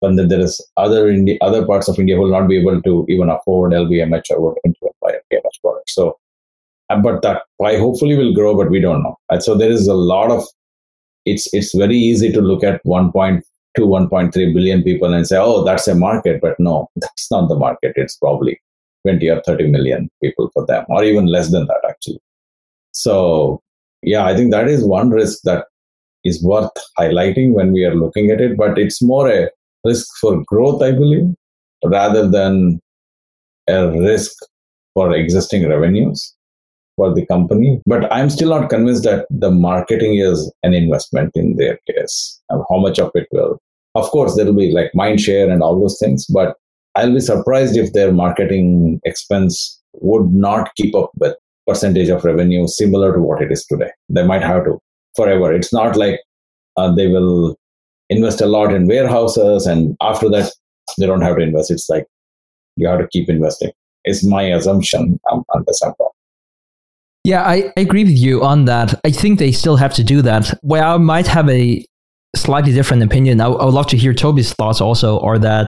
But then there is other India, other parts of India who will not be able to even afford LVMH or a KMH product. So, uh, but that pie hopefully will grow, but we don't know. And so there is a lot of. It's it's very easy to look at 1.2, 1.3 billion people and say, oh, that's a market, but no, <laughs> that's not the market. It's probably 20 or 30 million people for them, or even less than that actually. So yeah, I think that is one risk that is worth highlighting when we are looking at it, but it's more a risk for growth, I believe, rather than a risk for existing revenues for the company. But I'm still not convinced that the marketing is an investment in their case. How much of it will? Of course, there will be like mind share and all those things, but I'll be surprised if their marketing expense would not keep up with percentage of revenue similar to what it is today. They might have to forever. It's not like uh, they will invest a lot in warehouses and after that they don't have to invest. It's like you have to keep investing. It's my assumption um, the sample. Yeah, I, I agree with you on that. I think they still have to do that. Where I might have a slightly different opinion, I, I would love to hear Toby's thoughts also, are that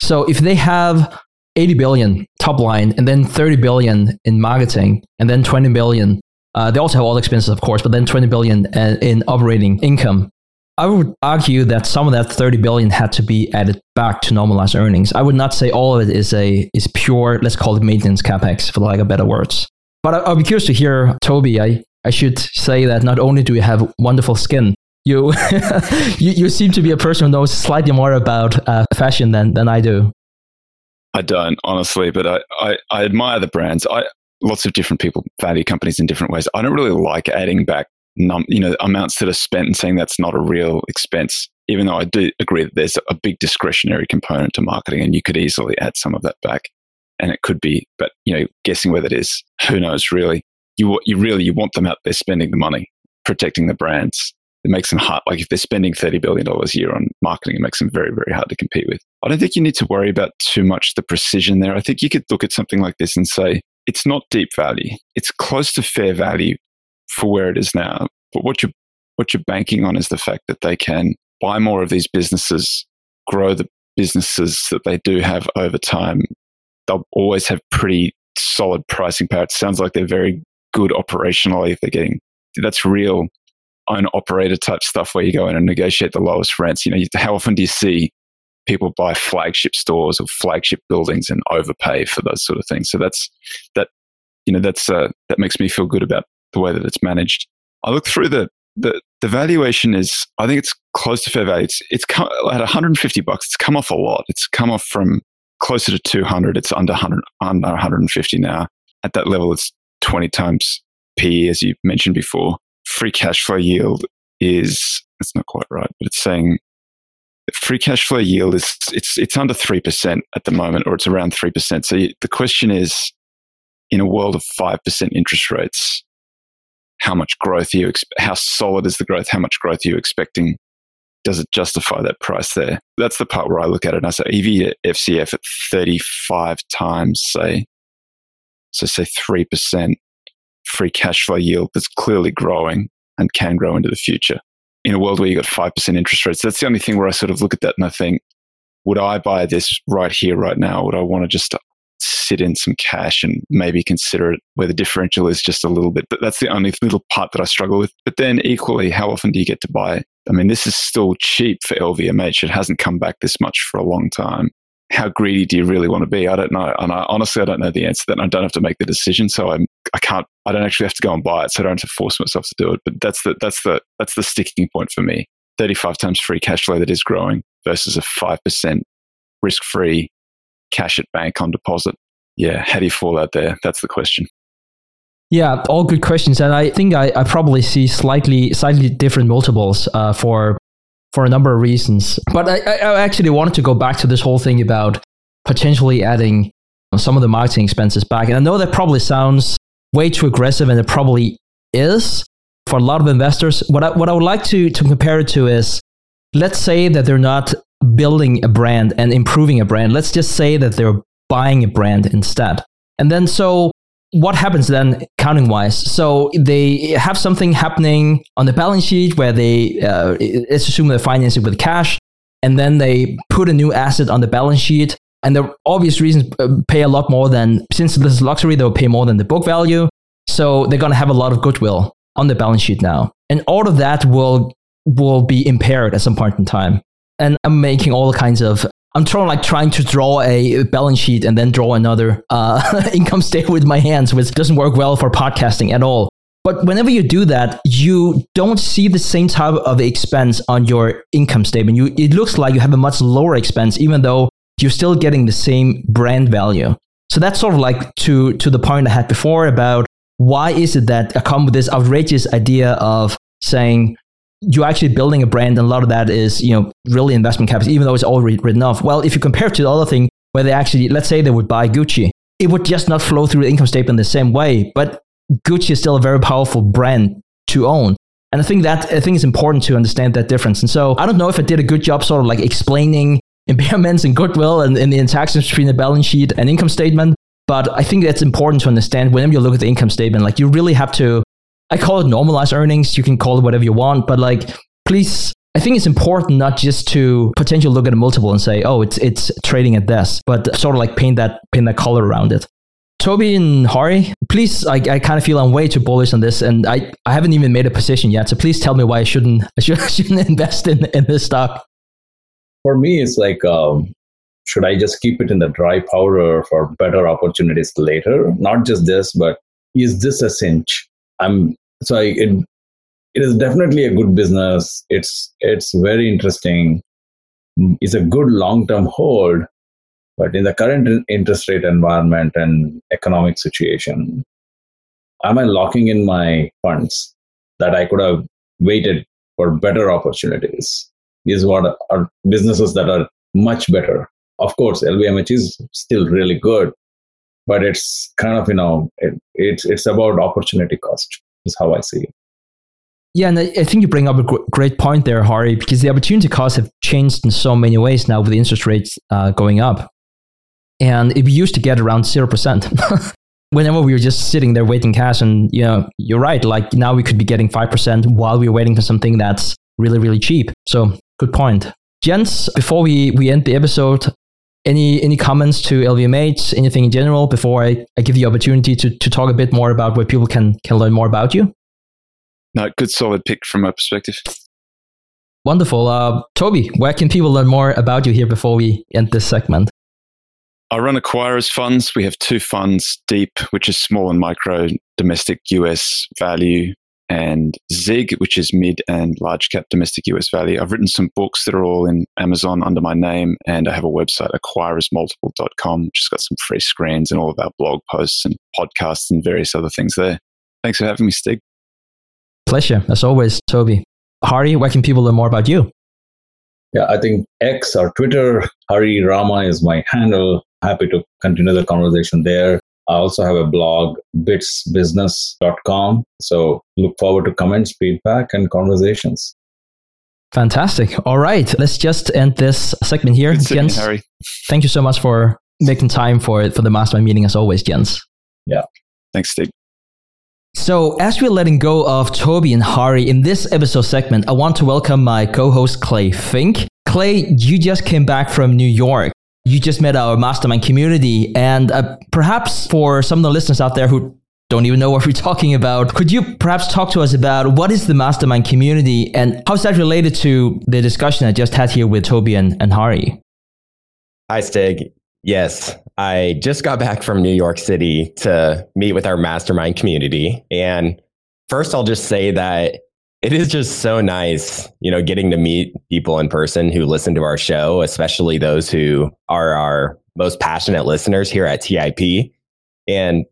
so if they have 80 billion top line and then 30 billion in marketing and then 20 billion. Uh, they also have all the expenses, of course, but then 20 billion uh, in operating income. I would argue that some of that 30 billion had to be added back to normalized earnings. I would not say all of it is a is pure, let's call it maintenance capex, for lack of better words. But I, will be curious to hear, Toby. I, I should say that not only do you have wonderful skin, you <laughs> you, you seem to be a person who knows slightly more about uh, fashion than, than I do. I don't honestly, but I, I, I admire the brands. I lots of different people value companies in different ways. I don't really like adding back num, you know amounts that are spent and saying that's not a real expense. even though I do agree that there's a big discretionary component to marketing and you could easily add some of that back. And it could be, but you know, guessing whether it is, who knows really. You, you really, you want them out there spending the money, protecting the brands. It makes them hard. Like if they're spending $30 billion a year on marketing, it makes them very, very hard to compete with. I don't think you need to worry about too much the precision there. I think you could look at something like this and say, it's not deep value. It's close to fair value for where it is now. But what you're, what you're banking on is the fact that they can buy more of these businesses, grow the businesses that they do have over time. They'll always have pretty solid pricing power. It sounds like they're very good operationally. If they're getting that's real own operator type stuff where you go in and negotiate the lowest rents. You know, how often do you see people buy flagship stores or flagship buildings and overpay for those sort of things? So that's that. You know, that's uh, that makes me feel good about the way that it's managed. I look through the the the valuation is I think it's close to fair value. It's it's come, at 150 bucks. It's come off a lot. It's come off from closer to 200. It's under 100 under 150 now. At that level, it's 20 times PE, as you mentioned before. Free cash flow yield is it's not quite right, but it's saying free cash flow yield is it's it's under three percent at the moment, or it's around three percent. So you, the question is, in a world of five percent interest rates, how much growth are you how solid is the growth how much growth are you expecting does it justify that price there that's the part where i look at it and i say ev to fcf at 35 times say so say 3% free cash flow yield that's clearly growing and can grow into the future in a world where you've got 5% interest rates that's the only thing where i sort of look at that and i think would i buy this right here right now would i want to just sit in some cash and maybe consider it where the differential is just a little bit. But that's the only little part that I struggle with. But then equally, how often do you get to buy? I mean, this is still cheap for LVMH. It hasn't come back this much for a long time. How greedy do you really want to be? I don't know. And I, honestly, I don't know the answer that. I don't have to make the decision. So I'm, I can't, I don't actually have to go and buy it. So I don't have to force myself to do it. But that's the, that's the, that's the sticking point for me. 35 times free cash flow that is growing versus a 5% risk free cash at bank on deposit yeah, how do you fall out there? That's the question. Yeah, all good questions, and I think I, I probably see slightly slightly different multiples uh, for for a number of reasons. But I, I actually wanted to go back to this whole thing about potentially adding some of the marketing expenses back. And I know that probably sounds way too aggressive, and it probably is for a lot of investors. What I, what I would like to, to compare it to is let's say that they're not building a brand and improving a brand. Let's just say that they're buying a brand instead. And then so what happens then counting wise? So they have something happening on the balance sheet where they, uh, let's assume they're financing with cash, and then they put a new asset on the balance sheet. And the obvious reasons uh, pay a lot more than, since this is luxury, they'll pay more than the book value. So they're going to have a lot of goodwill on the balance sheet now. And all of that will, will be impaired at some point in time. And I'm making all kinds of I'm trying like trying to draw a balance sheet and then draw another uh, <laughs> income statement with my hands, which doesn't work well for podcasting at all. But whenever you do that, you don't see the same type of expense on your income statement. You, it looks like you have a much lower expense, even though you're still getting the same brand value. So that's sort of like to to the point I had before about why is it that I come with this outrageous idea of saying you're actually building a brand, and a lot of that is you know really investment capital, even though it's already written off. Well, if you compare it to the other thing where they actually, let's say they would buy Gucci, it would just not flow through the income statement the same way. But Gucci is still a very powerful brand to own. And I think that I think it's important to understand that difference. And so I don't know if I did a good job sort of like explaining <laughs> impairments and goodwill and, and the interactions between the balance sheet and income statement. But I think that's important to understand whenever you look at the income statement. Like you really have to I call it normalized earnings. You can call it whatever you want, but like, please, I think it's important not just to potentially look at a multiple and say, oh, it's it's trading at this, but sort of like paint that paint that color around it. Toby and Hari, please, I, I kind of feel I'm way too bullish on this, and I, I haven't even made a position yet. So please tell me why I shouldn't <laughs> I, should, shouldn't invest in, in this stock. For me, it's like, um, should I just keep it in the dry powder for better opportunities later? Not just this, but is this a cinch? I'm so I, it it is definitely a good business. It's it's very interesting. It's a good long term hold, but in the current interest rate environment and economic situation, am I locking in my funds that I could have waited for better opportunities? is what are businesses that are much better. Of course, LVMH is still really good, but it's kind of you know it, it's it's about opportunity cost is how I see it. Yeah, and I think you bring up a great point there, Hari, because the opportunity costs have changed in so many ways now with the interest rates uh, going up. And it used to get around 0%. <laughs> Whenever we were just sitting there waiting cash, and you know, you're right, like now we could be getting 5% while we're waiting for something that's really, really cheap. So, good point. gents before we, we end the episode, any any comments to LVMH, anything in general before I, I give you the opportunity to, to talk a bit more about where people can, can learn more about you? no, good solid pick from my perspective. Wonderful. Uh, Toby, where can people learn more about you here before we end this segment? I run Acquirers funds. We have two funds Deep, which is small and micro domestic US value, and Zig, which is mid and large cap domestic US value. I've written some books that are all in Amazon under my name, and I have a website, acquirersmultiple.com, which has got some free screens and all of our blog posts and podcasts and various other things there. Thanks for having me, Stig. Pleasure, as always, Toby. Hari, where can people learn more about you? Yeah, I think X or Twitter, Hari Rama is my handle. Happy to continue the conversation there. I also have a blog, bitsbusiness.com. So look forward to comments, feedback, and conversations. Fantastic. All right, let's just end this segment here. gents, Hari. thank you so much for making time for for the mastermind meeting as always, gents. Yeah. Thanks, Stig. So, as we're letting go of Toby and Hari in this episode segment, I want to welcome my co host, Clay Finck. Clay, you just came back from New York. You just met our mastermind community. And uh, perhaps for some of the listeners out there who don't even know what we're <laughs> talking about, could you perhaps talk to us about what is the mastermind community and how's that related to the discussion I just had here with Toby and, and Hari? Hi, Stig. Yes, I just got back from New York City to meet with our mastermind community. And first, I'll just say that it is just so nice, you know, getting to meet people in person who listen to our show, especially those who are our most passionate listeners here at TIP. And,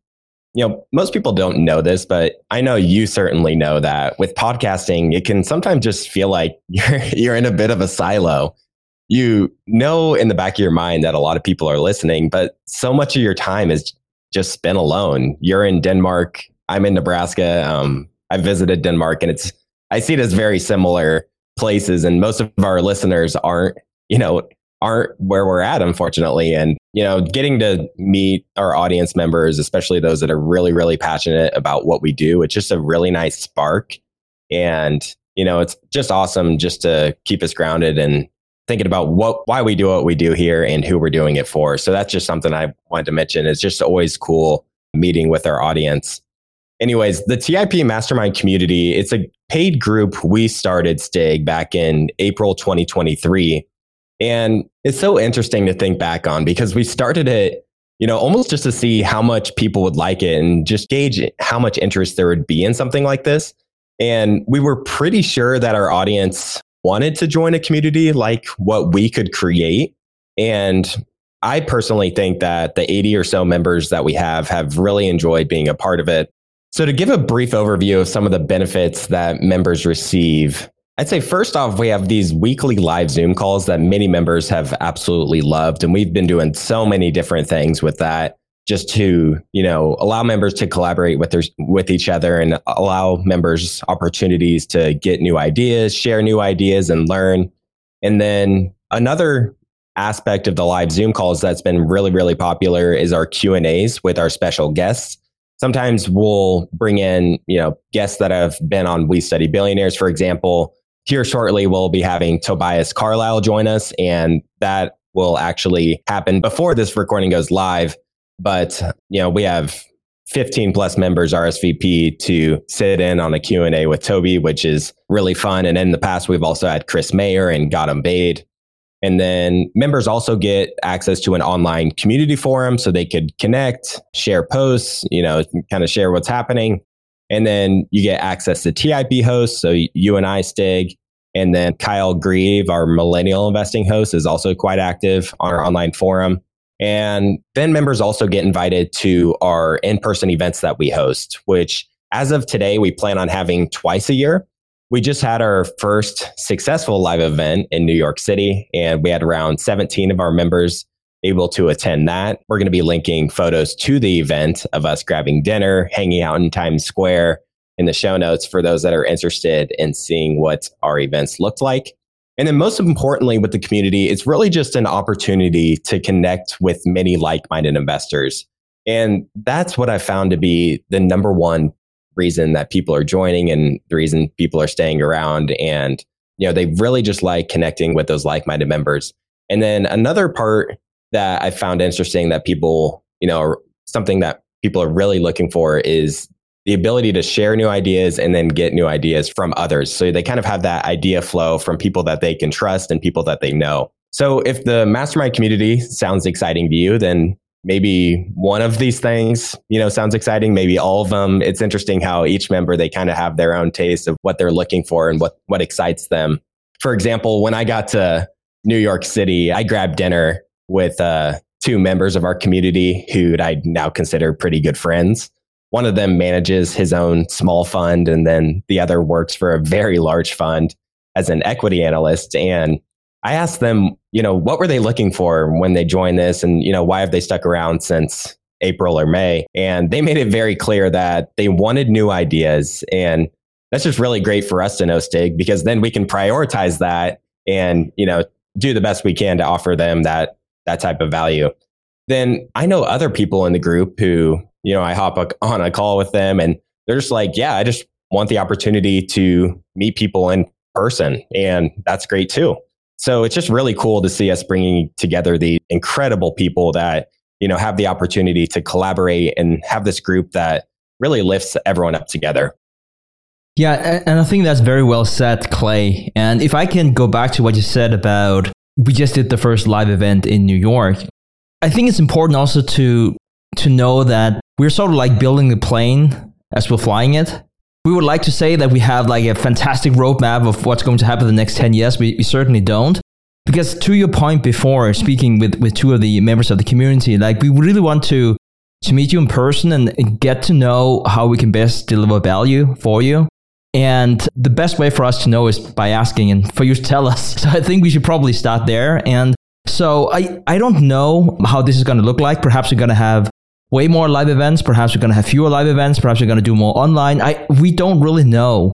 you know, most people don't know this, but I know you certainly know that with podcasting, it can sometimes just feel like <laughs> you're, you're in a bit of a silo you know in the back of your mind that a lot of people are listening, but so much of your time is just spent alone. You're in Denmark. I'm in Nebraska. Um, I visited Denmark, and it's I see it as very similar places. And most of our listeners aren't, you know, aren't where we're at, unfortunately. And you know, getting to meet our audience members, especially those that are really, really passionate about what we do, it's just a really nice spark. And you know, it's just awesome just to keep us grounded and thinking about what why we do what we do here and who we're doing it for. So that's just something I wanted to mention. It's just always cool meeting with our audience. Anyways, the TIP Mastermind community, it's a paid group we started Stig back in April 2023. And it's so interesting to think back on because we started it, you know, almost just to see how much people would like it and just gauge how much interest there would be in something like this. And we were pretty sure that our audience wanted to join a community like what we could create. And I personally think that the 80 or so members that we have have really enjoyed being a part of it. So, to give a brief overview of some of the benefits that members receive, I'd say first off, we have these weekly live Zoom calls that many members have absolutely loved. And we've been doing so many different things with that just to you know allow members to collaborate with their with each other and allow members opportunities to get new ideas share new ideas and learn and then another aspect of the live zoom calls that's been really really popular is our q and a's with our special guests sometimes we'll bring in you know guests that have been on we study billionaires for example here shortly we'll be having tobias carlisle join us and that will actually happen before this recording goes live but, you know, we have 15 plus members RSVP to sit in on a Q&A with Toby, which is really fun. And in the past, we've also had Chris Mayer and Gautam Baid. And then members also get access to an online community forum so they could connect, share posts, you know, kind of share what's happening. And then you get access to TIP hosts. So you and I, Stig, and then Kyle Grieve, our millennial investing host, is also quite active on our online forum. And then members also get invited to our in person events that we host, which as of today, we plan on having twice a year. We just had our first successful live event in New York City, and we had around 17 of our members able to attend that. We're going to be linking photos to the event of us grabbing dinner, hanging out in Times Square in the show notes for those that are interested in seeing what our events looked like. And then, most importantly, with the community, it's really just an opportunity to connect with many like minded investors. And that's what I found to be the number one reason that people are joining and the reason people are staying around. And, you know, they really just like connecting with those like minded members. And then another part that I found interesting that people, you know, something that people are really looking for is the ability to share new ideas and then get new ideas from others. So they kind of have that idea flow from people that they can trust and people that they know. So if the mastermind community sounds exciting to you, then maybe one of these things, you know, sounds exciting, maybe all of them. It's interesting how each member they kind of have their own taste of what they're looking for and what what excites them. For example, when I got to New York City, I grabbed dinner with uh, two members of our community who I now consider pretty good friends. One of them manages his own small fund, and then the other works for a very large fund as an equity analyst. And I asked them, you know, what were they looking for when they joined this and, you know, why have they stuck around since April or May? And they made it very clear that they wanted new ideas. And that's just really great for us to know, Stig, because then we can prioritize that and, you know, do the best we can to offer them that that type of value. Then I know other people in the group who, you know, I hop on a call with them and they're just like, yeah, I just want the opportunity to meet people in person. And that's great too. So it's just really cool to see us bringing together the incredible people that, you know, have the opportunity to collaborate and have this group that really lifts everyone up together. Yeah, and I think that's very well said, Clay. And if I can go back to what you said about we just did the first live event in New York. I think it's important also to to know that we're sort of like building the plane as we're flying it we would like to say that we have like a fantastic roadmap of what's going to happen in the next 10 years. We, we certainly don't. Because to your point before, speaking with, with two of the members of the community, like we really want to to meet you in person and get to know how we can best deliver value for you. And the best way for us to know is by asking and for you to tell us. <laughs> So I think we should probably start there. And so I, I don't know how this is going to look like. Perhaps we're going to have way more live events. Perhaps we're going to have fewer live events. Perhaps we're going to do more online. I we don't really know.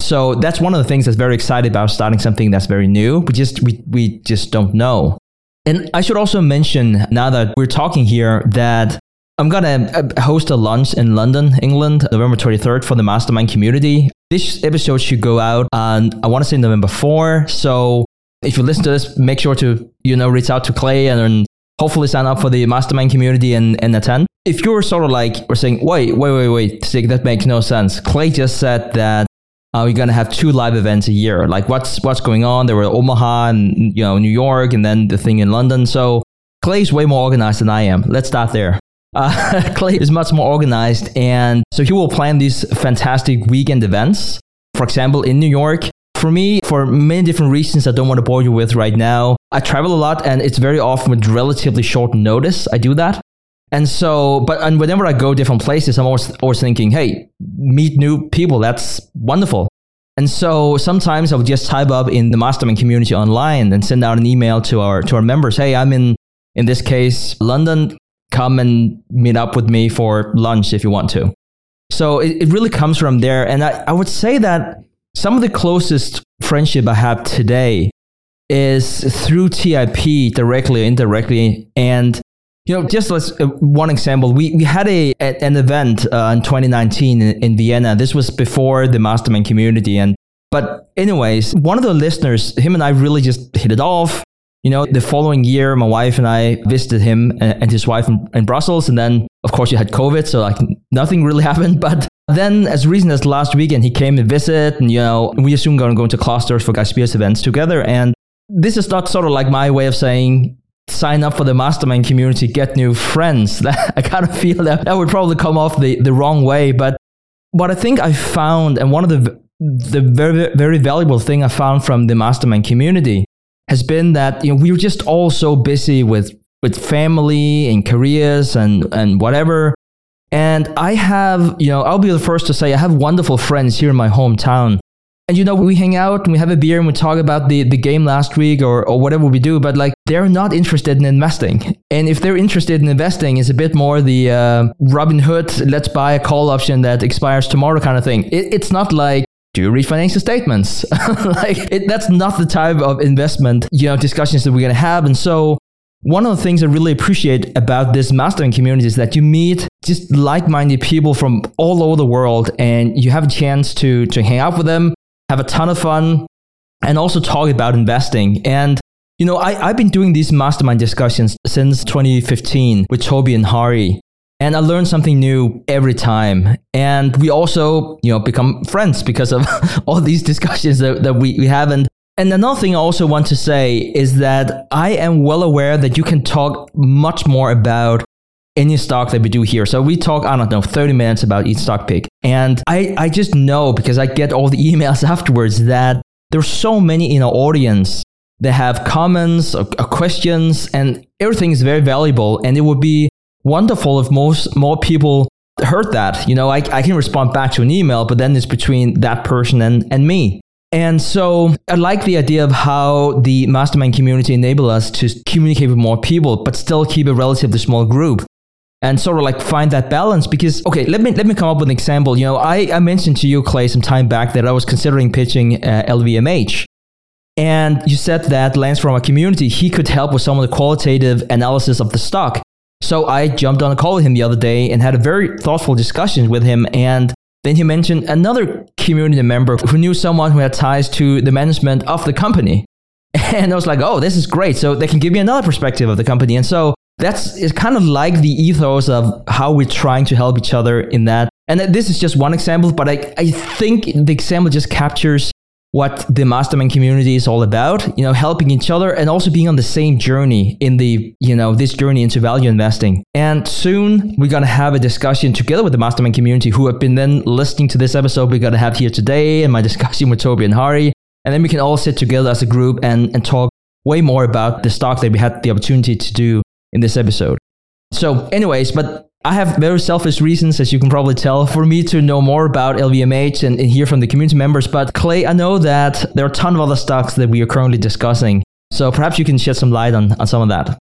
So that's one of the things that's very excited about starting something that's very new. We just we we just don't know. And I should also mention now that we're talking here that I'm gonna uh, host a lunch in London, England, November 23rd for the Mastermind community. This episode should go out on I want to say November 4. So if you listen to this, make sure to you know reach out to Clay and hopefully sign up for the mastermind community and, and attend. If you're sort of like, we're saying, wait, wait, wait, wait, Stig, that makes no sense. Clay just said that uh, we're gonna have two live events a year. Like, what's what's going on? There were Omaha and you know New York, and then the thing in London. So Clay's way more organized than I am. Let's start there. Uh, <laughs> Clay is much more organized, and so he will plan these fantastic weekend events. For example, in New York, for me, for many different reasons I don't want to bore you with right now, I travel a lot and it's very often with relatively short notice. I do that. And so, but and whenever I go different places, I'm always, always thinking, hey, meet new people. That's wonderful. And so sometimes I would just type up in the mastermind community online and send out an email to our to our members. Hey, I'm in in this case London. Come and meet up with me for lunch if you want to. So it, it really comes from there. And I, I would say that some of the closest friendship I have today is through TIP directly or indirectly. And, you know, just as uh, one example, we, we had a, an event uh, in 2019 in, in Vienna. This was before the mastermind community. And, but anyways, one of the listeners, him and I really just hit it off. You know, the following year, my wife and I visited him and his wife in, in Brussels. And then, of course, you had COVID. So, like, nothing really <laughs> happened. But then, as recent as last weekend, he came to visit, and you know, we assume going to go into Klosters for Guy events together. And this is not sort of like my way of saying sign up for the mastermind community, get new friends. <laughs> I kind of feel that that would probably come off the, the wrong way. But what I think I found, and one of the the very very valuable thing I found from the mastermind community has been that you know we were just all so busy with with family and careers and and whatever and I have, you know, I'll be the first to say I have wonderful friends here in my hometown. And you know, we hang out and we have a beer and we talk about the, the game last week or, or whatever we do, but like they're not interested in investing. And if they're interested in investing, it's a bit more the uh, Robin Hood, let's buy a call option that expires tomorrow kind of thing. It, it's not like, do you read financial statements? <laughs> like it, that's not the type of investment, you know, discussions that we're going to have. And so one of the things I really appreciate about this mastermind community is that you meet just like-minded people from all over the world and you have a chance to, to hang out with them, have a ton of fun, and also talk about investing. And you know, I, I've been doing these mastermind discussions since 2015 with Toby and Hari. And I learn something new every time. And we also, you know, become friends because of <laughs> all these discussions that, that we, we have. And, and another thing I also want to say is that I am well aware that you can talk much more about any stock that we do here. So we talk, I don't know, 30 minutes about each stock pick. And I, I just know because I get all the <laughs> emails afterwards that there's so many in our audience that have comments, or, or questions, and everything is very valuable. And it would be wonderful if most more people heard that. You know, I, I can respond back to an email, but then it's between that person and, and me. And so I like the idea of how the mastermind community enable us to communicate with more people, but still keep a relatively small group and sort of like find that balance because okay let me let me come up with an example you know i, I mentioned to you clay some time back that i was considering pitching uh, lvmh and you said that Lance from our community, he could help with some of the qualitative analysis of the stock. So I jumped on a call with him the other day and had a very thoughtful discussion with him. And then he mentioned another community member who knew someone who had ties to the management of the company. <laughs> And I was like, oh, this is great. So they can give me another perspective of the company. And so that's it's kind of like the ethos of how we're trying to help each other in that. And this is just one example, but I, I think the example just captures what the mastermind community is all about, you know, helping each other and also being on the same journey in the, you know, this journey into value investing. And soon we're going to have a discussion together with the mastermind community who have been then listening to this episode we're going to have here today and my <laughs> discussion with Toby and Hari. And then we can all sit together as a group and, and talk way more about the stock that we had the opportunity to do in this episode. So anyways, but I have very selfish reasons, as you can probably tell, for me to know more about LVMH and, and, hear from the community members. But Clay, I know that there are a ton of other stocks that we are currently discussing. So perhaps you can shed some light on, on some of that.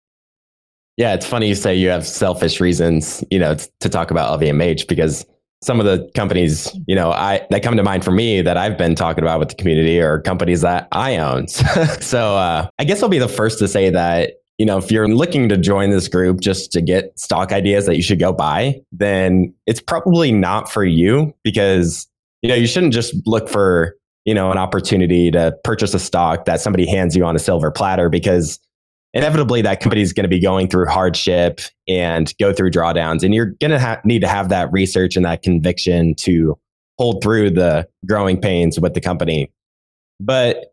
Yeah, it's funny you say you have selfish reasons, you know, to talk about LVMH because some of the companies, you know, I that come to mind for me that I've been talking about with the community are companies that I own. <laughs> so uh, I guess I'll be the first to say that you know, if you're looking to join this group just to get stock ideas that you should go buy, then it's probably not for you because, you know, you shouldn't just look for, you know, an opportunity to purchase a stock that somebody hands you on a silver platter because inevitably that company is going to be going through hardship and go through drawdowns. And you're going to ha- need to have that research and that conviction to hold through the growing pains with the company. But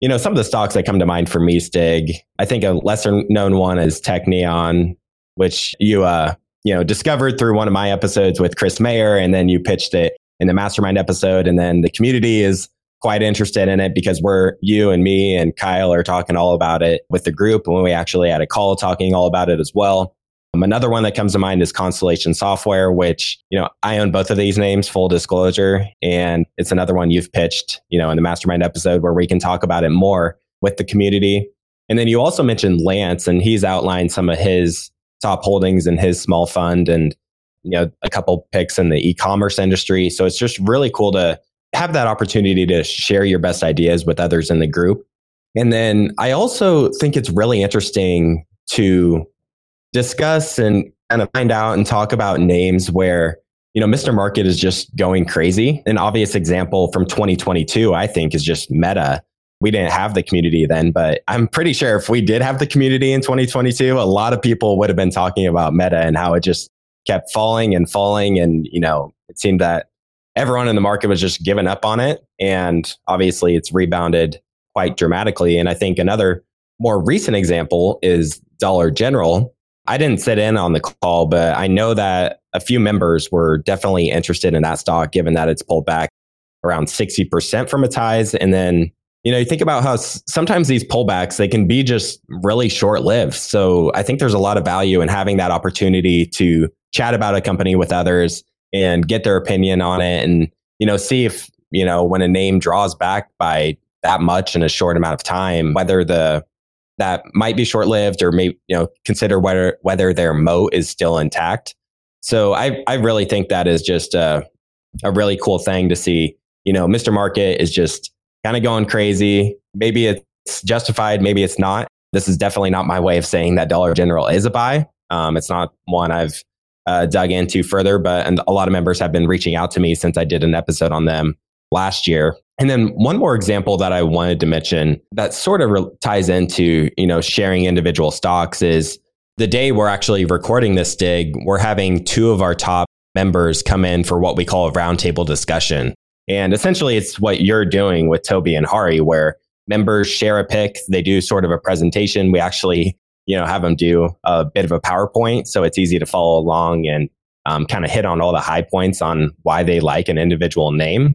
you know, some of the stocks that come to mind for me, Stig, I think a lesser known one is Technion, which you, uh, you know, discovered through one of my episodes with Chris Mayer, and then you pitched it in the mastermind episode. And then the community is quite interested in it because we're, you and me and Kyle are talking all about it with the group. And we actually had a call talking all about it as well. Um, another one that comes to mind is Constellation Software, which, you know, I own both of these names, full disclosure. And it's another one you've pitched, you know, in the mastermind episode where we can talk about it more with the community. And then you also mentioned Lance, and he's outlined some of his top holdings in his small fund and, you know, a couple picks in the e commerce industry. So it's just really cool to have that opportunity to share your best ideas with others in the group. And then I also think it's really interesting to discuss and kind of find out and talk about names where you know Mr. Market is just going crazy. An obvious example from 2022, I think, is just Meta. We didn't have the community then, but I'm pretty sure if we did have the community in 2022, a lot of people would have been talking about Meta and how it just kept falling and falling. And, you know, it seemed that everyone in the market was just giving up on it. And obviously it's rebounded quite dramatically. And I think another more recent example is Dollar General, I didn't sit in on the call, but I know that a few members were definitely interested in that stock, given that it's pulled back around 60% from its highs. And then, you know, you think about how sometimes these pullbacks, they can be just really short lived. So I think there's a lot of value in having that opportunity to chat about a company with others and get their opinion on it and, you know, see if you know, when a name draws back by that much in a short amount of time, whether the that might be short lived or maybe you know consider whether whether their moat is still intact. So I I really think that is just a a really cool thing to see. You know, Mr. Market is just kind of going crazy. Maybe it's justified, maybe it's not. This is definitely not my way of saying that Dollar General is a buy. Um, it's not one I've uh, dug into further, but and a lot of members have been reaching out to me since I did an episode on them last year. And then one more example that I wanted to mention that sort of re- ties into, you know, sharing individual stocks is the day we're actually recording this Stig, we're having two of our top members come in for what we call a roundtable discussion. And essentially it's what you're doing with Toby and Hari where members share a pick, they do sort of a presentation. We actually, you know, have them do a bit of a PowerPoint so it's easy to follow along and um, kind of hit on all the high points on why they like an individual name.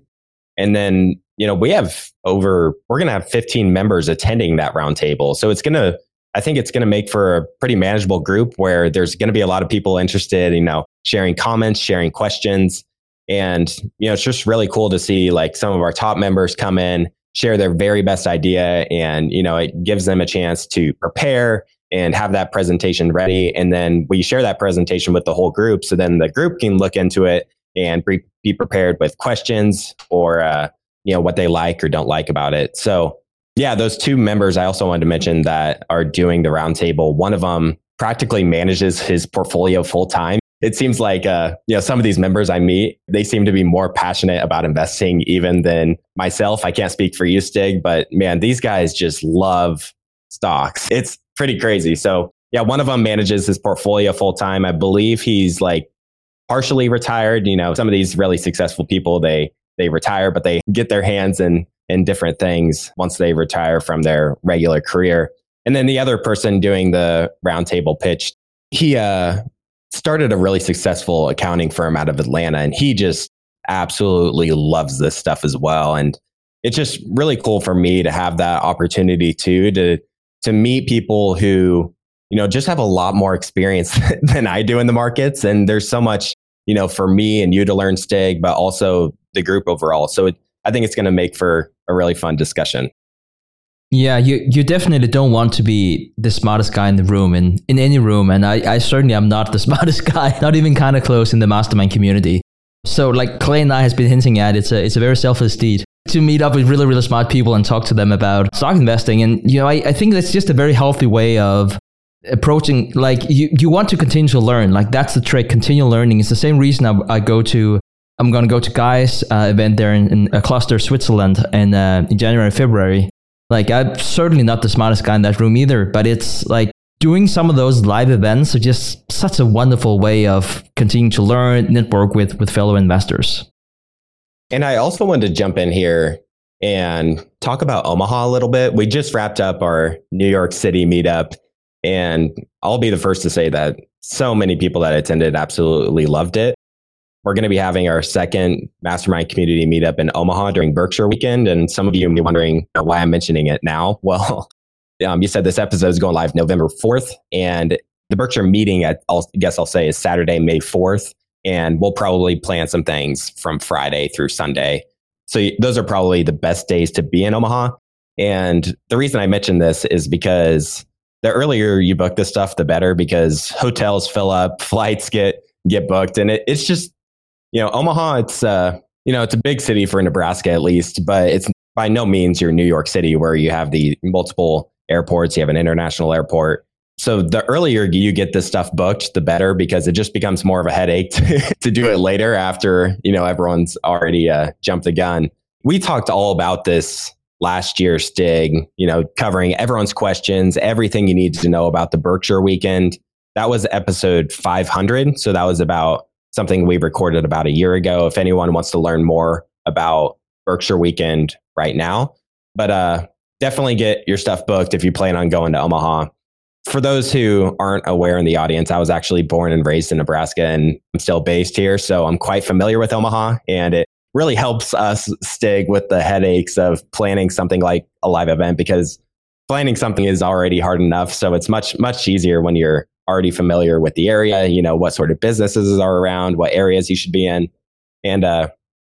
And then, you know, we have over, we're going to have 15 members attending that roundtable. So it's going to, I think it's going to make for a pretty manageable group where there's going to be a lot of people interested, you know, sharing comments, sharing questions. And, you know, it's just really cool to see like some of our top members come in, share their very best idea. And, you know, it gives them a chance to prepare and have that presentation ready. And then we share that presentation with the whole group. So then the group can look into it and be, prepared with questions or uh, you know what they like or don't like about it. So yeah, those two members I also wanted to mention that are doing the roundtable. One of them practically manages his portfolio full time. It seems like uh, you know some of these members I meet, they seem to be more passionate about investing even than myself. I can't speak for you, Stig, but man, these guys just love stocks. It's pretty crazy. So yeah, one of them manages his portfolio full time. I believe he's like partially retired. You know, some of these really successful people, they, they retire, but they get their hands in, in different things once they retire from their regular career. And then the other person doing the roundtable pitch, he uh, started a really successful accounting firm out of Atlanta, and he just absolutely loves this stuff as well. And it's just really cool for me to have that opportunity too to to meet people who you know, just have a lot more experience <laughs> than I do in the markets. And there's so much, you know, for me and you to learn Stig, but also the group overall. So it, I think it's going to make for a really fun discussion. Yeah, you, you definitely don't want to be the smartest guy in the room in, in any room. And I, I certainly am not the <laughs> smartest guy, not even kind of close in the mastermind community. So like Clay and I has been hinting at, it's a, it's a very selfless deed to meet up with really, really smart people and talk to them about stock investing. And, you know, I, I think that's just a very healthy way of approaching like you, you want to continue to learn. Like that's the trick continue learning. It's the same reason i, I go to i'm going to go to Guy's uh, event there in, in, a Klosters switzerland in, uh, in january february. Like i'm certainly not the smartest guy in that room either but it's like doing some of those live events are just such a wonderful way of continuing to learn network with with fellow investors. And i also wanted to jump in here and talk about omaha a little bit. We just wrapped up our new york city meetup and I'll be the first to say that so many people that attended absolutely loved it. We're going to be having our second mastermind community meetup in Omaha during Berkshire weekend. And some of you may be wondering why I'm mentioning it now. <laughs> Well, um, you said this episode is going live November 4th, and the Berkshire meeting, I guess I'll say, is Saturday, May 4th. And we'll probably plan some things from Friday through Sunday. So those are probably the best days to be in Omaha. And the reason I mention this is because the earlier you book this stuff, the better because hotels fill up, <laughs> flights get get booked, and it, it's just you know Omaha. It's uh you know it's a big city for Nebraska at least, but it's by no means your New York City where you have the multiple airports. You have an international airport. So the earlier you get this stuff booked, the better because it just becomes more of a headache <laughs> to, to do it later after you know everyone's already uh, jumped the gun. We talked all about this last year Stig, you know, covering everyone's questions, everything you need to know about the Berkshire weekend. That was episode 500. So that was about something we recorded about a year ago. If anyone wants to learn more about Berkshire weekend right now, but uh, definitely get your stuff booked if you plan on going to Omaha. For those who aren't aware in the audience, I was actually born and raised in Nebraska and I'm still based here. So I'm quite familiar with Omaha and it really helps us Stig with the headaches of planning something like a live event because planning something is already hard enough. So it's much, much easier when you're already familiar with the area, you know, what sort of businesses are around, what areas you should be in. And uh,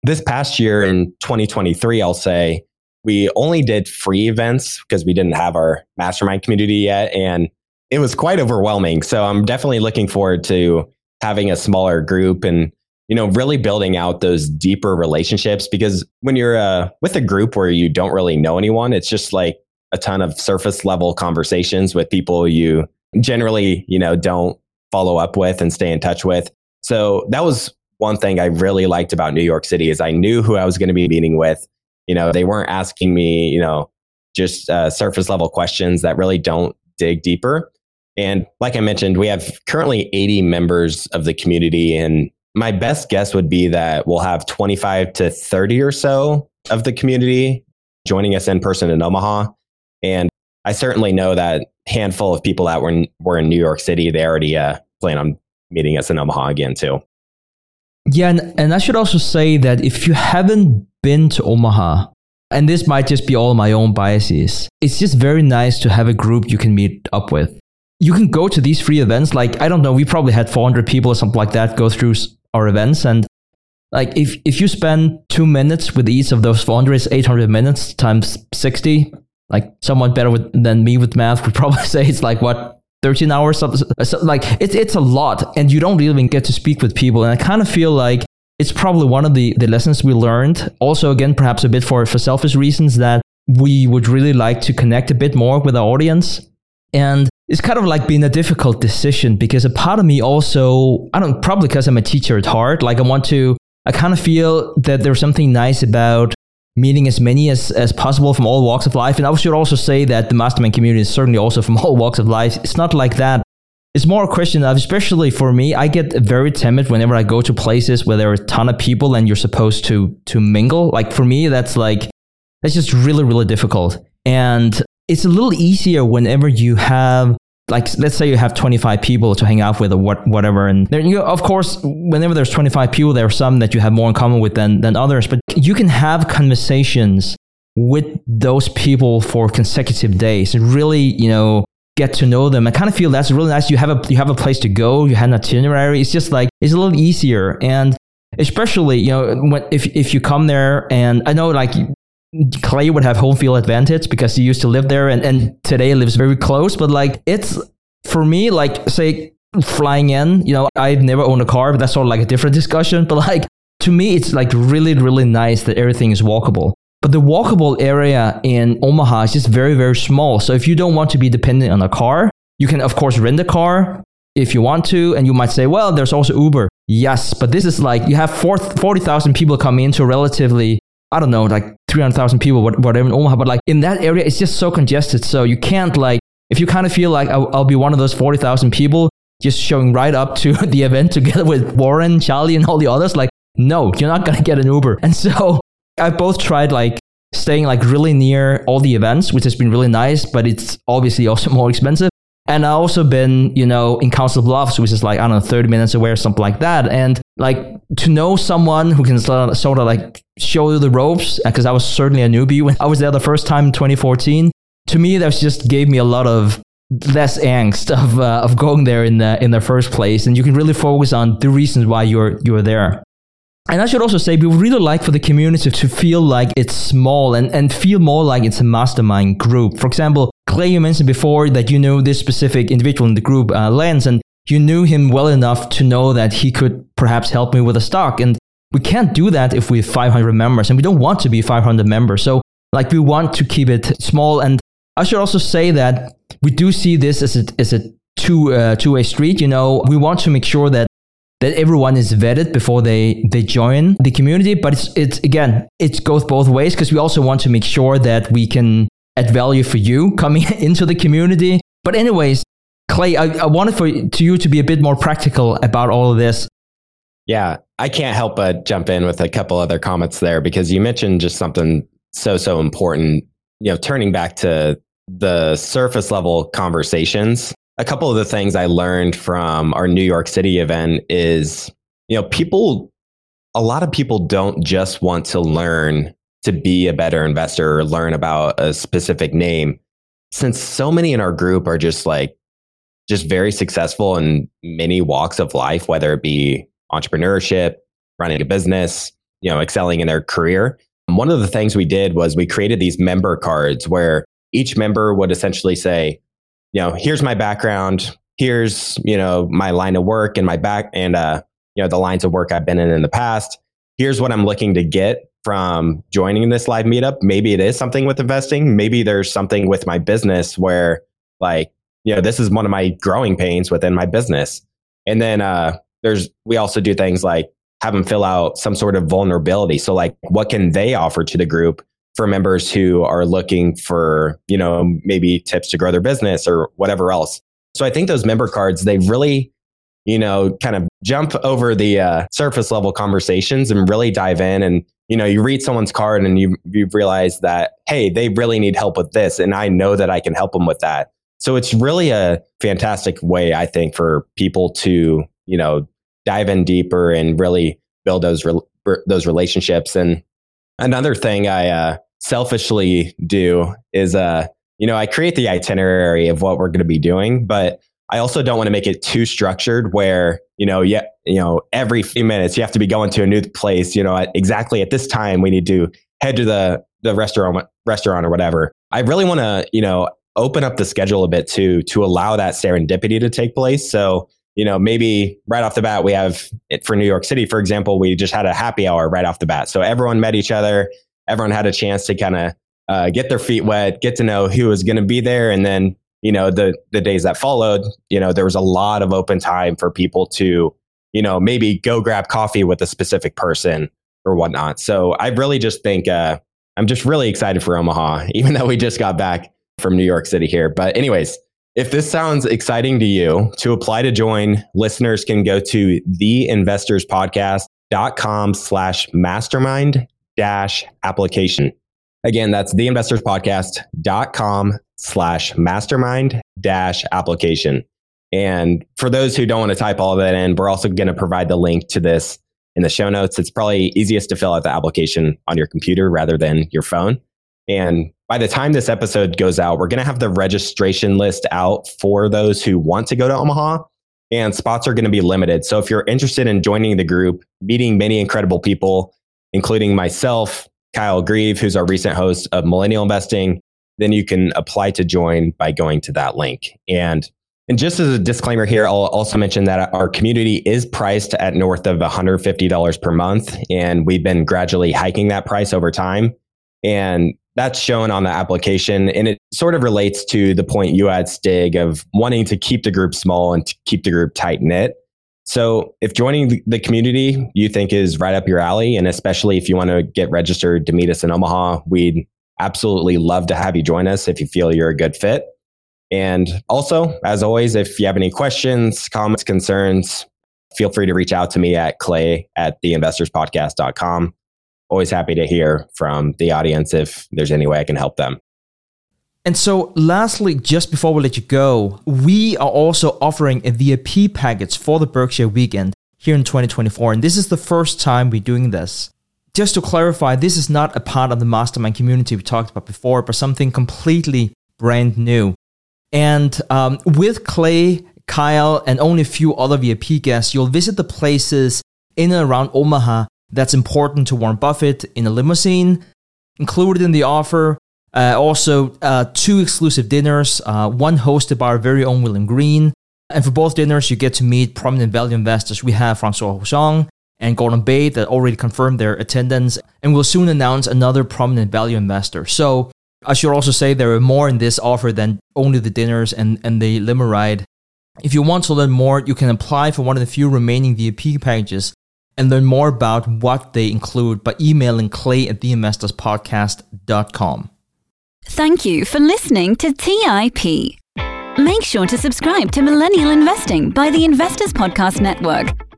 this past year in 2023, I'll say we only did free events because we didn't have our mastermind community yet. And it was quite overwhelming. So I'm definitely looking forward to having a smaller group and you know really building out those deeper relationships because when you're uh, with a group where you don't really know anyone it's just like a ton of surface level conversations with people you generally you know don't follow up with and stay in touch with so that was one thing i really liked about new york city is i knew who i was going to be meeting with you know they weren't asking me you know just uh, surface level questions that really don't dig deeper and like I mentioned, we have currently 80 members of the community. And my best guess would be that we'll have 25 to 30 or so of the community joining us in person in Omaha. And I certainly know that handful of people that were in, were in New York City, they already uh, plan on meeting us in Omaha again too. Yeah, and, and I should also say that if you haven't been to Omaha, and this might just be all my own biases, it's just very nice to have a group you can meet up with you can go to these free events. Like, I don't know, we probably had 400 people or something like that go through our events. And like, if, if you spend two minutes with each of those 400, it's 800 minutes times 60. Like, someone better with, than me with math <laughs> would probably say it's like, what, 13 hours? Uh, so, like, it's, it's a lot. And you don't even get to speak with people. And I kind of feel like it's probably one of the, the lessons we learned. Also, again, perhaps a bit for, for selfish reasons that we would really like to connect a bit more with our audience. And it's kind of like being a difficult decision because a part of me also, I don't, probably because I'm a teacher at heart, like I want to, I kind of feel that there's something nice about meeting as many as, as possible from all walks of life. And I should also say that the mastermind community is certainly also from <laughs> all walks of life. It's not like that. It's more a question of, especially for me, I get very timid whenever I go to places where there are a ton of people and you're supposed to to mingle. Like for me, that's like that's just really, really difficult. And it's a little easier whenever you have like let's say you have 25 people to hang out with or what, whatever. And you, of course whenever there's 25 people there are some that you have more in common with than, than others. But you can have conversations with those people for consecutive days and really you know get to know them i kind of feel that's really nice. You have a you have a place to go. You have an itinerary. It's just like it's a little easier. And especially you know when, if if you come there and i know like Clay would have home field advantage because he used to live there and, and today lives very close. But like it's for me, like say flying in, you know, I've never owned a car, but that's sort of like a different <laughs> discussion. But like to me, it's like really, really nice that everything is walkable. But the walkable area in Omaha is just very, very small. So if you don't want to be dependent on a car, you can of course rent a car if you want to. And you might say, well, there's also Uber. Yes, but this is like you have 40,000 people coming into relatively I don't know, like 300,000 people, whatever in Omaha, but like in that area, it's just so congested. So you can't like, if you kind of feel like I'll, I'll be one of those 40,000 people just showing right up to <laughs> the event together with Warren, Charlie, and all the others, like, no, you're not going to get an Uber. And so <laughs> I both tried like staying like really near all the events, which has been really nice, but it's obviously also <laughs> more expensive. And I also been, you know, in Council Bluffs, which is like, I don't know, 30 minutes away or something like that. And like to know someone who can sort of, sort of like show you the ropes, because I was certainly a newbie when <laughs> I was there the first time in 2014. To me, that just gave me a lot of less angst <laughs> of, uh, of going there in the, in the first place. And you can really focus on the reasons why you're, you're there. And I should also say, we would really like for the community to feel like it's small and, and feel more like it's a mastermind group. For example, Clay, you mentioned before that you know this specific individual in the group, uh, Lance, and you knew him well enough to know that he could perhaps help me with a stock. And we can't do that if we have 500 members, and we don't want to be 500 members. So, like, we want to keep it small. And I should also say that we do see this as a, as a two uh, two way street. You know, we want to make sure that that everyone is vetted before they they join the community. But it's it's again, it goes both ways because we also want to make sure that we can add value for you coming <laughs> into the community. But anyways, Clay, I, I wanted for to you to be a bit more practical about all of this. Yeah, I can't help but jump in with a couple other comments there because you mentioned just something so so important. You know, turning back to the surface level conversations. A couple of the things I learned from our New York City event is, you know, people a lot of people don't just want to learn to be a better investor or learn about a specific name. Since so many in our group are just like, just very successful in many walks of life, whether it be entrepreneurship, running a business, you know, excelling in their career. One of the things we did was we created these member cards where each member would essentially say, you know, here's my background, here's, you know, my line of work and my back and uh, you know, the lines of work I've been in in the past. Here's what I'm looking to get from joining this live meetup. Maybe it is something with investing. Maybe there's something with my business where like, you know, this is one of my growing pains within my business. And then uh there's we also do things like have them fill out some sort of vulnerability. So like what can they offer to the group for members who are looking for, you know, maybe tips to grow their business or whatever else. So I think those member cards, they really, you know, kind of jump over the uh, surface level conversations and really dive in. And, you know, you read someone's card and you, you realize that, hey, they really need help with this. And I know that I can help them with that. So it's really a fantastic way, I think, for people to, you know, dive in deeper and really build those re- those relationships. And another thing I uh, selfishly do is, uh, you know, I create the itinerary of what we're going to be doing, but I also don't want to make it too structured where, you know, yeah, you know, every few minutes you have to be going to a new place, you know, at, exactly at this time we need to head to the the restaurant restaurant or whatever. I really want to, you know, open up the schedule a bit too to allow that serendipity to take place. So you know, maybe right off the bat, we have it for New York City, for example, we just had a happy hour right off the bat. So everyone met each other. Everyone had a chance to kind of uh, get their feet wet, get to know who was going to be there. And then, you know, the, the days that followed, you know, there was a lot of open time for people to, you know, maybe go grab coffee with a specific person or whatnot. So I really just think, uh, I'm just really excited for Omaha, <laughs> even though we just got back from New York City here. But anyways, if this sounds exciting to you, to apply to join, listeners can go to theinvestorspodcast.com slash mastermind dash application. Again, that's theinvestorspodcast.com slash mastermind dash application. And for those who don't want to type all of that in, we're also going to provide the link to this in the show notes. It's probably easiest to fill out the application on your computer rather than your phone. And by the time this episode goes out, we're going to have the registration list out for those who want to go to Omaha, and spots are going to be limited. So if you're interested in joining the group, meeting many incredible people, including myself, Kyle Grieve, who's our recent host of Millennial Investing, then you can apply to join by going to that link. And and just as a disclaimer here, I'll also mention that our community is priced at north of $150 per month, and we've been gradually hiking that price over time. And that's shown on the application. And it sort of relates to the point you had, Stig, of wanting to keep the group small and to keep the group tight knit. So if joining the community you think is right up your alley, and especially if you want to get registered to meet us in Omaha, we'd absolutely love to have you join us if you feel you're a good fit. And also, as always, if you have any questions, comments, concerns, feel free to reach out to me at clay at theinvestorspodcast.com always happy to hear from the audience if there's any way I can help them. And so, lastly, just before we let you go, we are also offering a VIP package for the Berkshire weekend here in 2024. And this is the first time we're doing this. Just to clarify, this is not a part of the mastermind community we talked about before, but something completely brand new. And um, with Clay, Kyle, and only a few other VIP guests, you'll visit the places in and around Omaha that's important to Warren Buffett in a limousine. Included in the offer, uh, also uh, two exclusive dinners, uh, one hosted by our very own William Green. And for both dinners, you get to meet prominent value investors. We have Francois Rochon and Gautam Baid that already confirmed their attendance, and we'll soon announce another prominent value investor. So I should also say there are more in this offer than only the dinners and, and the limo ride. If you want to learn more, you can apply for one of the few remaining VIP packages and learn more about what they include by emailing clay at theinvestorspodcast.com. Thank you for listening to TIP. Make sure to subscribe to Millennial Investing by the Investors Podcast Network